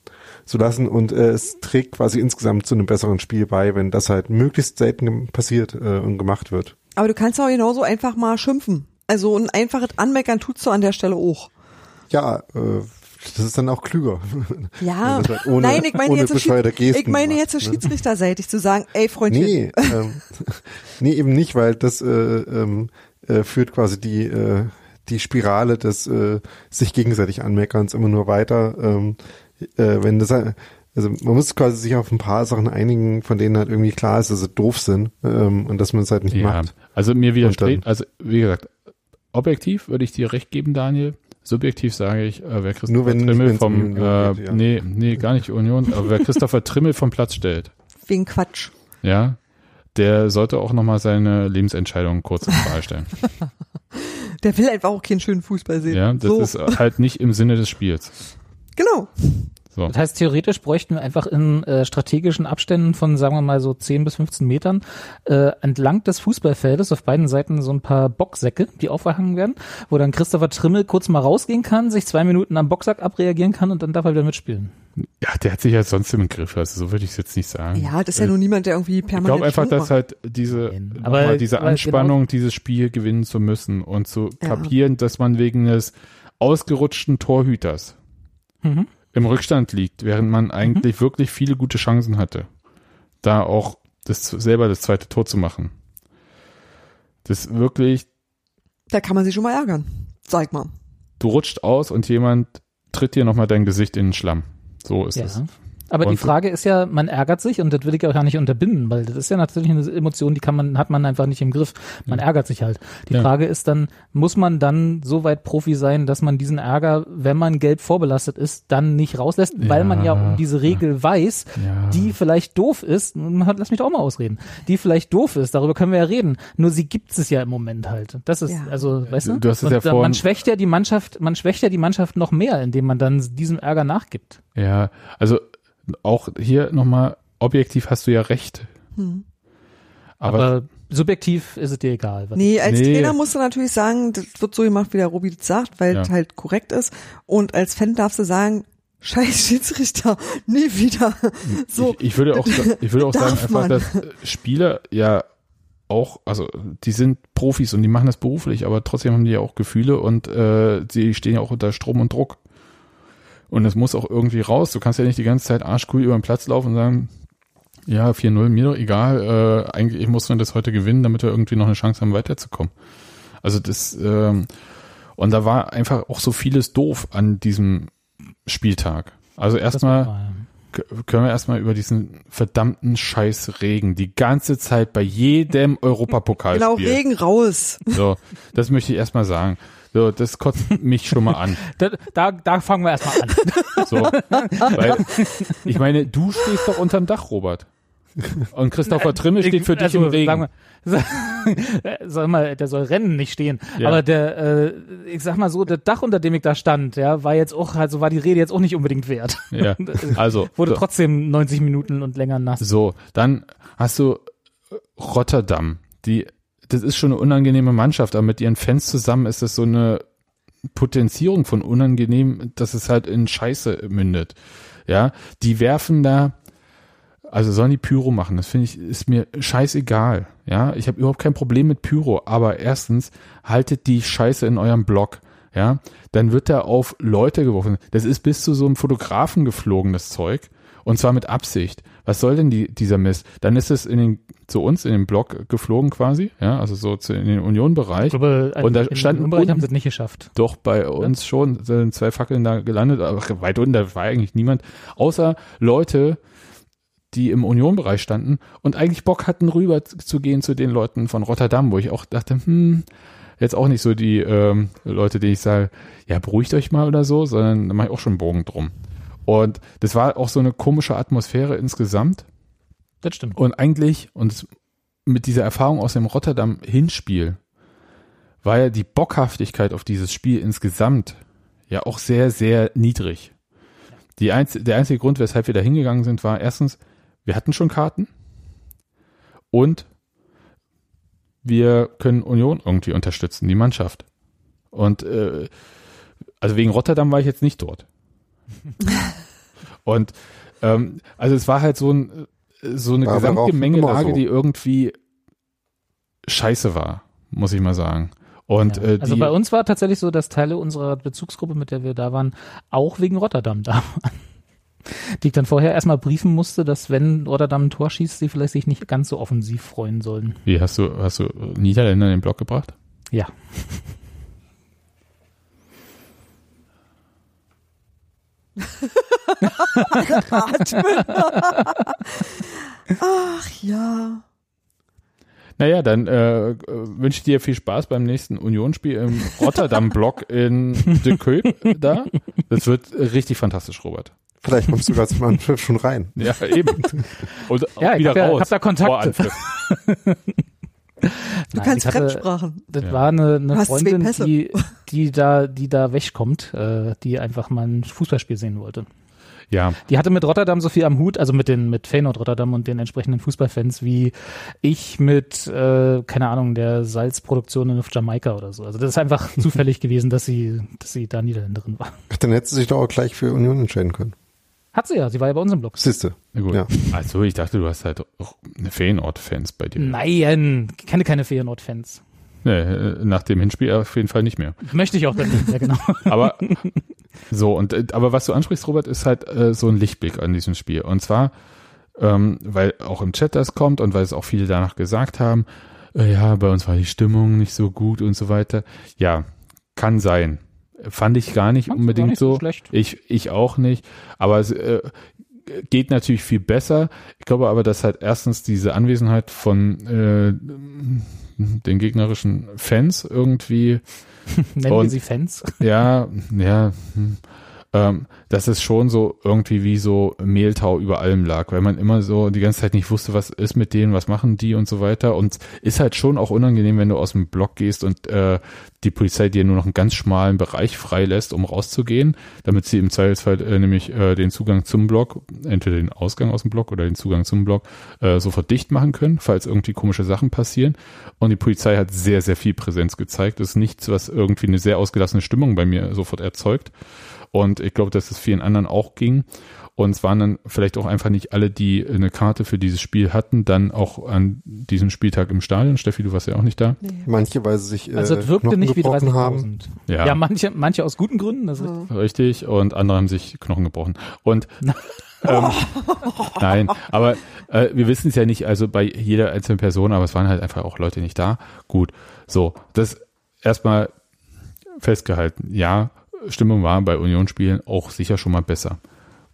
so lassen. Und äh, es trägt quasi insgesamt zu einem besseren Spiel bei, wenn das halt möglichst selten passiert äh, und gemacht wird. aber du kannst auch genauso einfach mal schimpfen. Also ein einfaches Anmeckern tutst du an der Stelle auch. Ja, äh, Das ist dann auch klüger. Ja, halt ohne- nein, ich meine ohne jetzt, so Gesten ich meine jetzt so ne? schiedsrichterseitig zu sagen, ey Freundchen, Nee, ähm, nee, eben nicht, weil das äh, ähm, äh, führt quasi die, äh, die Spirale des äh, sich gegenseitig Anmeckerns immer nur weiter. Ähm, äh, wenn das halt- also man muss quasi sich auf ein paar Sachen einigen, von denen halt irgendwie klar ist, dass sie doof sind ähm, und dass man es halt nicht Ja, macht. also mir dann- also wie gesagt, objektiv würde ich dir recht geben, Daniel. Subjektiv sage ich, äh, wer Christopher Nur wenn- Trimmel vom, Union äh, geht, ja. nee, nee, gar nicht Union, aber wer Christopher Trimmel vom Platz stellt, wegen Quatsch. ja, der sollte auch nochmal seine Lebensentscheidung kurz in Frage stellen. Der will einfach auch keinen schönen Fußball sehen. Ja, das so, ist halt nicht im Sinne des Spiels. genau. So. Das heißt, theoretisch bräuchten wir einfach in äh, strategischen Abständen von, sagen wir mal, so 10 bis 15 Metern äh, entlang des Fußballfeldes auf beiden Seiten so ein paar Boxsäcke, die aufgehangen werden, wo dann Christopher Trimmel kurz mal rausgehen kann, sich zwei Minuten am Boxsack abreagieren kann und dann darf er wieder mitspielen. Ja, der hat sich ja sonst im Griff, also so würde ich es jetzt nicht sagen. Ja, das ist ja nur niemand, der irgendwie ich permanent glaube einfach, dass halt diese, aber diese aber Anspannung, dieses Spiel gewinnen zu müssen und zu Ja. kapieren, dass man wegen des ausgerutschten Torhüters Mhm. Im Rückstand liegt, während man eigentlich wirklich viele gute Chancen hatte, da auch das selber das zweite Tor zu machen. Das wirklich, Da kann man sich schon mal ärgern. Sag mal. du rutscht aus und jemand tritt dir nochmal dein Gesicht in den Schlamm. So ist Ja. es. Aber die Und- Frage ist ja, man ärgert sich und das will ich auch gar nicht unterbinden, weil das ist ja natürlich eine Emotion, die kann man, hat man einfach nicht im Griff. Man ärgert sich halt. Die Ja. Frage ist dann, muss man dann so weit Profi sein, dass man diesen Ärger, wenn man gelb vorbelastet ist, dann nicht rauslässt, weil man ja um diese Regel weiß, Ja. die vielleicht doof ist, man hat- lass mich doch auch mal ausreden, die vielleicht doof ist, darüber können wir ja reden, nur sie gibt es ja im Moment halt. Das ist, Ja. also, weißt du? Du hast es ja vorhin- man schwächt ja die Mannschaft, man schwächt ja die Mannschaft noch mehr, indem man dann diesem Ärger nachgibt. Ja, also auch hier nochmal, objektiv hast du ja recht. Hm. Aber, Aber, subjektiv ist es dir egal. was- Nee, als Nee. Trainer musst du natürlich sagen, das wird so gemacht, wie der Robi das sagt, weil Ja. es halt korrekt ist. Und als Fan darfst du sagen, scheiß Schiedsrichter, nie wieder. So, ich, ich würde auch, ich würde auch sagen, einfach, dass Spieler ja auch, also die sind Profis und die machen das beruflich, aber trotzdem haben die ja auch Gefühle und äh, sie stehen ja auch unter Strom und Druck. Und das muss auch irgendwie raus. Du kannst ja nicht die ganze Zeit arschcool über den Platz laufen und sagen, ja, 4-0, mir doch egal, äh, eigentlich muss man das heute gewinnen, damit wir irgendwie noch eine Chance haben, weiterzukommen. Also das, ähm, und da war einfach auch so vieles doof an diesem Spieltag. Also erstmal können wir erstmal über diesen verdammten Scheiß Regen die ganze Zeit bei jedem Europapokalspiel. genau, Regen raus. So, das möchte ich erstmal sagen. So, das kotzt mich schon mal an. Da, da, da fangen wir erstmal an. So, weil, ich meine, du stehst doch unterm Dach, Robert. Und Christopher Trimmel steht für dich Also, im Regen. sagen wir- Sag mal, der soll Rennen nicht stehen. Ja. Aber der, äh, ich sag mal so, das Dach, unter dem ich da stand, ja, war jetzt auch, also war die Rede jetzt auch nicht unbedingt wert. ja, also Wurde so, trotzdem 90 Minuten und länger nass. so, dann hast du Rotterdam, die, das ist schon eine unangenehme Mannschaft, aber mit ihren Fans zusammen ist das so eine Potenzierung von unangenehm, dass es halt in Scheiße mündet. Ja, die werfen da, also sollen die Pyro machen, das finde ich, ist mir scheißegal. Ja, ich habe überhaupt kein Problem mit Pyro, aber erstens, haltet die Scheiße in eurem Blog. Ja, dann wird da auf Leute geworfen. Das ist bis zu so einem Fotografen geflogen, das Zeug. Und zwar mit Absicht. Was soll denn die, dieser Mist? Dann ist es in den, zu uns in den Blog geflogen quasi, ja, also so zu, in den Union-Bereich. Und da in- standen Bereich haben unten- sie es nicht geschafft. Doch, bei uns schon sind zwei Fackeln da gelandet, aber weit unten, da war eigentlich niemand, außer Leute, die im Union-Bereich standen und eigentlich Bock hatten, rüber zu gehen zu den Leuten von Rotterdam, wo ich auch dachte, hm, jetzt auch nicht so die ähm, Leute, die ich sage, ja, beruhigt euch mal oder so, sondern da mache ich auch schon einen Bogen drum. Und das war auch so eine komische Atmosphäre insgesamt. Das stimmt. Und eigentlich, und mit dieser Erfahrung aus dem Rotterdam-Hinspiel, war ja die Bockhaftigkeit auf dieses Spiel insgesamt ja auch sehr, sehr niedrig. Die einz der einzige Grund, weshalb wir da hingegangen sind, war erstens, wir hatten schon Karten und wir können Union irgendwie unterstützen, die Mannschaft. Und äh, also wegen Rotterdam war ich jetzt nicht dort. und ähm, also es war halt so ein so eine War Gesamtgemengelage, immer so. die irgendwie scheiße war, muss ich mal sagen. Und Ja. äh, also bei uns war tatsächlich so, dass Teile unserer Bezugsgruppe, mit der wir da waren, auch wegen Rotterdam da waren. Die ich dann vorher erstmal briefen musste, dass wenn Rotterdam ein Tor schießt, sie vielleicht sich nicht ganz so offensiv freuen sollen. wie hast du hast du Niederländer in den Block gebracht? Ja. Ach ja. Naja, dann äh, wünsche ich dir viel Spaß beim nächsten Unionsspiel im Rotterdam-Block in De Köp da. Das wird richtig fantastisch, Robert. Vielleicht kommst du ganz mal schon rein. Ja, eben. Und auch Ja, ich wieder hab ja- raus. hab da Kontakte. Anpfiff. Du Nein, kannst ich hatte- Fremdsprachen. Das Ja. war eine, eine Freundin, die, die da, die da wegkommt, äh, die einfach mal ein Fußballspiel sehen wollte. Ja, Die hatte mit Rotterdam so viel am Hut, also mit den mit Feyenoord Rotterdam und den entsprechenden Fußballfans wie ich mit äh, keine Ahnung der Salzproduktion auf Jamaika oder so. Also das ist einfach zufällig gewesen, dass sie dass sie da Niederländerin war. Ach, dann hättest du dich doch auch gleich für Union entscheiden können. Hat sie ja, sie war ja bei uns im Blog. Siehste. na gut. Ja. Also ich dachte, du hast halt auch eine Feenort-Fans bei dir. Nein, ich kenne keine Feyenoord-Fans. Nee, äh, nach dem Hinspiel auf jeden Fall nicht mehr. Möchte ich auch dann nicht mehr, genau. Aber so, und äh, aber was du ansprichst, Robert, ist halt äh, so ein Lichtblick an diesem Spiel. Und zwar, ähm, weil auch im Chat das kommt und weil es auch viele danach gesagt haben, äh, ja, bei uns war die Stimmung nicht so gut und so weiter. Ja, kann sein. Fand ich gar nicht Fandst du unbedingt gar nicht so. schlecht. Ich, ich auch nicht. Aber es äh, geht natürlich viel besser. Ich glaube aber, dass halt erstens diese Anwesenheit von äh, den gegnerischen Fans irgendwie Nennen wir sie Fans. ja, ja. Hm. Ähm, dass es schon so irgendwie wie so Mehltau über allem lag, weil man immer so die ganze Zeit nicht wusste, was ist mit denen, was machen die und so weiter. Und ist halt schon auch unangenehm, wenn du aus dem Block gehst und äh, die Polizei dir nur noch einen ganz schmalen Bereich freilässt, um rauszugehen, damit sie im Zweifelsfall äh, nämlich äh, den Zugang zum Block, entweder den Ausgang aus dem Block oder den Zugang zum Block, äh, sofort dicht machen können, falls irgendwie komische Sachen passieren. Und die Polizei hat sehr, sehr viel Präsenz gezeigt. Das ist nichts, was irgendwie eine sehr ausgelassene Stimmung bei mir sofort erzeugt. Und ich glaube, dass es vielen anderen auch ging. Und es waren dann vielleicht auch einfach nicht alle, die eine Karte für dieses Spiel hatten, dann auch an diesem Spieltag im Stadion. Steffi, du warst ja auch nicht da. Manche, weil sie sich äh, Also es wirkte Knochen nicht wie gebrochen 30.000. haben. Ja. Ja. manche, manche aus guten Gründen. Das ist Ja. Richtig. Und andere haben sich Knochen gebrochen. Und ähm, nein, aber äh, wir wissen es ja nicht, also bei jeder einzelnen Person, aber es waren halt einfach auch Leute nicht da. Gut. So, das erstmal festgehalten. Ja, Stimmung war bei Unionsspielen auch sicher schon mal besser.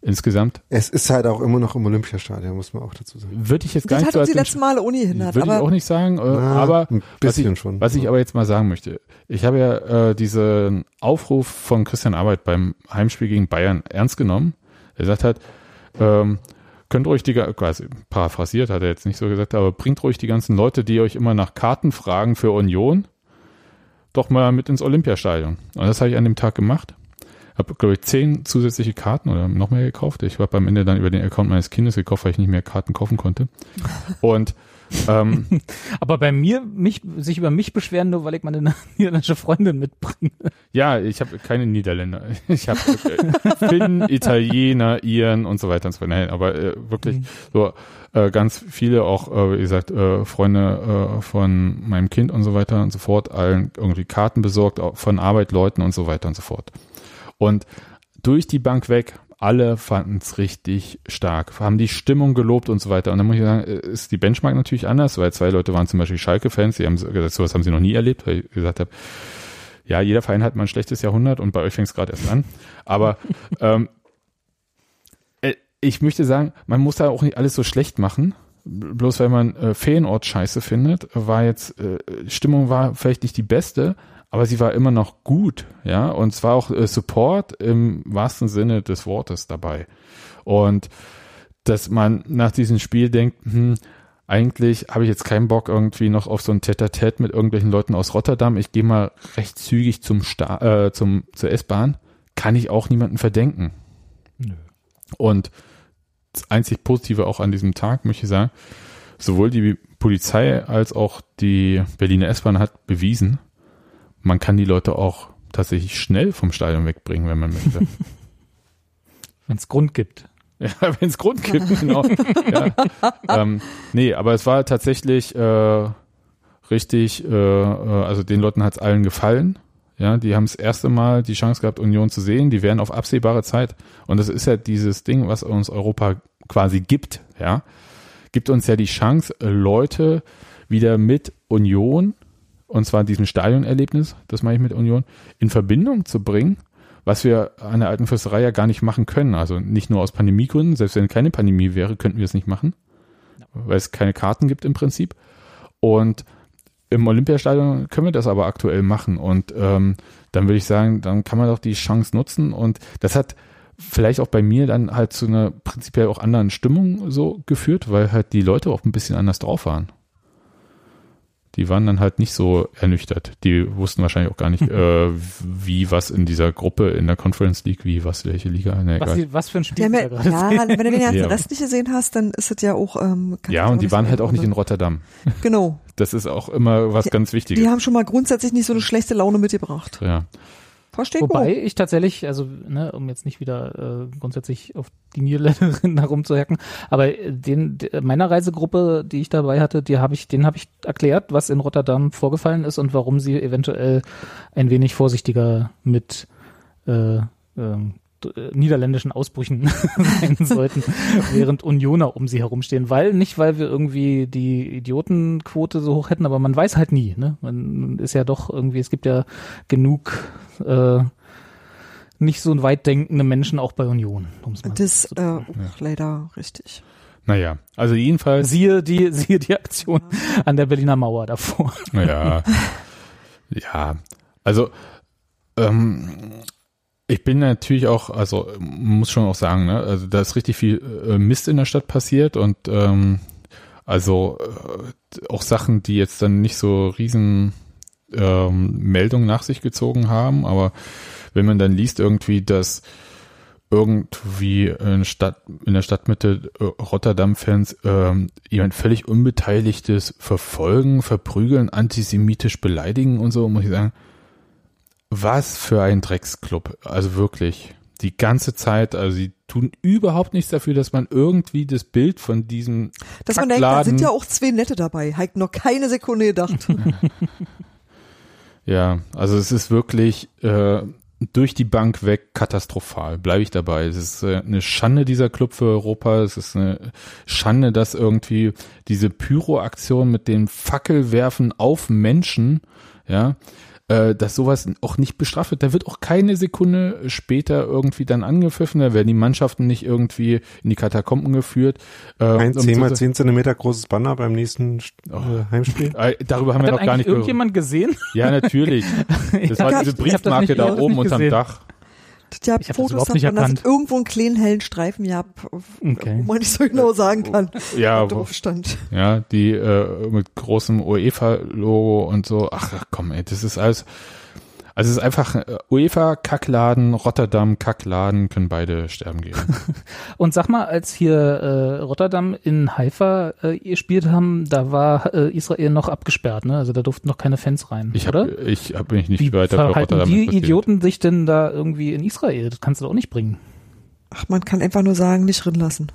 Insgesamt Es ist halt auch immer noch im Olympiastadion, muss man auch dazu sagen. würde ich jetzt gar Das nicht hat so uns als die letzten Male Uni hindert. Würde ich auch nicht sagen, äh, Na, aber ein was bisschen ich, schon. was ich aber jetzt mal sagen möchte, ich habe ja äh, diesen Aufruf von Christian Arbeit beim Heimspiel gegen Bayern ernst genommen. Er sagt hat, ähm, könnt ruhig die, quasi paraphrasiert hat er jetzt nicht so gesagt, aber bringt ruhig die ganzen Leute, die euch immer nach Karten fragen für Union, doch mal mit ins Olympiastadion. Und das habe ich an dem Tag gemacht. Habe, glaube ich, zehn zusätzliche Karten oder noch mehr gekauft. Ich habe am Ende dann über den Account meines Kindes gekauft, weil ich nicht mehr Karten kaufen konnte. Und ähm, Aber bei mir, mich, sich über mich beschweren, nur weil ich meine niederländische Freundin mitbringe. Ja, ich habe keine Niederländer. Ich habe äh, Finnen, Italiener, Iren und so weiter und so fort. Nein, aber äh, wirklich Mhm. so äh, ganz viele auch, äh, wie gesagt, äh, Freunde äh, von meinem Kind und so weiter und so fort, allen irgendwie Karten besorgt, von Arbeit, Leuten und so weiter und so fort. Und durch die Bank weg, alle fanden es richtig stark, haben die Stimmung gelobt und so weiter. Und dann muss ich sagen, äh, ist die Benchmark natürlich anders, weil zwei Leute waren zum Beispiel Schalke-Fans, die haben gesagt, sowas haben sie noch nie erlebt, weil ich gesagt habe, ja, jeder Verein hat mal ein schlechtes Jahrhundert und bei euch fängt es gerade erst an. Aber ähm, äh, ich möchte sagen, man muss da auch nicht alles so schlecht machen. Bloß weil man äh, Feenort scheiße findet, war jetzt, äh, Stimmung war vielleicht nicht die beste, aber sie war immer noch gut, ja. Und es war auch äh, Support im wahrsten Sinne des Wortes dabei. Und dass man nach diesem Spiel denkt, hm, eigentlich habe ich jetzt keinen Bock irgendwie noch auf so ein Tete-a-Tete mit irgendwelchen Leuten aus Rotterdam. Ich gehe mal recht zügig zum Sta äh, zum zur S-Bahn. Kann ich auch niemanden verdenken. Nö. Und das einzig Positive auch an diesem Tag, möchte ich sagen, sowohl die Polizei als auch die Berliner S-Bahn hat bewiesen, man kann die Leute auch tatsächlich schnell vom Stadion wegbringen, wenn man möchte. Wenn es Grund gibt. Ja, wenn es Grund gibt, genau. ja. ähm, nee, aber es war tatsächlich äh, richtig, äh, äh, also den Leuten hat's allen gefallen. Ja, die haben das erste Mal die Chance gehabt, Union zu sehen. Die werden auf absehbare Zeit. Und das ist ja dieses Ding, was uns Europa quasi gibt. Ja, gibt uns ja die Chance, Leute wieder mit Union und zwar diesem Stadionerlebnis, das meine ich mit Union, in Verbindung zu bringen, was wir an der alten Fürsterei ja gar nicht machen können. Also nicht nur aus Pandemiegründen, selbst wenn keine Pandemie wäre, könnten wir es nicht machen, weil es keine Karten gibt im Prinzip. Und im Olympiastadion können wir das aber aktuell machen. Und ähm, dann würde ich sagen, dann kann man doch die Chance nutzen. Und das hat vielleicht auch bei mir dann halt zu einer prinzipiell auch anderen Stimmung so geführt, weil halt die Leute auch ein bisschen anders drauf waren die waren dann halt nicht so ernüchtert. Die wussten wahrscheinlich auch gar nicht, äh, wie was in dieser Gruppe in der Conference League, wie was, welche Liga. Nee, was, egal. was für ein Spiel. Ja, ja, gerade wenn du den ganzen Ja. Rest nicht gesehen hast, dann ist es ja auch. Ähm, kann ja, und die waren halt auch nicht in. Rotterdam. Genau. Das ist auch immer was ganz Wichtiges. Die haben schon mal grundsätzlich nicht so eine schlechte Laune mitgebracht. ja. Versteht Wobei ich tatsächlich, also ne, um jetzt nicht wieder äh, grundsätzlich auf die Niederländerin herumzuhacken, aber den de, meiner Reisegruppe, die ich dabei hatte, die habe ich, den habe ich erklärt, was in Rotterdam vorgefallen ist und warum sie eventuell ein wenig vorsichtiger mit äh, ähm, äh, niederländischen Ausbrüchen sein sollten, während Unioner um sie herumstehen, weil nicht, weil wir irgendwie die Idiotenquote so hoch hätten, aber man weiß halt nie, ne? Man ist ja doch irgendwie, es gibt ja genug äh, nicht so weit denkende Menschen auch bei Union. Das so äh, sagen. leider richtig. Naja, also jedenfalls, Siehe die, siehe die Aktion an der Berliner Mauer davor. ja, ja, also ähm, ich bin natürlich auch, also muss schon auch sagen, ne, also da ist richtig viel äh, Mist in der Stadt passiert und ähm, also äh, auch Sachen, die jetzt dann nicht so riesen ähm, Meldungen nach sich gezogen haben, aber wenn man dann liest irgendwie, dass irgendwie in, Stadt, in der Stadtmitte äh, Rotterdam-Fans ähm, jemand völlig Unbeteiligtes verfolgen, verprügeln, antisemitisch beleidigen und so, muss ich sagen, was für ein Drecksclub. Also wirklich. Die ganze Zeit, also sie tun überhaupt nichts dafür, dass man irgendwie das Bild von diesem Dass man denkt, da sind ja auch zwei Nette dabei. Heik noch keine Sekunde gedacht. Ja, also es ist wirklich äh, durch die Bank weg katastrophal, bleibe ich dabei. Es ist äh, eine Schande dieser Club für Europa. Es ist eine Schande, dass irgendwie diese Pyro-Aktion mit dem Fackelwerfen auf Menschen, ja, dass sowas auch nicht bestraft wird. Da wird auch keine Sekunde später irgendwie dann angepfiffen. Da werden die Mannschaften nicht irgendwie in die Katakomben geführt. Äh, Ein um 10 zu- mal 10 Zentimeter großes Banner beim nächsten Oh. äh, Heimspiel. Äh, Darüber haben Hat wir noch gar nicht gehört. irgendjemand gesehen? Ja, natürlich. Das war Ja, diese hab das Briefmarke da oben unterm gesehen. Dach. Ja, Ich hab das Fotos überhaupt nicht davon, dass irgendwo einen kleinen hellen Streifen gab, Okay. wo man nicht so genau sagen kann, Ja, drauf stand. ja, die äh, mit großem UEFA-Logo und so. Ach ach, komm, ey, das ist alles. Also es ist einfach äh, UEFA Kackladen, Rotterdam Kackladen können beide sterben gehen. Und sag mal, als hier äh, Rotterdam in Haifa äh, gespielt haben, da war äh, Israel noch abgesperrt, ne? Also da durften noch keine Fans rein, Ich oder? habe ich hab mich nicht Wie weiter für verhalten Rotterdam die interessiert. Idioten sich denn da irgendwie in Israel? Das kannst du doch auch nicht bringen. Ach, man kann einfach nur sagen, nicht drin lassen.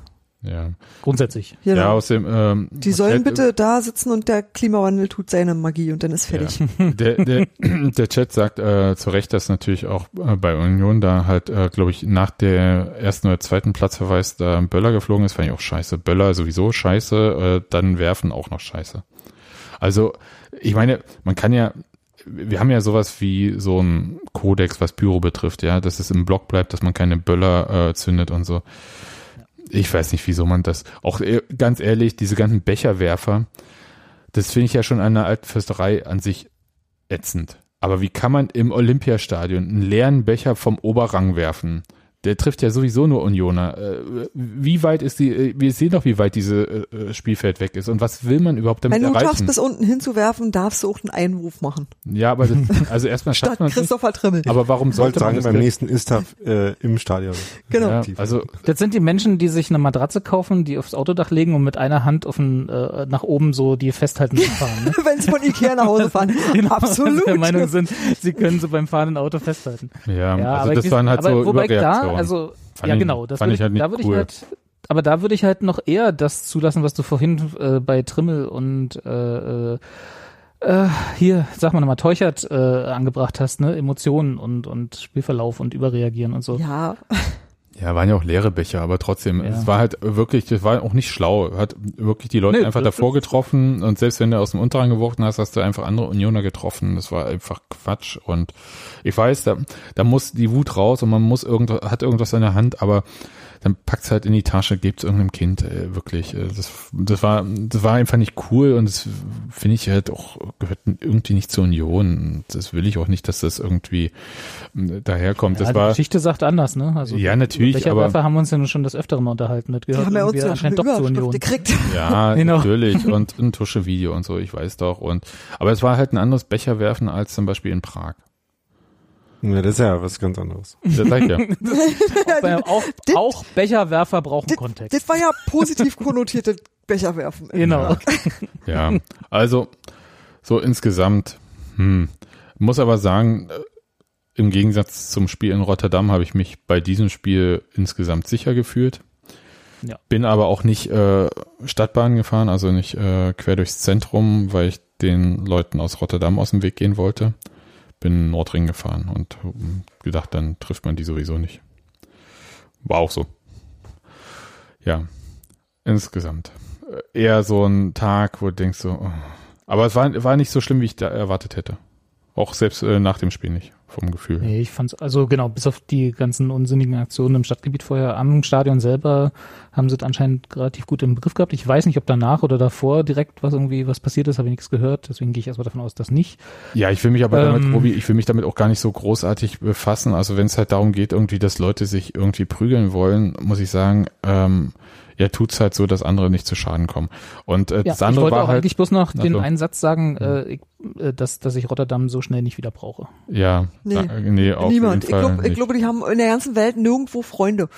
Ja, Grundsätzlich. Genau. ja außerdem. Ähm, Die sollen bitte da sitzen und der Klimawandel tut seine Magie und dann ist fertig. Der, der, der Chat sagt äh, zu Recht, dass natürlich auch äh, bei Union da halt, äh, glaube ich, nach der ersten oder zweiten Platzverweis da Böller geflogen ist, fand ich auch scheiße. Böller sowieso scheiße, äh, dann werfen auch noch scheiße. Also, ich meine, man kann ja, wir haben ja sowas wie so ein Kodex, was Pyro betrifft, ja, dass es im Block bleibt, dass man keine Böller äh, zündet und so. Ich weiß nicht, wieso man das, auch äh, ganz ehrlich, diese ganzen Becherwerfer, das finde ich ja schon an der alten Fürsterei an sich ätzend. Aber wie kann man im Olympiastadion einen leeren Becher vom Oberrang werfen? Der trifft ja sowieso nur Unioner. Äh, Wie weit ist die, äh, wir sehen doch, wie weit diese äh, Spielfeld weg ist. Und was will man überhaupt damit Wenn du schaffst, erreichen? bis unten hinzuwerfen, darfst du auch einen Einwurf machen. Ja, aber das, also erstmal schafft man. Christopher Trimmel. Aber warum sollte man sagen, das beim nächsten Istaf äh, im Stadion. Genau. Ja, Aktiv. also Das sind die Menschen, die sich eine Matratze kaufen, die aufs Autodach legen und mit einer Hand auf den, äh, nach oben so die festhalten zu fahren. Ne? Wenn sie von Ikea nach Hause fahren. Genau, Absolut. Der Meinung sind, sie können so beim fahrenden Auto festhalten. ja, Ja, also aber das waren halt aber so ich da, Überreaktionen. also Fand ja ich- genau, das fand würde ich halt nicht da würde cool. ich halt, aber da würde ich halt noch eher das zulassen, was du vorhin äh, bei Trimmel und äh, äh, äh, hier, sag mal nochmal, Teuchert äh, angebracht hast, ne? Emotionen und, und Spielverlauf und Überreagieren und so. Ja, Ja, waren ja auch leere Becher, aber trotzdem, Ja. es war halt wirklich, das war auch nicht schlau. Hat wirklich die Leute Nee, einfach davor getroffen und selbst wenn du aus dem Unterrang geworfen hast, hast du einfach andere Unioner getroffen. Das war einfach Quatsch und ich weiß, da, da muss die Wut raus und man muss irgendwas, hat irgendwas in der Hand, aber dann packt's halt in die Tasche, gebt's irgendeinem Kind, äh, wirklich. Äh, Das, das war, das war einfach nicht cool und das finde ich halt auch, gehört irgendwie nicht zur Union. Das will ich auch nicht, dass das irgendwie äh, daherkommt. Ja, das die war, Geschichte sagt anders, ne? Also Ja, natürlich, Becherwerfer aber- haben wir uns ja nun schon das Öfteren mal unterhalten. Das die gehört haben ja uns irgendwie ja schon eine anscheinend doch zur Union. gekriegt. Ja, Genau. natürlich. Und ein Tuschevideo und so, ich weiß doch. Und aber es war halt ein anderes Becherwerfen als zum Beispiel in Prag. Ja, das ist ja was ganz anderes. Ja. Auch, bei- auch, Dit- auch Becherwerfer brauchen Das, Kontext. das war ja positiv konnotierte Becherwerfen. Genau. Ja. Also, so insgesamt, hm. Muss aber sagen, äh, im Gegensatz zum Spiel in Rotterdam habe ich mich bei diesem Spiel insgesamt sicher gefühlt. Ja. Bin aber auch nicht äh, Stadtbahn gefahren, also nicht äh, quer durchs Zentrum, weil ich den Leuten aus Rotterdam aus dem Weg gehen wollte. Bin Nordring gefahren und gedacht, dann trifft man die sowieso nicht. War auch so. Ja, insgesamt. Eher so ein Tag, wo du denkst so, oh. aber es war, war nicht so schlimm, wie ich da erwartet hätte. Auch selbst äh, nach dem Spiel nicht, vom Gefühl. Nee, ich fand's, also genau, bis auf die ganzen unsinnigen Aktionen im Stadtgebiet vorher, am Stadion selber haben sie es anscheinend relativ gut im Begriff gehabt. Ich weiß nicht, ob danach oder davor direkt was irgendwie was passiert ist, habe ich nichts gehört, deswegen gehe ich erstmal davon aus, dass nicht. Ja, ich will mich aber damit, Ähm. Robi, ich will mich damit auch gar nicht so großartig befassen. Also wenn es halt darum geht, irgendwie, dass Leute sich irgendwie prügeln wollen, muss ich sagen, ähm, ja, tut's halt so, dass andere nicht zu Schaden kommen. Und äh, Ja, das ich andere wollte war auch halt, eigentlich bloß noch den so. einen Satz sagen, äh, ich, äh, dass, dass ich Rotterdam so schnell nicht wieder brauche. ja, Nee. da, nee, auf Niemand. Ich, jeden Fall glaub, ich glaube, die haben in der ganzen Welt nirgendwo Freunde.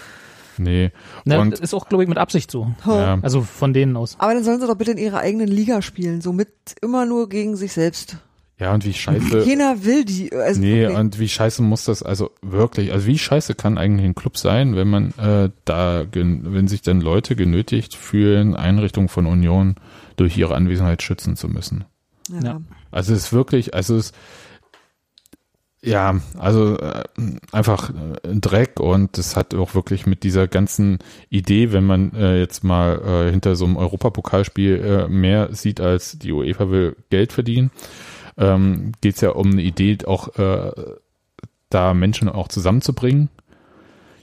nee. Ne, Und ist auch, glaube ich, mit Absicht so. ja, Also von denen aus. Aber dann sollen sie doch bitte in ihrer eigenen Liga spielen, so mit immer nur gegen sich selbst. Ja, und wie scheiße. Keiner will die. Also Nee, wirklich. und wie scheiße muss das, also wirklich, also wie scheiße kann eigentlich ein Club sein, wenn man äh, da, wenn sich dann Leute genötigt fühlen, Einrichtungen von Union durch ihre Anwesenheit schützen zu müssen. ja. ja. Also es ist wirklich, also es ja, also äh, einfach äh, ein Dreck und das hat auch wirklich mit dieser ganzen Idee, wenn man äh, jetzt mal äh, hinter so einem Europapokalspiel äh, mehr sieht als die UEFA will Geld verdienen, ähm, geht es ja um eine Idee, auch äh, da Menschen auch zusammenzubringen,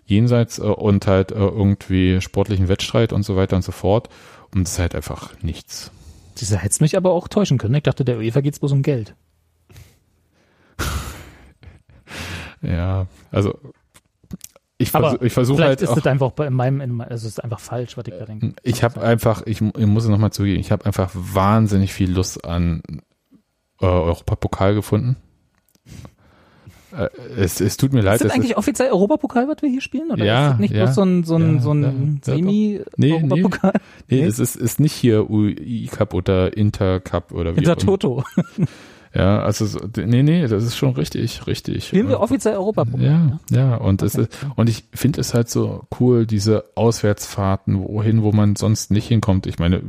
jenseits äh, und halt äh, irgendwie sportlichen Wettstreit und so weiter und so fort. Und es ist halt einfach nichts. Diese hätte mich aber auch täuschen können. Ich dachte, der UEFA geht's bloß um Geld. Ja, also ich, vers ich versuche Vielleicht halt ist auch, das einfach bei in meinem, in also es ist einfach falsch, was ich da denke. ich habe einfach, ich, ich muss es nochmal zugeben, ich habe einfach wahnsinnig viel Lust an äh, Europapokal gefunden. Äh, es, es tut mir leid. Ist das eigentlich offiziell Europapokal, was wir hier spielen? Oder Ja, ist das nicht ja, bloß so ein, so ein, ja, so ein ja, ja, doch. Semi-Europapokal? nee, nee. es ist, ist nicht hier UI Cup oder Inter Cup oder wie Hinter auch immer. Toto. Ja, also so, nee, nee, das ist schon richtig, richtig. Spielen wir Und- offiziell Europapokal? Ja, ja, und es Okay. ist, und ich finde es halt so cool, diese Auswärtsfahrten, wohin, wo man sonst nicht hinkommt. Ich meine,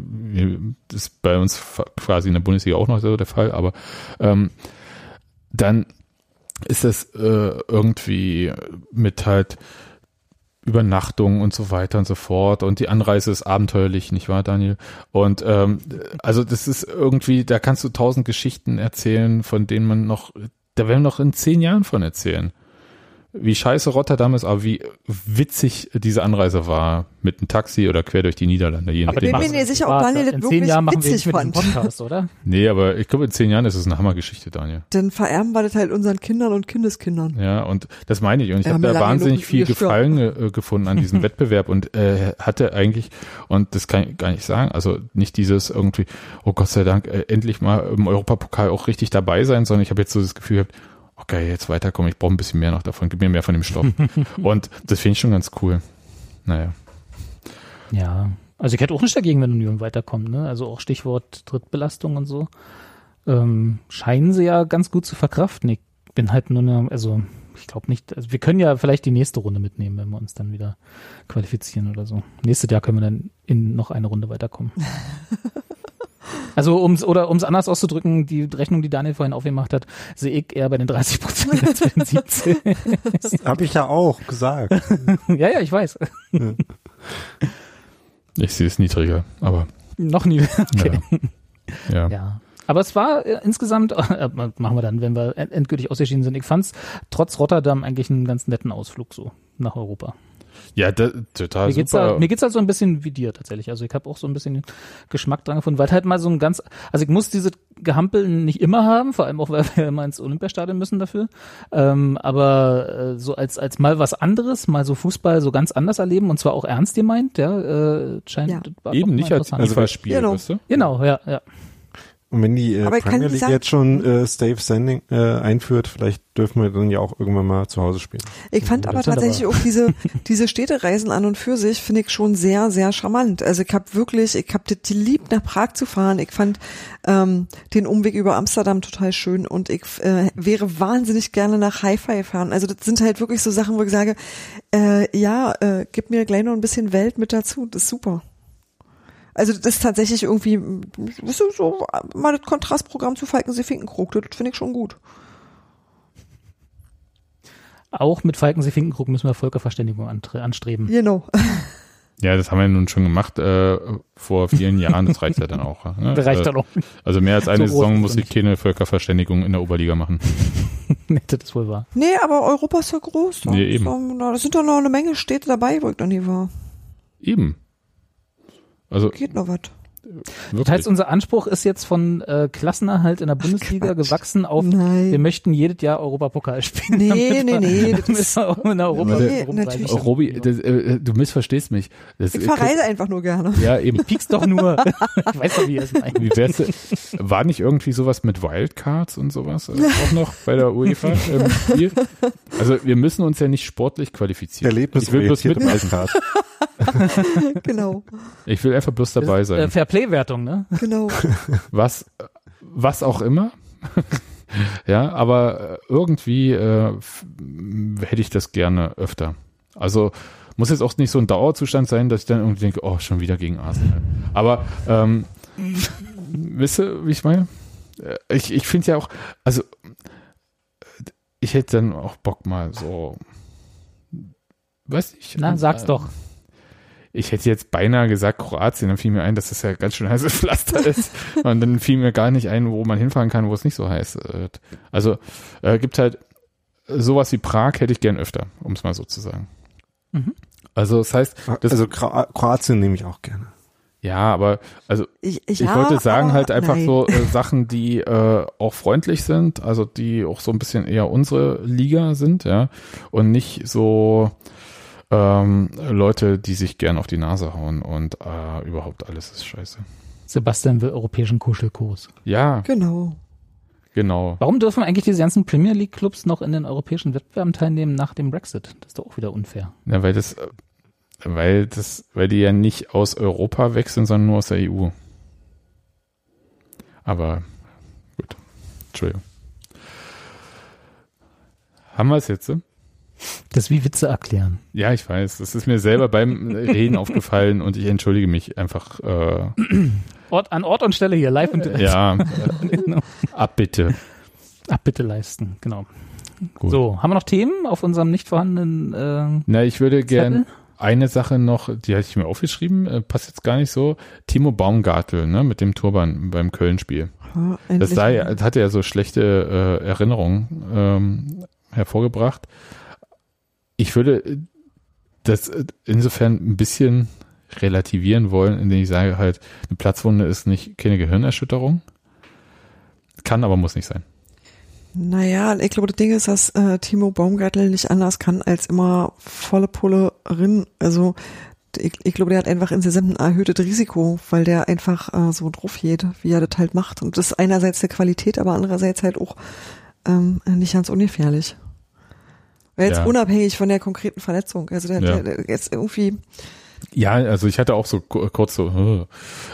das ist bei uns quasi in der Bundesliga auch noch so der Fall, aber ähm, dann ist das äh, irgendwie mit halt Übernachtung und so weiter und so fort und die Anreise ist abenteuerlich, nicht wahr, Daniel? Und ähm, also das ist irgendwie, da kannst du tausend Geschichten erzählen, von denen man noch, da werden wir noch in zehn Jahren von erzählen. Wie scheiße Rotterdam ist, aber wie witzig diese Anreise war mit einem Taxi oder quer durch die Niederlande. Je Aber nachdem. bin machen mir wir- sicher, ob Daniel das In zehn wirklich Jahren wir witzig diesem fand. Podcast, oder? Nee, aber ich glaube, in zehn Jahren ist es eine Hammergeschichte, Daniel. Dann vererben wir das halt unseren Kindern und Kindeskindern. Ja, und das meine ich. Und ich Ja, habe wir da wahnsinnig viel gestört. Gefallen äh, gefunden an diesem Wettbewerb und äh, hatte eigentlich, und das kann ich gar nicht sagen, also nicht dieses irgendwie, oh Gott sei Dank, äh, endlich mal im Europapokal auch richtig dabei sein, sondern ich habe jetzt so das Gefühl gehabt, okay, jetzt weiterkommen, ich brauche ein bisschen mehr noch davon, gib mir mehr von dem Stoff. und das finde ich schon ganz cool. Naja. Ja. Also ich hätte auch nicht dagegen, wenn Union weiterkommt, ne? Also auch Stichwort Drittbelastung und so. Ähm, scheinen sie ja ganz gut zu verkraften. Ich bin halt nur, eine, also ich glaube nicht, also wir können ja vielleicht die nächste Runde mitnehmen, wenn wir uns dann wieder qualifizieren oder so. Nächstes Jahr können wir dann in noch eine Runde weiterkommen. Also ums oder ums anders auszudrücken, die Rechnung, die Daniel vorhin aufgemacht hat, sehe ich eher bei den 30 Prozent als bei den 17. Das habe ich ja auch gesagt. ja, ja, ich weiß. Ich sehe es niedriger, aber Noch nie. Okay. ja. Ja. Aber es war äh, insgesamt, äh, machen wir dann, wenn wir end- endgültig ausgeschieden sind. Ich fand's trotz Rotterdam eigentlich einen ganz netten Ausflug so nach Europa. Ja, da, total Mir geht's, super. da, mir geht's halt so ein bisschen wie dir tatsächlich. Also ich habe auch so ein bisschen Geschmack dran gefunden, weil halt mal so ein ganz, also ich muss diese Gehampeln nicht immer haben, vor allem auch, weil wir immer ins Olympiastadion müssen dafür. Ähm, aber äh, so als als mal was anderes, mal so Fußball so ganz anders erleben und zwar auch ernst gemeint, ja, äh, scheint Ja. Eben nicht als FIFA-Spiel, Genau. weißt du? Genau, ja, ja. Und wenn die äh, Aber Premier League sagen- jetzt schon äh, Stave Standing äh, einführt, vielleicht dürfen wir dann ja auch irgendwann mal zu Hause spielen. Ich fand Ja, aber tatsächlich auch diese, diese Städtereisen an und für sich finde ich schon sehr, sehr charmant. Also ich habe wirklich, ich habe die lieb nach Prag zu fahren. Ich fand ähm, den Umweg über Amsterdam total schön und ich äh, wäre wahnsinnig gerne nach Haifa gefahren. Also das sind halt wirklich so Sachen, wo ich sage, äh, ja, äh, gib mir gleich noch ein bisschen Welt mit dazu. Das ist super. Also das ist tatsächlich irgendwie, das ist so mal das Kontrastprogramm zu Falkensee-Finkenkrug. Das finde ich schon gut. Auch mit Falkensee Finkenkrug müssen wir Völkerverständigung anstreben. Genau. Ja, das haben wir nun schon gemacht äh, vor vielen Jahren. Das reicht ja dann auch. Ne? Das reicht Äh, dann auch. Also mehr als eine So Saison muss ich keine Völkerverständigung in der Oberliga machen. Nee, das ist wohl wahr. Nee, aber Europa ist ja groß. Da, Nee, eben. Da, da sind doch noch eine Menge Städte dabei, wo ich noch nie war. Eben. Also Geht noch was. Das wirklich. heißt, unser Anspruch ist jetzt von äh, Klassenerhalt in der Bundesliga Quatsch. gewachsen auf, Nein. wir möchten jedes Jahr Europapokal spielen. Nee, nee, nee, das ist- auch in der Europa Nee, natürlich. können. Robi, das, äh, du missverstehst mich. Das, Ich verreise einfach nur gerne. Ja, eben. Piekst doch nur. ich weiß doch, wie es meint. Wie wär's? War nicht irgendwie sowas mit Wildcards und sowas äh, auch noch bei der UEFA im Spiel? Also wir müssen uns ja nicht sportlich qualifizieren. Erlebnis ich will bloß mit, Wildcard. genau, ich will einfach bloß dabei Äh, sein. Fairplay-Wertung, ne? genau. Was, was auch immer. ja, aber äh, irgendwie äh, hätte ich das gerne öfter. Also muss jetzt auch nicht so ein Dauerzustand sein, dass ich dann irgendwie denke, oh, schon wieder gegen Arsenal. Aber ähm, wisst ihr, wie ich meine? Äh, Ich, ich finde ja auch, also äh, ich hätte dann auch Bock mal so, weiß ich. Na, sag's äh, doch. Ich hätte jetzt beinahe gesagt Kroatien, dann fiel mir ein, dass das ja ganz schön heißes Pflaster ist. Und dann fiel mir gar nicht ein, wo man hinfahren kann, wo es nicht so heiß wird. Also äh, gibt halt sowas wie Prag hätte ich gern öfter, um es mal so zu sagen. Mhm. Also das heißt, das, also Kro- Kroatien nehme ich auch gerne. ja, aber also Ich, ich, ich ja, wollte sagen aber halt einfach nein. so äh, Sachen, die äh, auch freundlich sind, also die auch so ein bisschen eher unsere Liga sind, ja, und nicht so ähm, Leute, die sich gern auf die Nase hauen und äh, überhaupt alles ist scheiße. Sebastian will europäischen Kuschelkurs. Ja, Genau. genau. Warum dürfen eigentlich diese ganzen Premier League Clubs noch in den europäischen Wettbewerben teilnehmen nach dem Brexit? Das ist doch auch wieder unfair. Ja, weil das, weil das, weil die ja nicht aus Europa wechseln, sondern nur aus der EU. Aber gut, Entschuldigung. Haben wir es jetzt? so? Das ist wie Witze erklären. Ja, ich weiß. Das ist mir selber beim Reden aufgefallen und ich entschuldige mich einfach. Äh, Ort, an Ort und Stelle hier, live und direkt. ja, Genau. abbitte. Abbitte leisten, genau. Gut. So, haben wir noch Themen auf unserem nicht vorhandenen äh, Na, ich würde gern Zettel? eine Sache noch, die hatte ich mir aufgeschrieben, äh, passt jetzt gar nicht so. Timo Baumgartel, ne, mit dem Turban beim Köln-Spiel. Ja, Das sei, das hatte ja so schlechte äh, Erinnerungen ähm, hervorgebracht. Ich würde das äh, insofern ein bisschen relativieren wollen, indem ich sage halt, eine Platzwunde ist nicht keine Gehirnerschütterung. Kann, aber muss nicht sein. Naja, ich glaube, das Ding ist, dass äh, Timo Baumgartel nicht anders kann, als immer volle Pulle rin. Also ich, ich glaube, der hat einfach insgesamt ein erhöhtes Risiko, weil der einfach äh, so drauf geht, wie er das halt macht. Und das ist einerseits der Qualität, aber andererseits halt auch ähm, nicht ganz ungefährlich. Jetzt Ja. unabhängig von der konkreten Verletzung. Also der, Ja. der, der jetzt irgendwie, Ja, also ich hatte auch so ku- kurz so,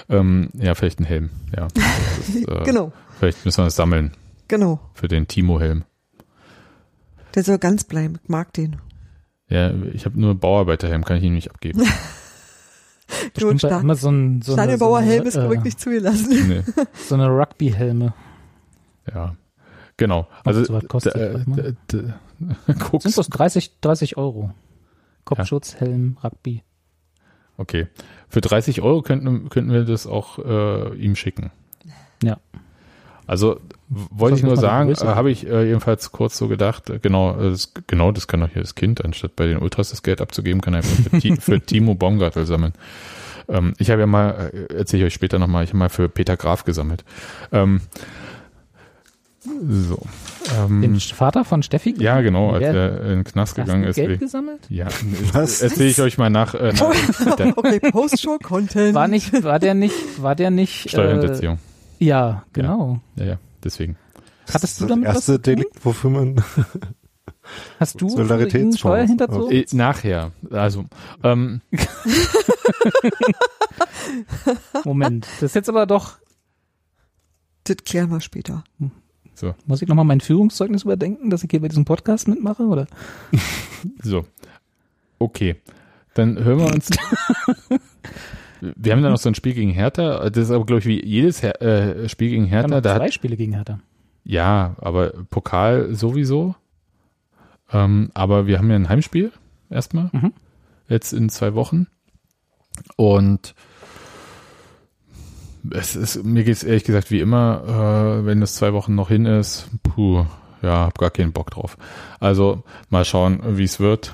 äh, ähm, ja, vielleicht ein Helm. Ja, das ist, äh, genau, Vielleicht müssen wir es sammeln genau. für den Timo-Helm. Der soll ganz bleiben. Ich mag den. Ja, ich habe nur Bauarbeiterhelm, kann ich ihm nicht abgeben. Bestimmt bei Amazon so eine, so eine, ist äh, wirklich zugelassen. Nee. so eine Rugby-Helme. Ja. Genau. Also, so was kostet, d- warte mal. d- d- guck's. Sind das 30, 30 Euro? Kopfschutz, Helm, Rugby. Okay. Für 30 Euro könnten, könnten wir das auch äh, ihm schicken. Ja. Also wollte ich nur sagen, äh, habe ich äh, jedenfalls kurz so gedacht, äh, genau, äh, das, genau das kann doch hier das Kind, anstatt bei den Ultras das Geld abzugeben, kann er einfach für, für Timo Baumgartel sammeln. Ähm, ich habe ja mal, äh, erzähle ich euch später nochmal, ich habe mal für Peter Graf gesammelt. Ähm, so. Den Ähm, Vater von Steffi? ja, genau, als Der- er in den Knast Hast du gegangen ist. Geld gesammelt? Ja, Was? erzähle ich euch mal nach, äh, nach okay, Post-Show-Content. War nicht, war der nicht, war der nicht, Steuerhinterziehung. äh, ja, genau. Ja, ja, deswegen. Hattest du das damit was erste zu tun? Delikt, wofür man Hast du. Steuerhinterzogen? Äh, nachher, also, ähm, Moment, das ist jetzt aber doch, Das klären wir später. So, muss ich nochmal mein Führungszeugnis überdenken, dass ich hier bei diesem Podcast mitmache, oder? so. Okay. Dann hören wir uns. wir haben dann noch so ein Spiel gegen Hertha. Das ist aber, glaube ich, wie jedes Her äh, Spiel gegen Wir haben Hertha. Da zwei hat, Spiele gegen Hertha. ja, aber Pokal sowieso. Ähm, aber wir haben ja ein Heimspiel erstmal. Mhm. Jetzt in zwei Wochen. Und es ist, mir geht's ehrlich gesagt wie immer, äh, wenn das zwei Wochen noch hin ist, puh, ja, hab gar keinen Bock drauf. Also mal schauen, wie es wird.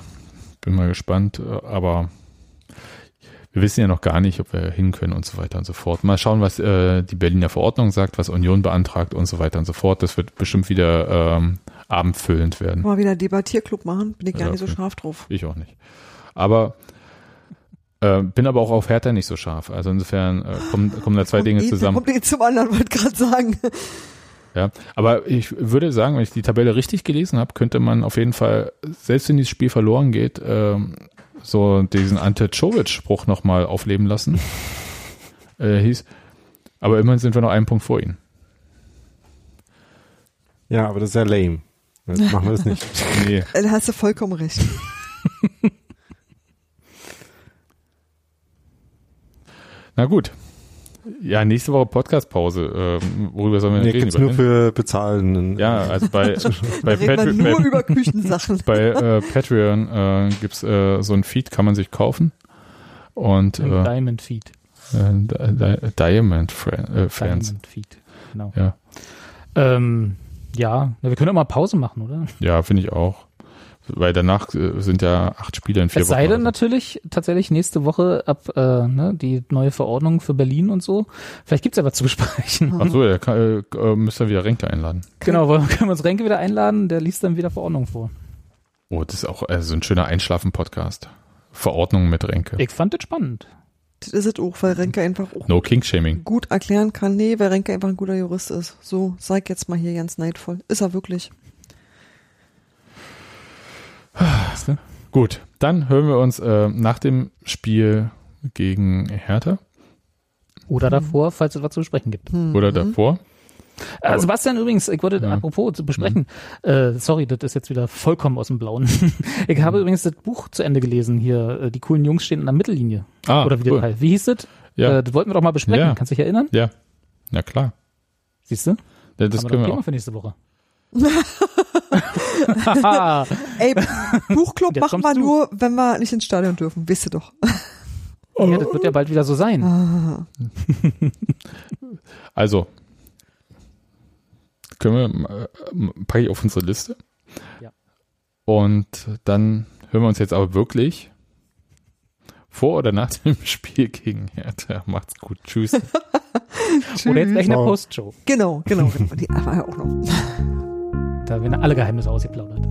Bin mal gespannt, äh, aber wir wissen ja noch gar nicht, ob wir hin können und so weiter und so fort. Mal schauen, was äh, die Berliner Verordnung sagt, was Union beantragt und so weiter und so fort. Das wird bestimmt wieder ähm, abendfüllend werden. Mal wieder Debattierclub machen, bin ich gar Ja, nicht so scharf drauf. Ich auch nicht. Aber äh, bin aber auch auf Hertha nicht so scharf. Also insofern äh, kommen, kommen da zwei Dinge eh- zusammen. Kommt eh zum anderen, wollte gerade sagen. Ja, aber ich würde sagen, wenn ich die Tabelle richtig gelesen habe, könnte man auf jeden Fall, selbst wenn dieses Spiel verloren geht, ähm, so diesen Ante Czovic-Spruch nochmal aufleben lassen. äh, hieß, aber immerhin sind wir noch einen Punkt vor ihnen. Ja, aber das ist ja lame. Jetzt machen wir das nicht. Nee. Äh, Da hast du vollkommen recht. Na gut. Ja, nächste Woche Podcast-Pause. Ähm, worüber sollen wir Nee, reden? gibt's Über nur den- für Bezahlenden. ja, also bei, bei, Patreon, nur bei, über Küchensachen. bei äh, Patreon äh, gibt's äh, so ein Feed, kann man sich kaufen. Und Ein äh, Diamond Feed. äh, Di- Di- Diamond Fran äh, Fans. Diamond Feed. Genau. Ja, Ähm, ja, wir können auch mal Pause machen, oder? ja finde ich auch. Weil danach äh, sind ja acht Spiele in vier Es Wochen. sei denn oder so. natürlich tatsächlich nächste Woche ab äh, ne, die neue Verordnung für Berlin und so. Vielleicht gibt's ja was zu besprechen. Ach so, ja, kann, äh, äh, müsst ihr wieder Renke einladen. Genau, wollen- können wir uns Renke wieder einladen, der liest dann wieder Verordnung vor. Oh, das ist auch äh, so ein schöner Einschlafen-Podcast. Verordnung mit Renke. Ich fand das spannend. Das ist es auch, weil Renke einfach auch No gut erklären kann. Nee, weil Renke einfach ein guter Jurist ist. So, sag jetzt mal hier ganz neidvoll. Ist er wirklich. Weißt du? Gut, dann hören wir uns äh, nach dem Spiel gegen Hertha Oder davor, falls es was zu besprechen gibt. Hm. oder davor. Äh, Aber- Sebastian übrigens, ich wollte, Ja. apropos zu besprechen, äh, sorry, das ist jetzt wieder vollkommen aus dem Blauen. ich habe übrigens das Buch zu Ende gelesen hier, äh, die coolen Jungs stehen an der Mittellinie. Ah, Oder wie cool. das. Wie hieß das? Ja, Äh, das wollten wir doch mal besprechen. Ja. Kannst du dich erinnern? ja, na klar. Siehst du? Ja, das Haben können wir wir Thema auch. für nächste Woche. Ey, Buchclub Jetzt machen wir du. nur, wenn wir nicht ins Stadion dürfen. Wisst ihr doch. ja, das wird ja bald wieder so sein. Ah. Also, können wir, äh, packe ich auf unsere Liste. Ja. Und dann hören wir uns jetzt aber wirklich vor oder nach dem Spiel gegen Hertha. Macht's gut. Tschüss. Oder jetzt gleich in der Ciao. Postshow. Genau, genau. genau. Die war ja auch noch wenn werden alle Geheimnisse ausgeplaudert.